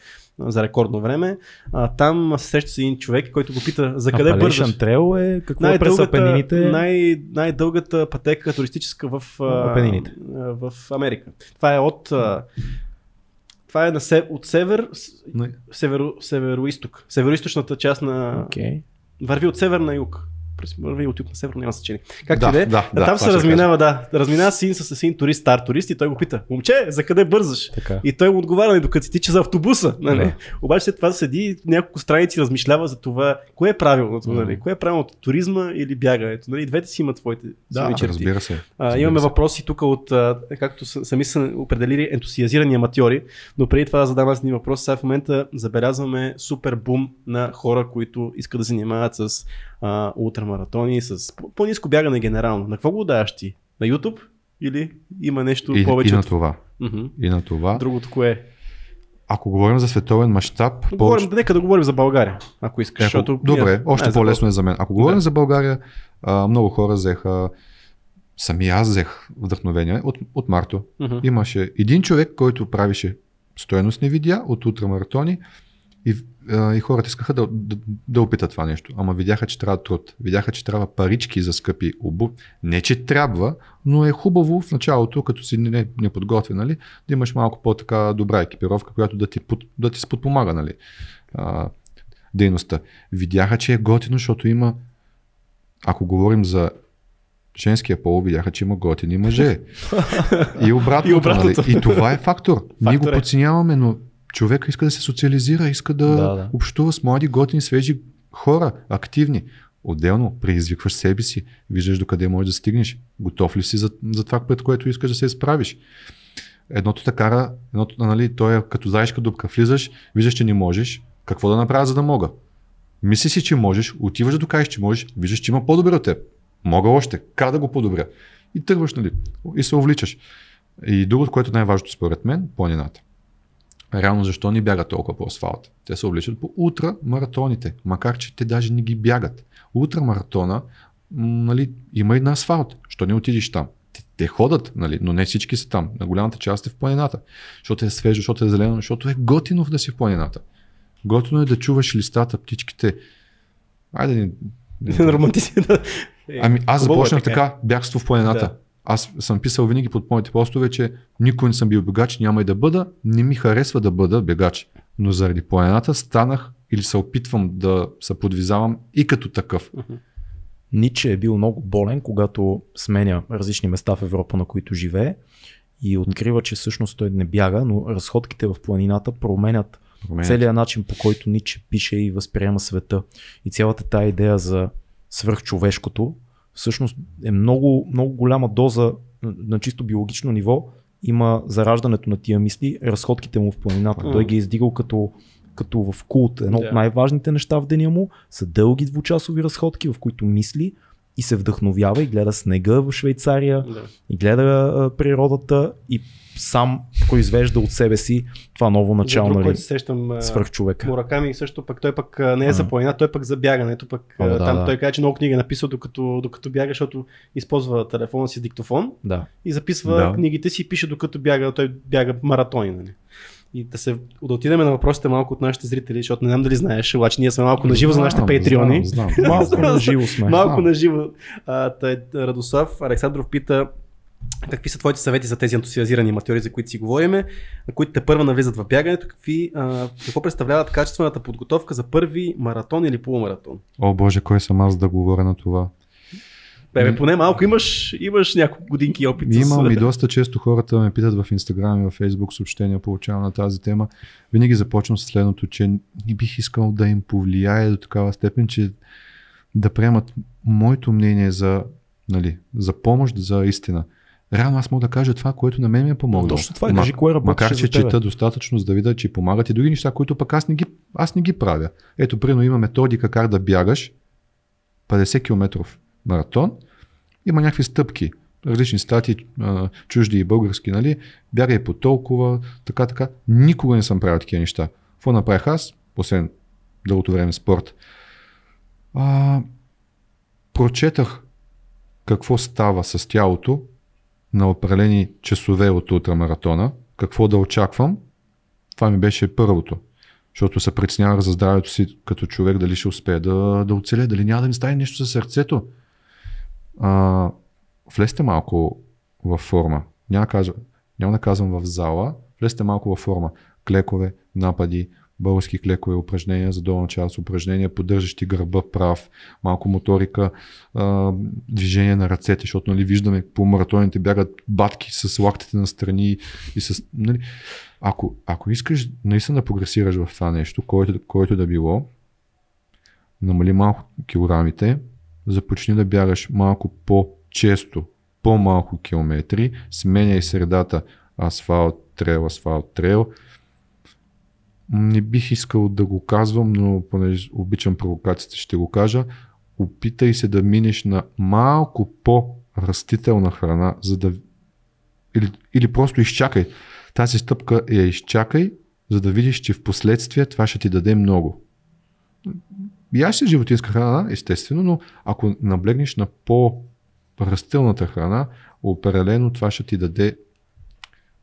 за рекордно време. А, там се среща с един човек, който го пита за къде бързаш. Trail е какво е през Апенините? най- най-дългата пътека туристическа в, Апенините. в Америка. Това е от. Това е на се, от север, северо, северо-исток. Северо-источната част на. Окей. Върви от север на юг. Върви от юг на север, няма значение. Както Да, да е. да, там се разминава, да. Разминава си с един турист, стар турист и той го пита, момче, за къде бързаш? Така. И той му отговаря, нали, докато си тича за автобуса. Нали? Да. Обаче след това седи няколко страници размишлява за това, кое е правилното, Мгм. нали? кое е правилното, туризма или бягането. Нали? Двете си имат своите Да, черти. Разбира се. А, разбира имаме се. въпроси тук от, а, както са- сами са определили, ентусиазирани аматьори, но преди това да задам аз един въпрос. Сега в момента забелязваме супер бум на хора, които искат да се занимават с а, ултрамаратони, с по- по-низко бягане генерално. На какво го даваш ти? На YouTube? Или има нещо И, повече? и на това. Мгм. И на това. Другото кое е? Ако говорим за световен мащаб, Да Говорим, нека да говорим за България, ако искаш. Ако, защото добре, ние- още не, по-лесно е за мен. Ако говорим Да. за България, а, много хора взеха, сами аз взех вдъхновение от, от Марто. Мгм. Имаше един човек, който правише стоеностни видеа от ултрамаратони и, а, и хората искаха да, да, да опитат това нещо. Ама видяха, че трябва труд. Видяха, че трябва парички за скъпи обув. Не, че трябва, но е хубаво в началото, като си не, не подготвен, нали, да имаш малко по-така добра екипировка, която да ти, под, да ти сподпомага нали, а, дейността. Видяха, че е готино, защото има ако говорим за женския пол, видяха, че има готини мъже. И обратното. И обратното. Нали? И това е фактор. Ние го Фактор е. подценяваме, но човека иска да се социализира, иска да, Да, да. общува с млади, готини, свежи хора, активни. Отделно, предизвикваш себе си, виждаш докъде можеш да стигнеш. Готов ли си за, за това, пред което искаш да се изправиш? Едното те кара, едното, нали, то е като заешка дупка. Влизаш, виждаш, че не можеш. Какво да направя, за да мога? Мисли си, че можеш, отиваш да докажеш, че можеш, виждаш, че има по-добре от теб. Мога още, как да го подобря? И тръгваш, нали? И се увличаш. И другото, което е най-важното според мен, планината. Реално защо ни бягат толкова по асфалта? Те се увличат по ултрамаратоните, макар че те даже не ги бягат. Ултрамаратона, нали, има и на асфалт. Що не отидеш там? Те, те ходят, нали, но не всички са там. На голямата част е в планината. Защото е свежо, защото е зелено, защото е готино да си в планината. Готино е да чуваш листата, птичките. Айде, не, не, Романтизирана. Ами аз е започнах така, бягство в планината. Да. Аз съм писал винаги под моите постове, че никой не съм бил бегач, няма и да бъда, не ми харесва да бъда бегач. Но заради планината станах или се опитвам да се подвизавам и като такъв. Ниче е бил много болен, когато сменя различни места в Европа, на които живее и открива, че всъщност той не бяга, но разходките в планината променят Променят. целият начин по който Ниче пише и възприема света. И цялата тая идея за свръхчовешкото всъщност е много, много голяма доза на- чисто биологично ниво има зараждането на тия мисли, разходките му в планината. М. Той ги е издигал като, като в култ. Едно Да. от най-важните неща в деня му са дълги двучасови разходки, в които мисли и се вдъхновява и гледа снега в Швейцария, Да. и гледа а, природата и сам произвежда от себе си това ново начало, друг, нали, сещам, а, свръхчовека. Мураками също пък той пък не е за планина, той пък за бягането, пък О, да, там да. той каза, че много книги е написал докато, докато бяга, защото използва телефона си с диктофон Да. и записва Да. книгите си и пише докато бяга, той бяга маратони. Нали? И да се да отидем на въпросите малко от нашите зрители, защото не знам дали знаеш, обаче ние сме малко наживо за нашите патреони. Знам, знам. Малко на живо сме. Малко А. на живо. А, тъй, Радослав Александров пита какви са твоите съвети за тези ентусиазирани аматьори, за които си говориме, на които те първа навлизат в бягането, какви, а, какво представляват качествената подготовка за първи маратон или полумаратон? О боже, кой съм аз да говоря на това? Бебе, поне малко имаш, имаш няколко годинки опит. с- Имам и доста често хората ме питат в Инстаграм и в Фейсбук съобщения, получавам на тази тема. Винаги започвам с следното, че не бих искал да им повлияе до такава степен, че да приемат моето мнение за, нали, за помощ, за истина. Реално аз мога да кажа това, което на мен ми е помогнало. Точно това е, кажи кое работеше Макар, че чета достатъчно, за да видя, че помагат и други неща, които пък аз не ги, аз не ги правя. Ето, примерно има методика как да бягаш 50 км маратон, има някакви стъпки, различни статии, а, чужди и български, нали, бягай по толкова, така, така. Никога не съм правил такива неща. Какво направих аз, освен дългото време спорт? А, прочетах какво става с тялото на определени часове от ултрамаратона, какво да очаквам. Това ми беше първото. Защото се притеснявах за здравето си като човек, дали ще успее да, да оцеле, дали няма да ми стане нещо със сърцето. А, влезте малко във форма. Няма, кажа, няма да казвам в зала, влезте малко във форма. Клекове, напади, български клекове, упражнения за долна част, упражнения, поддържащи гърба прав, малко моторика, а, движение на ръцете, защото нали, виждаме по маратоните бягат батки с лактите на страни и с... Нали, ако, ако искаш наистина да прогресираш в това нещо, което, което да било, намали малко килограмите, започни да бягаш малко по-често, по-малко километри, сменяй средата асфалт, трейл, асфалт, трейл. Не бих искал да го казвам, но понеже обичам провокацията, ще го кажа. Опитай се да минеш на малко по-растителна храна, за да. Или, или просто изчакай. Тази стъпка я изчакай, за да видиш, че в последствие това ще ти даде много. Яш си животинска храна, естествено, но ако наблегнеш на по-растителната храна, определено това ще ти даде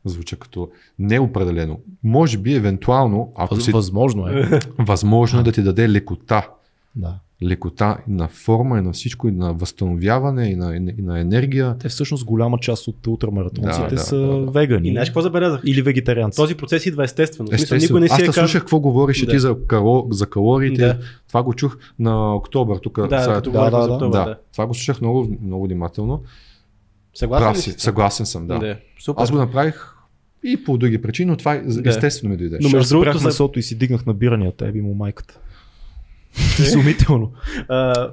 звуча като неопределено. Може би, евентуално, ако Въз, си Възможно е. възможно е да ти даде лекота. да. Лекота и на форма, и на всичко, и на възстановяване, и на, и на енергия. Те всъщност голяма част от ултрамаратонците Да, да, са да, да. вегани. И знаеш какво забелязах? Или вегетарианци. Този процес идва естествено. Естествено. никой не Аз си е те казал. слушах какво говориш Да. ти за, кало, за калориите. Да. Това го чух на октомвр. Тук Да, сега- да, да, да. октомври, да, да. това го слушах много, много внимателно. Съгласен Прав ли си, съгласен съм, да. Да. Супер. Аз го направих и по други причини, но това е- Да. естествено ми дойде. Но между другото за- месото и си дигнах набиранията, еби му майката. Изумително.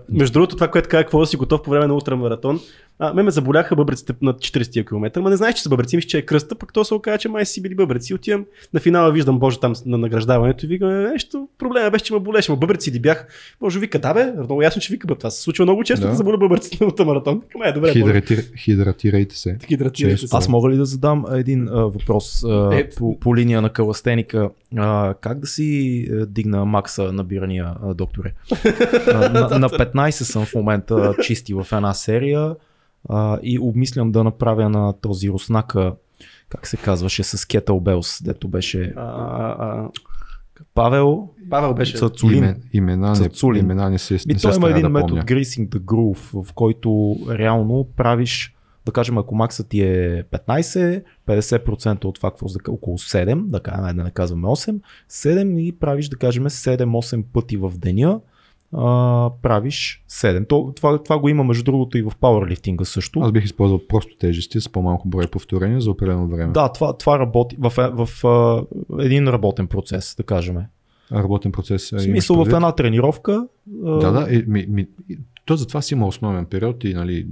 Между другото, това, което казах, какво да си готов по време на ултрамаратон, а, ме ме заболяха бъбреците на 40 км, ма не знаеш, че са бъбреци, мисля, че е кръста, пък то се оказа, че май си били бъбреци. Отивам на финала, виждам Боже там на награждаването и викам, «Е, нещо, проблема беше, че ме болеше, ма бъбреци ли бях. Боже, вика, да бе, много ясно, че вика, бе, това се случва много често да, Да. заболя бъбреците на. Викам, е, добре, Хидратир, хидратирайте се. хидратирайте Често. се. Аз мога ли да задам един а, въпрос а, Е, по, по линия на каластеника? А, как да си а, дигна макса набирания, а, докторе? А, на, на 15 съм в момента чисти в една серия а, и обмислям да направя на този руснака, как се казваше, с кетълбелс, дето беше А, а, Павел Павел беше. Цацулин. Име, имена, Цацулин. имена не се, не той има един да метод помня. Greasing the Groove, в който реално правиш, да кажем, ако максът ти е 15, 50% от това, какво за около 7, да, кажем, да не казваме 8, 7 и правиш, да кажем, 7-8 пъти в деня, а, правиш 7. То, това, това го има между другото и в пауърлифтинга също. Аз бих използвал просто тежести с по-малко брой повторения за определено време. Да, това, това работи в, в, в а, един работен процес, да кажем. Работен процес. В смисъл в една тренировка. Да, да. И, ми, ми, то затова си има основен период и нали,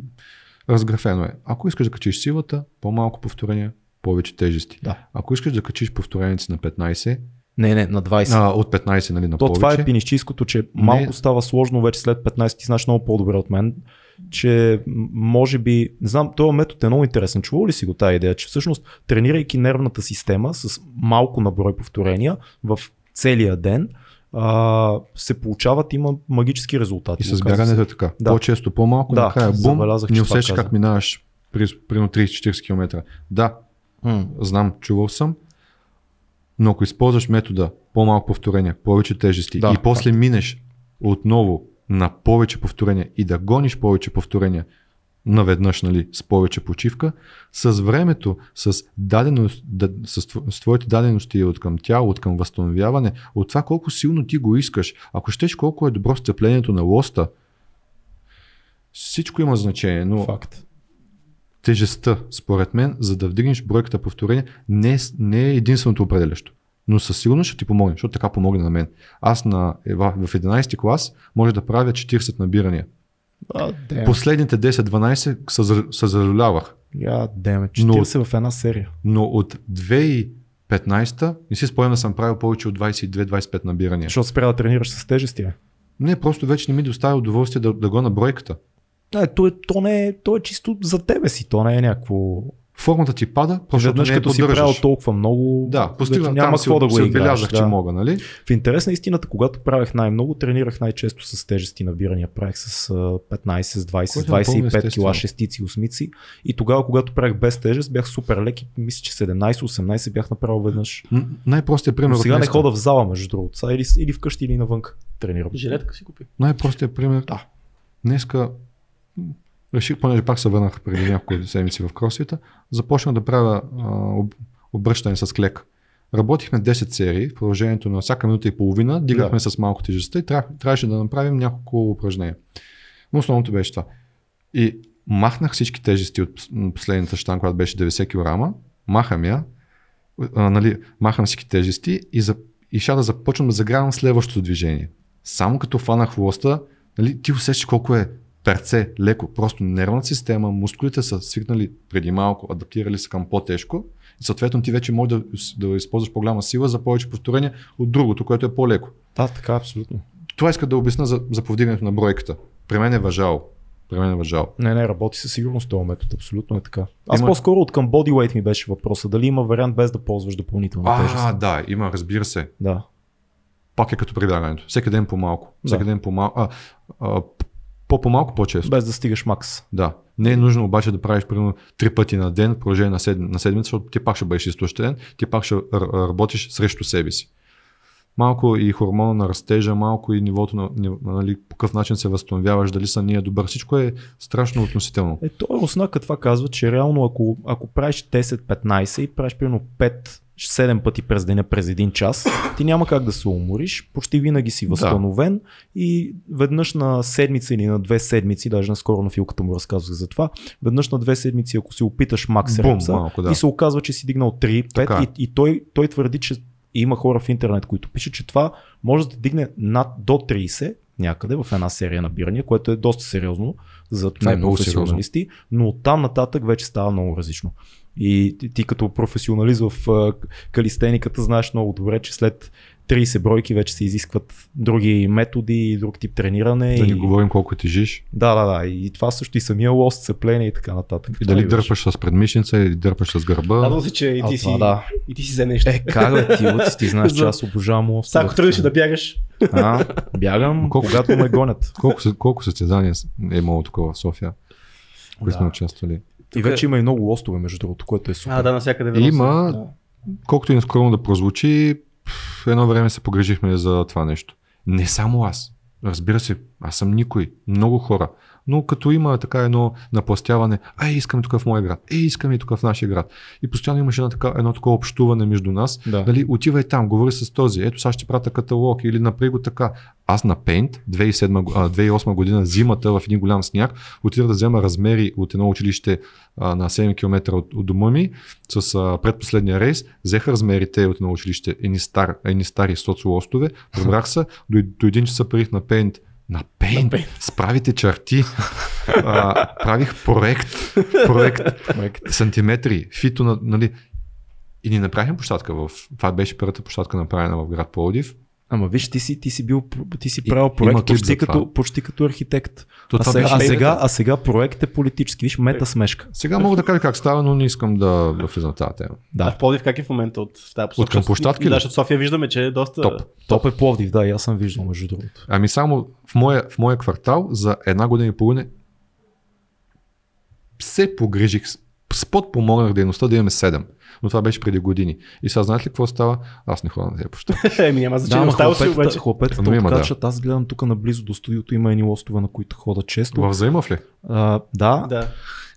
разграфено е. Ако искаш да качиш силата, по-малко повторения, повече тежести. Да. Ако искаш да качиш повторението си на 15, Не, не, на 20. а, от 15 нали, на То повече, това е пинищийското, че малко Не. става сложно вече след 15, ти знаеш много по-добре от мен, че може би, не знам, този метод е много интересен. Чувал ли си го тази идея, че всъщност тренирайки нервната система с малко наброй повторения в целия ден, а, се получават, има магически резултати. и с бягането е така. Да. По-често, по-малко, Да, накрая бум, не усещаш как минаваш при, примерно 30-40 км. Да, М, знам, чувал съм, но ако използваш метода по-малко повторения, повече тежести Да, и после минеш отново на повече повторения и да гониш повече повторения наведнъж, нали, с повече почивка, с времето, с, даденост, да, с, с твоите дадености от към тяло, от към възстановяване, от това колко силно ти го искаш, ако щеш колко е добро сцеплението на лоста, всичко има значение, но Факт. Тежестта, според мен, за да вдигнеш бройката повторения, не е, не е единственото определящо. Но със сигурност ще ти помогне, защото така помогне на мен. Аз на, е, в в 11 клас може да правя 40 набирания. Демет. Последните 10-12 се за- се задолявах. Я, демет. Но- 40 в една серия. Но от 2015 не си спомням да съм правил повече от 22-25 набирания. Защото спря да тренираш с тежести. Не, просто вече не ми доставя удоволствие да, да го на бройката. Не, то, е, то, не е, то е чисто за тебе си, то не е някакво... Формата ти пада, просто Веднъж не като си правил поддържаш. толкова много, Да, вече постигна, няма си, какво да го играеш. Да. че мога, нали? В интерес на истината, когато правех най-много, тренирах най-често с тежести набирания. Правех с а, 15, с 20, с Което е напълно 25 кила, шестици, осмици. И тогава, когато правех без тежест, бях супер лек и мисля, че 17-18 бях направил веднъж. М- Най-простият пример Но сега не хода в зала, между другото. Или, или вкъщи, или навън тренирам. Жилетка си купи. Най-простият пример. Да. Днеска реших, понеже пак се върнах преди няколко седмици в кросфита, започнах да правя а, обръщане с клек. Работихме 10 серии, в продължението на всяка минута и половина, дигахме с малко тежестта и трябваше, трябваше да направим няколко упражнения. Но основното беше това. И махнах всички тежести от последната штанга, която беше 90 кг, махам я, а, нали, махам всички тежести и, за, и ще да започвам да загрявам следващото движение. Само като фанах лоста, нали, ти усещаш колко е перце, леко, просто нервната система, мускулите са свикнали преди малко, адаптирали се към по-тежко и съответно ти вече можеш да, да използваш по-голяма сила за повече повторения от другото, което е по-леко. Да, така, абсолютно. Това иска да обясна за, за повдигането на бройката. При мен е въжало. При мен е въжало. Не, не, работи със сигурност този метод, абсолютно е така. Аз Има- по-скоро от към bodyweight ми беше въпроса, дали има вариант без да ползваш допълнителна тежест. А, да, има, разбира се. Да. Пак е като при бягането. Всеки ден по-малко. Всеки Да. ден по-малко. А, а, по-по-малко, по-често. Без да стигаш макс. Да. Не е нужно обаче да правиш примерно три пъти на ден продължение на, седм, на седмица, защото ти пак ще бъдеш изтощен, ти пак ще работиш срещу себе си. малко и хормона на растежа, малко и нивото на, нали, по какъв начин се възстановяваш, дали са ние добър. Всичко е страшно относително. Е, той Руснака това казва, че реално ако, ако правиш 10-15 и правиш примерно 5-7 пъти през деня през един час, ти няма как да се умориш, почти винаги си възстановен и веднъж на седмица или на две седмици, даже наскоро на филката му разказвах за това, веднъж на две седмици, ако си опиташ макс Бум, малко, да. и се оказва, че си дигнал 3-5 Така е. и, и той, той твърди, че има хора в интернет, които пишат, че това може да дигне над до 30 някъде в една серия набирания, което е доста сериозно за е много професионалисти, но оттам нататък вече става много различно. И ти, ти като професионалист в а, калистениката знаеш много добре, че след 30 бройки вече се изискват други методи и друг тип трениране. Да и... не говорим колко тежиш Да, да, да. И това също и самия лост, цепление и така нататък. и дали Това е дърпаш с предмишница или дърпаш с гърба. Радвам се, че и А, ти, това си, да. и ти си взе нещо. Е, как бе, ти, Луци, ти знаеш, че аз обожавам лост. Ако тръгнеш да бягаш, А, бягам, Колко- когато ме гонят. Колко, се- колко състезания е имало такова в София, които Да. сме участвали? И вече има и много лостове, между другото, което е супер. а да, навсякъде верно Има. Да. колкото и наскоро да прозвучи, едно време се погрежихме за това нещо. Не само аз. Разбира се, аз съм никой. Много хора. Но като има така едно напластяване, ай, искаме тук в моя град, ей, искаме и тук в нашия град. И постоянно имаше едно, така, едно такова общуване между нас. Да. Дали отивай там, говори с този, ето сега ще пратя каталог или направи го така. Аз на Paint 2007, г- а, 2008 година, зимата в един голям сняг, отидах да взема размери от едно училище а, на 7 км от, от дома ми с а, предпоследния рейс, взех размерите от едно училище, едни, стар, едни стари социолостове, прибрах се, до, до един часа парих на Paint на Paint, На Paint. с правите черти. А, правих проект, Проект. сантиметри, фито, на, нали, и ни направихме площадка в... Това беше първата площадка направена в град Пловдив. Ама виж, ти си, ти си бил, ти си И- правил има проект почти като, това. почти като архитект. То А сега, а, сега, а сега проект е политически. Виж, мета смешка. Сега мога да кажа как става, но не искам да, да влизам в тази тема. А Да. в Пловдив как е в момента от тази посока? От към площадки? Да, защото София виждаме, че е доста... Топ. Топ е Пловдив, да, и аз съм виждал, между другото. Ами само в моя, в моя квартал за една година и половина се погрижих, сподпомогнах дейността да имаме 7. Но това беше преди години. И сега знаете ли какво става? Аз не ходя на тези площадки. Еми няма Да, значение, ама остава си хлопетата, обаче. хлопетата Но има, да. откачат. Аз гледам тук наблизо до студиото, има едни лостове, на които хода често. В взаимав ли? А, да, Да.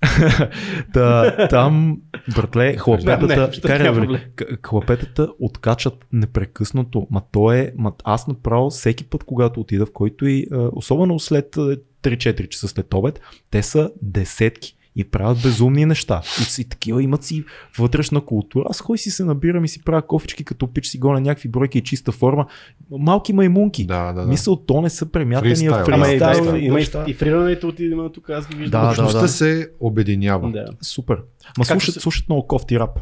Та, там, братле, Не, хлапетата, карай, к- хлапетата откачат непрекъснато. Ма то е, ма аз направо всеки път, когато отида в който и, особено след а, 3-4 часа след обед, те са десетки и правят безумни неща. И, си такива имат си вътрешна култура. Аз кой си се набирам и си правя кофички, като пич си гоня някакви бройки и чиста форма. Малки маймунки. Да, да, да. Мисъл, то не са премятания Фристайл. в Ама и, да, фристайл. има, има и, неща. и фрирането от има тук, аз ги виждам. Да, Общността да. се обединява. да. Супер. Ма Как слушат, се- слушат много кофти рап.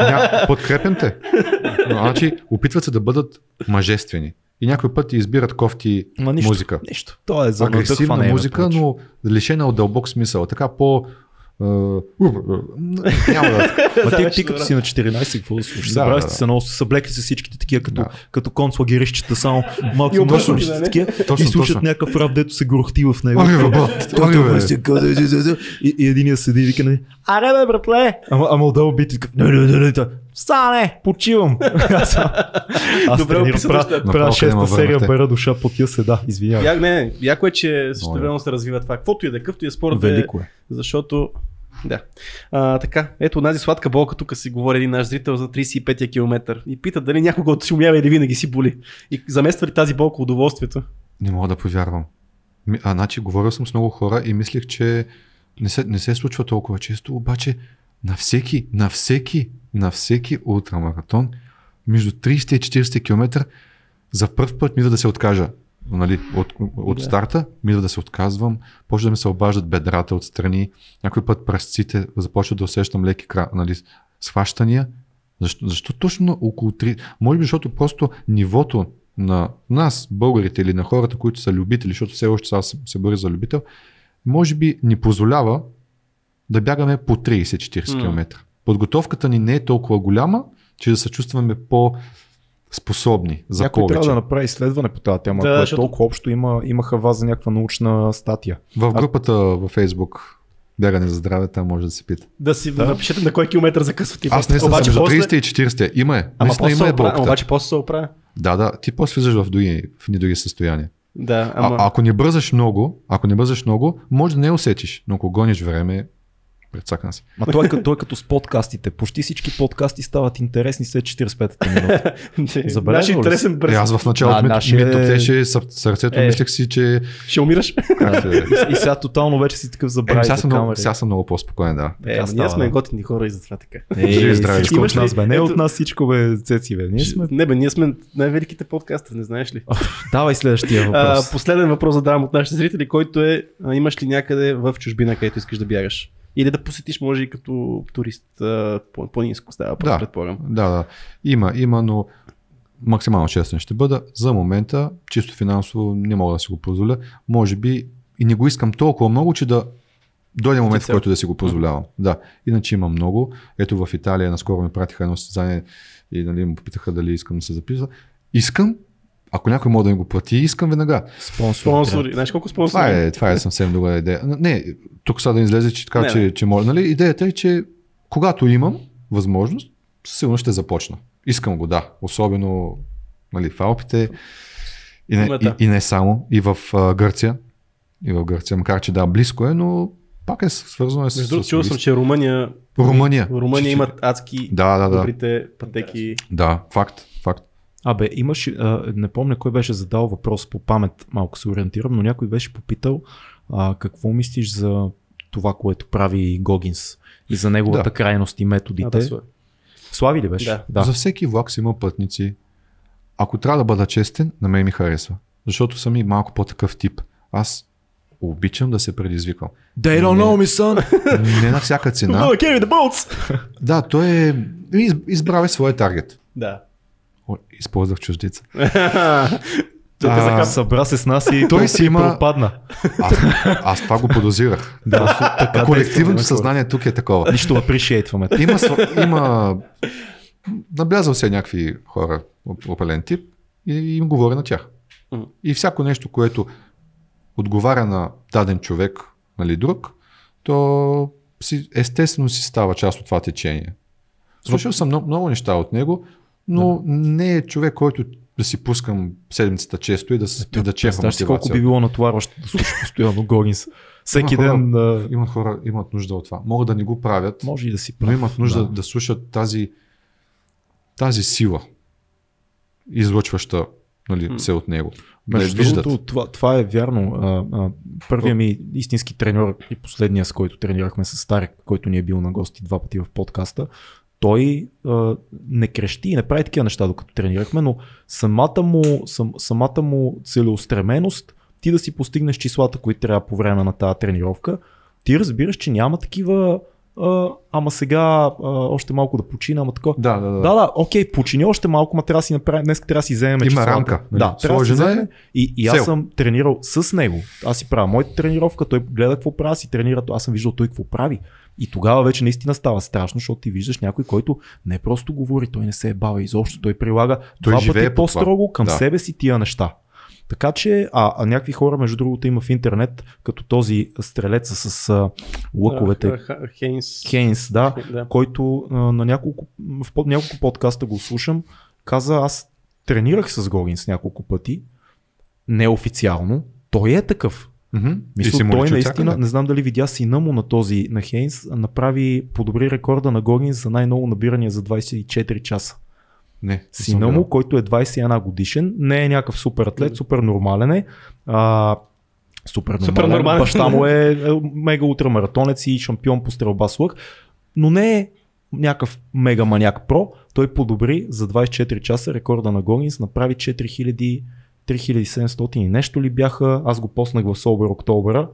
Ня... Подкрепям те. Но, Значи, опитват се да бъдат мъжествени. И някой път избират кофти Ма нищо, музика. Нищо. То е за Агресивна надъхване, музика, бе, но лишена от дълбок смисъл. Така по... е, няма да... Ма Да, ти, ти като си на 14, какво да слушаш? Събрали сте се много, съблекли се всичките такива, като, Да. като концлагерищата, само мъжни ги, нали? такива, и слушат някакъв рап, дето се грохти в него. Е. И, единия седи и вика, нали, аре бе, братле! Ама, отдолу бити, не, не, не, не, та, стане, почивам. аз аз Добре описано, правя, шеста серия, бера душа, потия се, да, извинявай. Я, не, яко е, че време се развива това. Каквото и да е, какъвто и е спорт, е, Велико е. защото да. А, така, ето тази сладка болка, тук си говори един наш зрител за 35-я километър и пита дали някога от си умява или винаги си боли. И замества ли тази болка удоволствието? Не мога да повярвам. А, значи, говорил съм с много хора и мислих, че не се, не се случва толкова често, обаче на всеки, на всеки, на всеки ултрамаратон, между 30 и 40 км, за първ път ми да се откажа. Нали, от, от Да. старта ми идва да се отказвам, почва да ми се обаждат бедрата отстрани, някой път пръстците, започва да усещам леки нали, схващания. Защо, защо точно около 3? Може би, защото просто нивото на нас, българите или на хората, които са любители, защото все още сега се, боря за любител, може би ни позволява да бягаме по 30-40 М. км. Подготовката ни не е толкова голяма, че да се чувстваме по-способни за Някой повече. трябва да направи изследване по тази тема. Да, Да, защото- толкова общо има, имаха вас за някаква научна статия. В групата във Фейсбук Бягане за здраве, там може да се пита. Да си да. напишете на кой километър закъсвате. Аз не съм обаче после, 30 и 40. Има е. Ама после има е болката. обаче после се оправя. Да, да, ти после влизаш в други, в ни други състояния. Да, ама... А, ако не бързаш много, ако не бързаш много, може да не усетиш, но ако гониш време, прецакна си. Ма той е, като, той е като с подкастите. Почти всички подкасти стават интересни след 45-та минута. Наш ли интересен Е, бърз. аз в началото ми, нашия ми е- топтеше сър- сърцето, Е. мислех си, че... Ще умираш. и, и сега тотално вече си такъв Е, забравя сега, за съм много, сега съм много по-спокоен, да. Е, Така става, ние сме готини хора и затова така. Е, Живи, здрави, всичко от нас, бе. Не от нас всичко, бе, цеци, бе. Ние сме... Не бе, ние сме най-великите подкастъри, не знаеш ли? Давай следващия въпрос. Последен въпрос задавам от нашите зрители, който е, имаш ли някъде в чужбина, където искаш да бягаш? Или да посетиш, може и като турист, по-низко става, Да. предполагам. Да, да. Има, има, но максимално честен ще бъда. За момента, чисто финансово, не мога да си го позволя. Може би и не го искам толкова много, че да дойде момент, в който да си го позволявам. Да, иначе има много. Ето в Италия наскоро ми пратиха едно състезание и нали, му попитаха дали искам да се записва. Искам, ако някой може да ми го плати, искам веднага. Спонсор. Спонсори. Знаеш колко спонсори? Това е, това е съвсем друга идея. Не, тук сега да излезе, че така, Не, че, че може. Нали? Идеята е, че когато имам възможност, сигурно ще започна. Искам го, да. Особено нали, в Алпите и не, и, и не само. И в а, Гърция. И в Гърция, макар че да, близко е, но пак е свързано е с... Между другото, чувал съм, че Румъния, Румъния. Румъния Че- имат адски Да, да, да. добрите пътеки. Да, факт. Абе, имаш, а, не помня кой беше задал въпрос по памет, малко се ориентирам, но някой беше попитал а, какво мислиш за това, което прави Гогинс и за неговата Да. крайност и А, методите. да, Слави ли беше? Да. да. За всеки влак си има пътници. Ако трябва да бъда честен, на мен ми харесва. Защото съм и малко по-такъв тип. Аз обичам да се предизвиквам. They don't know me, son! Не на всяка цена. Oh, carry the boats! Да, той е из- избрал е своя таргет. Да. О, използвах чуждица. Тук А, Събра се с нас и Той си има- пропадна. Аз, аз това го подозирах. Да, така Колективното съзнание тук е такова. Нищо апрешиейтваме. Има, има наблязал се някакви хора, оп- определен тип и им говоря на тях. И всяко нещо, което отговаря на даден човек, нали друг, то си, естествено си става част от това течение. Слушал съм много, много неща от него, но не е човек, който да си пускам седмицата често и да, и да черпам Представяш си колко би било натоварващо да слушаш постоянно Гогинс. Всеки Има хора- ден а, Имат хора, имат нужда от това. Могат да не го правят, може и да си но прав. имат нужда да, да слушат тази, тази сила, излъчваща нали, се от него. Да Между другото, това, това е вярно. А, а, първият ми истински треньор и последния, с който тренирахме с Старек, който ни е бил на гости два пъти в подкаста, той а, не крещи и не прави такива неща, докато тренирахме, но самата му, сам, самата му целеустременост, ти да си постигнеш числата, които трябва по време на тази тренировка, ти разбираш, че няма такива а, ама сега а, още малко да почина, ама такова. Да, да, да. Да, да, окей, почини още малко, ма трябва да си направим, днес трябва да си вземем Има числата. рамка, нали? Да, трябва да си е вземем. И, и аз цел. съм тренирал с него. Аз си правя моята тренировка, той гледа какво прави, си тренира, аз съм виждал той какво прави. И тогава вече наистина става страшно, защото ти виждаш някой, който не просто говори, той не се е бавя изобщо, той прилага Той два пъти по по-строго към Да. себе си тия неща. Така че, а, а някакви хора, между другото, има в интернет, като този стрелец с а, лъковете, Хейнс. Хейнс, да, Да. който а, на няколко, в под, няколко подкаста го слушам, каза аз тренирах с Гогинс няколко пъти, неофициално, той е такъв. Мисля, той наистина, отвсякъде. не знам дали видя сина му на този, на Хейнс, направи, подобри рекорда на Гогинс за най-много набирания за 24 часа. Не, Сина му, който е 21 годишен, не е някакъв супер атлет, супер нормален е. А, супер нормален. Супер нормален. Баща му е, е мега ултрамаратонец и шампион по стрелба с лък, но не е някакъв мега маняк про. Той подобри за 24 часа рекорда на Гогинс, направи 4000 3700 и нещо ли бяха, аз го поснах в Sober Октобера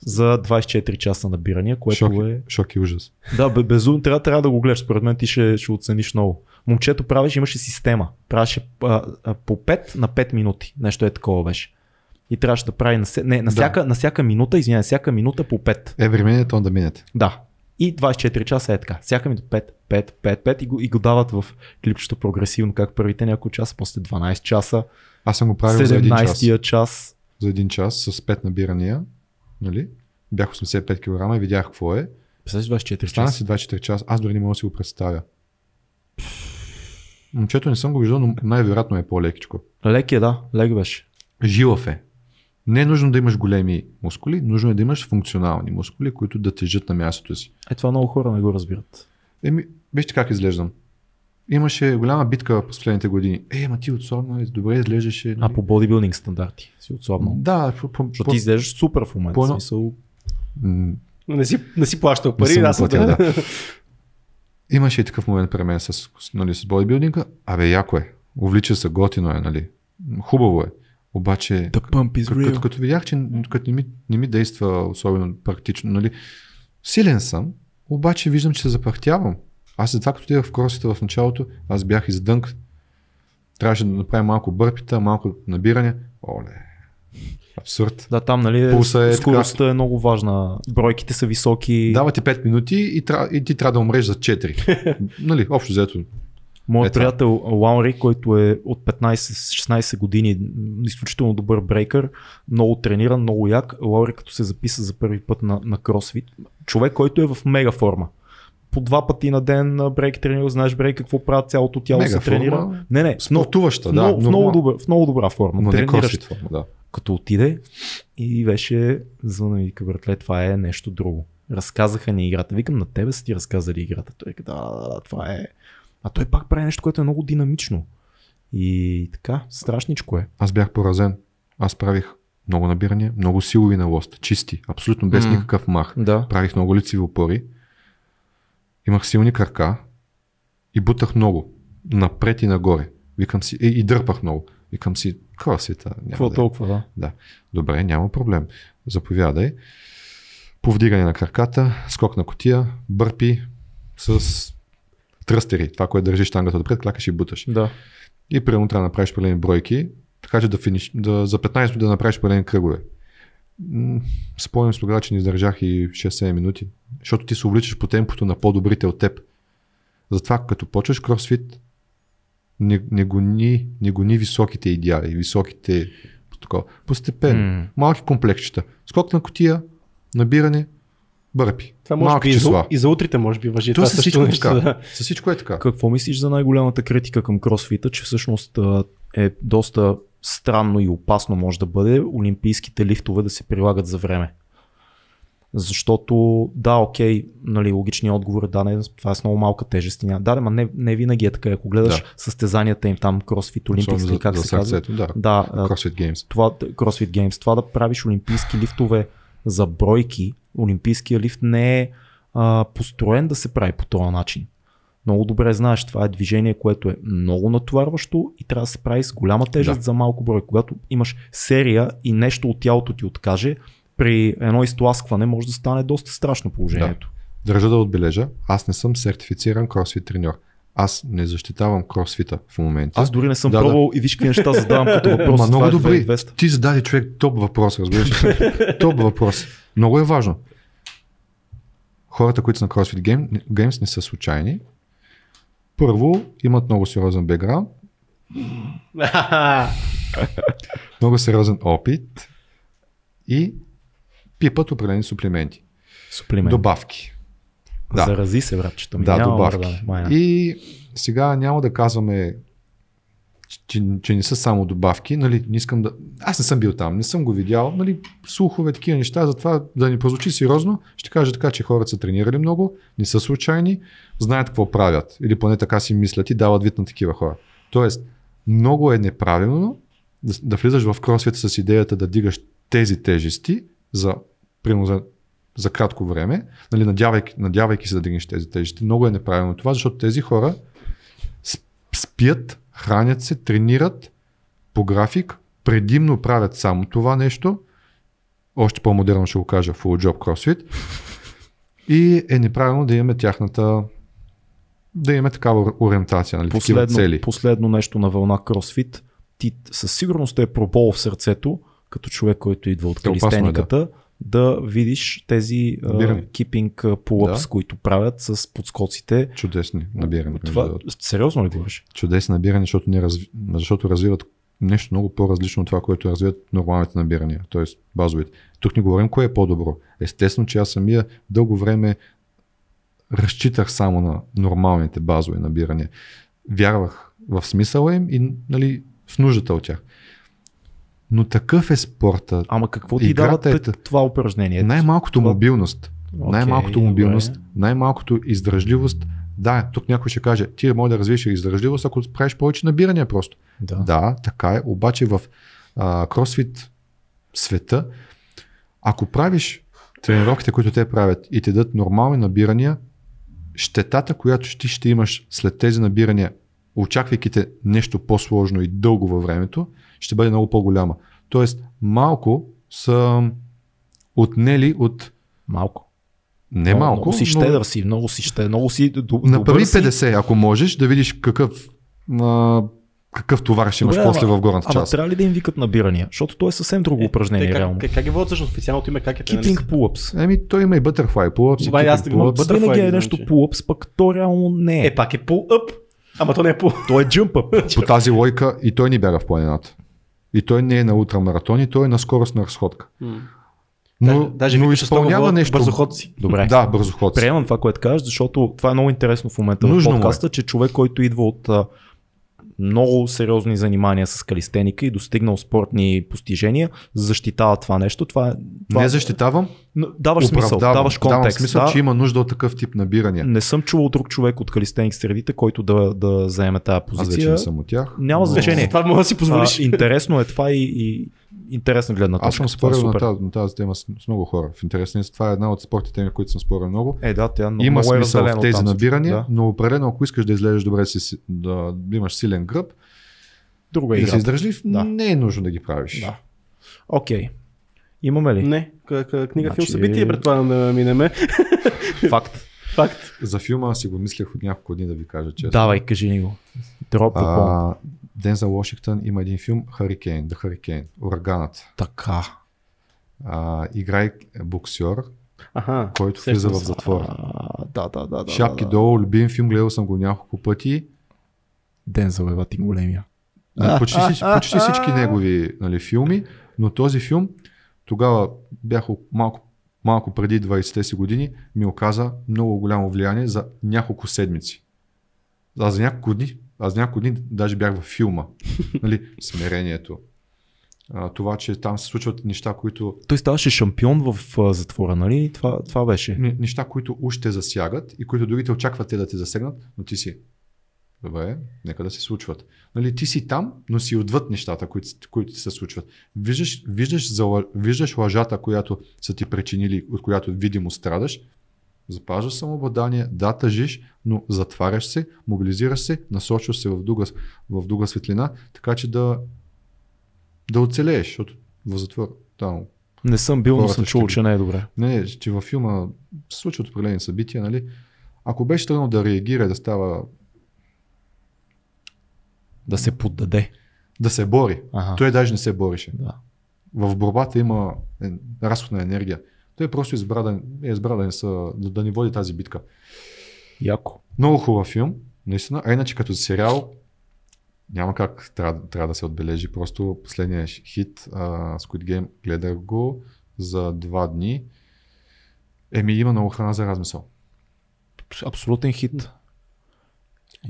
за 24 часа набирания, което Шок, е... шок и ужас. Да, бе, безумно. Трябва, трябва да го гледаш. Според мен ти ще, ще оцениш много. Момчето правеше, имаше система. Правеше а, а, по 5 на 5 минути. Нещо е такова беше. И трябваше да прави на, се- не, на, Да. всяка, на всяка минута, извиня, всяка минута по 5. Every minute on the minute. Да. И 24 часа е така. Всяка минута 5, 5, 5, 5 и го, и го дават в клипчето прогресивно, как първите няколко часа, после 12 часа, Аз съм го правил за един час. 17 час. За един час с 5 набирания. Нали? Бях 85 кг и видях какво е. Представяш 24 Стана часа. си 24 часа. Аз дори не мога да си го представя. Момчето не съм го виждал, но най-вероятно е по-лекичко. Лек е, да, лек беше. Жилав е. Не е нужно да имаш големи мускули, нужно е да имаш функционални мускули, които да тежат на мястото си. Е, това много хора не го разбират. Еми, вижте как изглеждам. Имаше голяма битка през последните години. Е, ма ти отслабна, добре изглеждаше. А по бодибилдинг стандарти си отслабнал. Да, по, по, Защото по, ти изглеждаш супер в момента. по- в Смисъл, м, Не си, не си плащал пари, съм аз съм платил, да. да. Имаше и такъв момент при мен с, нали, с бодибилдинга. Абе, яко е. Увлича се, готино е, нали. Хубаво е. Обаче, като, като, като видях, че като не ми, не ми действа особено практично, нали. Силен съм, обаче виждам, че се запахтявам. Аз затова като отидах в кросите в началото, аз бях издънк. Трябваше да направя малко бърпита, малко набиране. Оле, абсурд. Да, там, нали, Пулса е скоростта е много важна. Бройките са високи. Дава ти 5 минути и, тря, и ти трябва да умреш за 4. нали, общо взето. Моят Е, приятел Лаунри, който е от 15-16 години, изключително добър брейкър, много трениран, много як. Лаунри като се записа за първи път на, на кросфит, човек, който е в мега форма. По два пъти на ден брейк тренира, знаеш брейк какво правят, цялото тяло Мега се тренира. форма, Не, не, Спортуваща, в, да. в, много добър, в много добра форма. Но кросфит форма, да. Като отиде и беше звъна и вика, братле, това е нещо друго. Разказаха ни играта. Викам, на тебе са ти разказали играта. Той каза, да, да, да, това е. А той пак прави нещо, което е много динамично. И така, страшничко е. Аз бях поразен. Аз правих много набирания, много силови на лост, чисти, абсолютно без М. никакъв мах. Да. Правих много лицеви опори. Имах силни крака и бутах много. Напред и нагоре. Викам си, и, и дърпах много. Викам си, кросита. Какво да е. толкова, да? Да. Добре, няма проблем. Заповядай. Повдигане на краката, скок на котия, бърпи с тръстери. Това, което държиш штангата отпред, клакаш и буташ. Да. И примерно трябва да направиш определени бройки, така че да, финиш, да за 15 минути да направиш определени кръгове. Спомням си тогава, че не издържах и 6-7 минути, защото ти се увличаш по темпото на по-добрите от теб. Затова като почваш кросфит, не, не, гони, не гони високите идеали, високите такова. Постепенно. М. Малки комплексчета. Скок на котия, набиране, бърпи. Това може Малки би и за, числа. и за утрите може би въжи. То това със всичко е така. да. С всичко е така. Какво мислиш за най-голямата критика към кросфита, че всъщност е доста странно и опасно може да бъде олимпийските лифтове да се прилагат за време? Защото, да, окей, нали, логичният отговор е да, не, това е с много малка тежест. няма- Да, ма не, не винаги е така. Ако гледаш Да. състезанията им там, Olympics, Особено или как за се казва. да. Да, CrossFit Games. това, CrossFit Games, това да правиш олимпийски лифтове за бройки, олимпийския лифт не е а, построен да се прави по този начин. Много добре знаеш, това е движение, което е много натоварващо и трябва да се прави с голяма тежест Да. за малко брой. Когато имаш серия и нещо от тялото ти откаже, при едно изтласкване може да стане доста страшно положението. Държа да отбележа, аз не съм сертифициран кросфит треньор. Аз не защитавам кросфита в момента. Аз дори не съм Да, да. пробвал и виж какви неща задавам като въпрос. Ма много е. 2200. Ти зададе човек топ въпрос, разбираш топ въпрос. Много е важно. Хората, които са на CrossFit Game, Games не са случайни. Първо, имат много сериозен бекграунд, много сериозен опит и пипат определени суплименти. Суплимент. Добавки. Да. Зарази се, братчето ми. Да, Няма добавки. да. И сега няма да казваме, че, че не са само добавки. Нали, не искам да... Аз не съм бил там, не съм го видял. Нали, слухове, такива неща, затова да ни прозвучи сериозно, ще кажа така, че хората са тренирали много, не са случайни, знаят какво правят. Или поне така си мислят и дават вид на такива хора. Тоест, много е неправилно да, да влизаш в кросфита с идеята да дигаш тези тежести за, примерно за, за кратко време, нали, надявайки, надявайки се да дигнеш тези тежести. Много е неправилно това, защото тези хора сп- спят, хранят се, тренират по график, предимно правят само това нещо, още по-модерно ще го кажа, full job CrossFit, и е неправилно да имаме тяхната да имаме такава ориентация, нали, последно, цели. последно нещо на вълна кросфит, ти със сигурност е пробол в сърцето, като човек, който идва от Е, опасно е, калистениката, да. видиш тези Набиране. кипинг pull-ups, Да. които правят с подскоците. Чудесни набирания. между Това, сериозно ли говориш? Чудесни набирания, защото, не разви... защото развиват нещо много по-различно от това, което развиват нормалните набирания, т.е. базовите. Тук не говорим кое е по-добро. Естествено, че аз самия дълго време разчитах само на нормалните базови набирания. Вярвах в смисъла им и нали, в нуждата от тях. Но такъв е спорта. Ама какво ти дава е това упражнение? Най-малкото това- мобилност. Окей, най-малкото добре. мобилност, най-малкото издържливост. Да, тук някой ще каже, ти може да развиеш издържливост, ако правиш повече набирания просто. Да. Да, така е. Обаче в а, кросфит света, ако правиш тренировките, които те правят и ти дадат нормални набирания, щетата, която ти ще имаш след тези набирания, очаквайки те нещо по-сложно и дълго във времето, ще бъде много по-голяма. Тоест, малко са отнели от Малко. не много, малко, Много си но щедър си, много си ще, много си д- добър направи си. 50, ако можеш, да видиш какъв, а, какъв товар ще имаш Добре, после ама- в горната Ама част. трябва ли да им викат набирания? Защото то е съвсем друго упражнение, Те как, реално. как, как е водят всъщност официалното име? Как е? Keeping pull-ups. Еми, той има и butterfly pull-ups, Добре, аз pull-ups. Винаги е значи. нещо pull-ups, пък то реално не е. Е, пак е pull-up. Ама то не е pull. То е jump. По тази лойка и той ни бяга в планината. И той не е на ултрамаратони, той е на скоростна разходка. Но, Даже- даже но изпълнява нещо. бързоходци. Добре. Да, бързоход. Приемам това, което кажеш, защото това е много интересно в момента Нужно в е. подкаста, че човек, който идва от много сериозни занимания с калистеника и достигнал спортни постижения, защитава това нещо. Това, е- това Не защитавам, даваш смисъл, даваш Давам контекст. смисъл, да. че има нужда от такъв тип набирания. Не съм чувал друг човек от калистеник средите, който да, да заеме тази Аз вече позиция. не съм от тях. Няма но- значение. Това може да си позволиш. А, интересно е това и, и интересна гледна точка. Аз съм е спорил на тази, на тази тема с, с много хора. В интерес това е една от спортите ми, които съм спорил много. Е, да, тя много, Има много е смисъл в разделено тези набирания, Да. но определено ако искаш да излезеш добре, си, да, да имаш силен гръб Друга и да игра. си издържлив, Да. не е нужно да ги правиш. Да. Окей. Имаме ли? Не, к- к- книга, филм, Значи- събитие, предполагам да минеме. Факт. Факт. За филма си го мислех от няколко дни да ви кажа честно. Давай, кажи ни го. Дроп а... А, Дензел Вашингтон има един филм Hurricane, The Hurricane, Ураганът. Така. А, играй боксер, Аха. който влиза в затвора. А, да, да, да. да Шапки да, да. долу, любим филм, гледал съм го няколко пъти. Дензел е ти големия. А, почти, почти всички негови нали, филми, но този филм тогава бях малко, малко преди 20-те си години, ми оказа много голямо влияние за няколко седмици. Аз за няколко дни, аз няколко дни даже бях във филма. Нали, смирението. А, това, че там се случват неща, които, Той ставаше шампион в а, затвора, нали? Това, това беше. не- неща, които уж те засягат и които другите очакват те да те засегнат, но ти си Добре, нека да се случват. Нали, ти си там, но си отвъд нещата, които, които се случват. Виждаш, виждаш, за, виждаш лъжата, която са ти причинили, от която видимо страдаш, запазваш самообладание, да тъжиш, но затваряш се, мобилизираш се, насочваш се в друга, в друга светлина, така че да, да оцелееш, защото в затвор, там, Не съм бил, но съм чул, че не е добре. не, че във филма се случват определени събития, нали? Ако беше тръгнал да реагира да става, Да се поддаде. да се бори, Ага. той даже не се бореше. Да. в борбата има е, разход на енергия. Той просто избра да, е избра да, не са, да, да ни води тази битка. Яко. Много хубав филм, наистина. А иначе като сериал, няма как трябва, трябва да се отбележи. Просто последния хит, а, Squid Game, гледах го за два дни. Еми има много храна за размисъл. Абсолютен хит.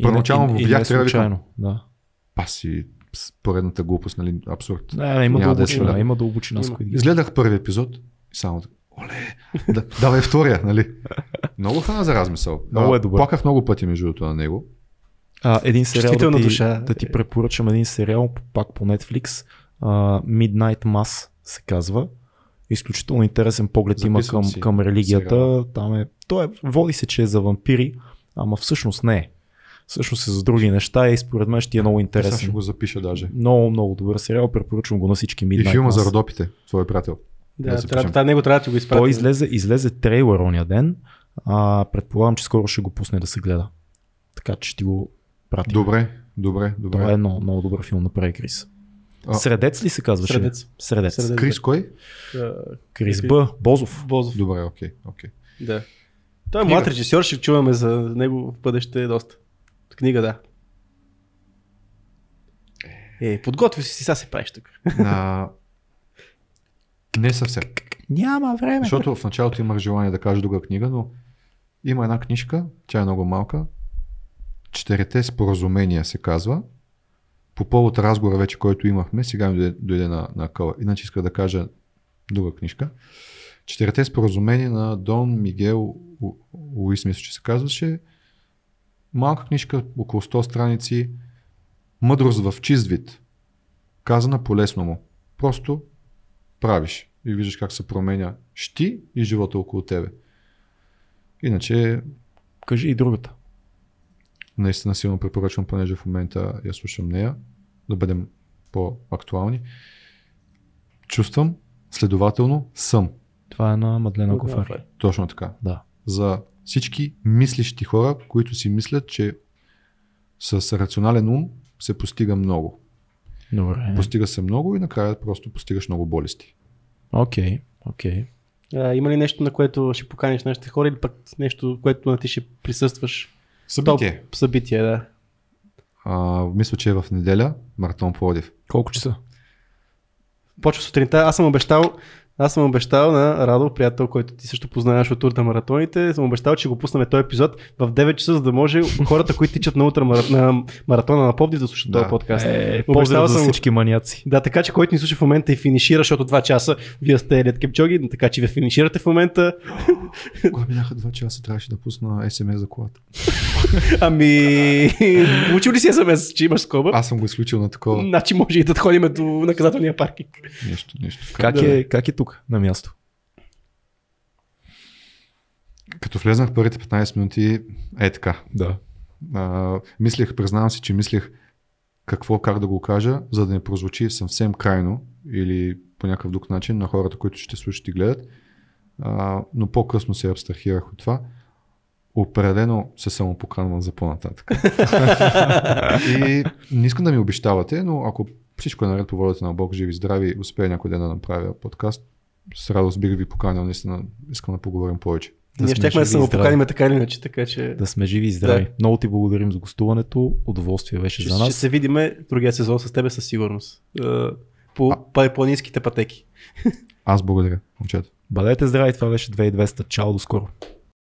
Първоначално и видях, трябва да. Да. Паси поредната глупост, нали, абсурд. Не, не, има да е дълбочина, силен. има дълбочина. Изгледах първи епизод и само така, оле, да, давай втория, нали? Много храна за размисъл. Много е добър. Плаках много пъти между другото на него. А, един сериал да ти, душа. да ти препоръчам един сериал, пак по Netflix, а, Midnight Mass се казва. Изключително интересен поглед има Записвам към, си към религията. сериала. Там е, той е, води се, че е за вампири, ама всъщност не е. Всъщност е за други неща и според мен ще ти е много Сега ще интересен. го запиша даже. Много, много добър сериал, препоръчвам го на всички И Midnight филма Mass. за родопите, твой приятел. Да, Да трябва, това него трябва да го изпратим. Той излезе, излезе трейлър ония ден. А, предполагам, че скоро ще го пусне да се гледа. Така че ще ти го пратим. Добре, добре, добре. Това е много, много добър филм, направи Крис. А- Средец ли се казваше? Средец. Средец. Средец. Крис кой? Крис Б. Бозов. Бозов. Добре, окей, окей. Да. Той е млад режисьор, ще чуваме за него в бъдеще доста. Книга, да. Е, подготви си, сега се правиш тук. На... Не съвсем. Няма време. Защото в началото имах желание да кажа друга книга, но има една книжка, тя е много малка. четирите споразумения се казва. По повод разговора вече, който имахме, сега ми дойде, на, на къла. Иначе иска да кажа друга книжка. Четирите споразумения на Дон Мигел Луис, мисля, че се казваше. Малка книжка, около 100 страници. Мъдрост в чист вид. Казана по-лесно му. Просто правиш и виждаш как се променя щи и живота около тебе. Иначе Кажи и другата. наистина силно препоръчвам, понеже в момента я слушам нея, да бъдем по-актуални. Чувствам, следователно съм. Това е на Мадлена. Гофари. Точно така. Да. За всички мислещи хора, които си мислят, че с рационален ум се постига много. Добре. Постига се много и накрая просто постигаш много болести. Окей, окей. А, има ли нещо, на което ще поканиш нашите хора или пък нещо, което на ти ще присъстваш? Събитие. Топ събитие, да. А, мисля, че е в неделя маратон Плодив. Колко часа? Почва сутринта. Аз съм обещал, аз съм обещал на Радо, приятел, който ти също познаваш от турта маратоните, съм обещал, че го пуснем този епизод в 9 часа, за да може хората, които тичат на, утра, мара- на маратона на Пловдив да слушат Да. този подкаст. Е, Обещал за съм- всички маняци. Да, така че който ни слуша в момента и финишира, защото 2 часа вие сте Елият Кепчоги, така че вие финиширате в момента. Кога минаха два часа, трябваше да пусна СМС за колата. Ами, учил ли си СМС, че имаш скоба? Аз съм го изключил на такова. Значи може и да ходим до наказателния паркинг. Нещо, нещо. Как, Да. е, как е тук на място? Като влезнах първите 15 минути, е така. Да. А, мислех, признавам си, че мислех какво, как да го кажа, за да не прозвучи съвсем крайно или по някакъв друг начин на хората, които ще слушат и гледат. А, но по-късно се абстрахирах от това. Определено се самопоканвам за по-нататък. и не искам да ми обещавате, но ако всичко е наред по волята на Бог, живи, здрави, успея някой ден да направя подкаст, с радост бих ви поканил, наистина искам да поговорим повече. Да Ние сме щехме да се поканим така или иначе, така че Да сме живи и здрави. Да. Много ти благодарим за гостуването. Удоволствие беше ще, за ще нас. се видиме другия сезон с тебе със сигурност. Е, По, по планинските пътеки. Аз благодаря, момчета. Бъдете здрави, това беше 2200. Чао, до скоро.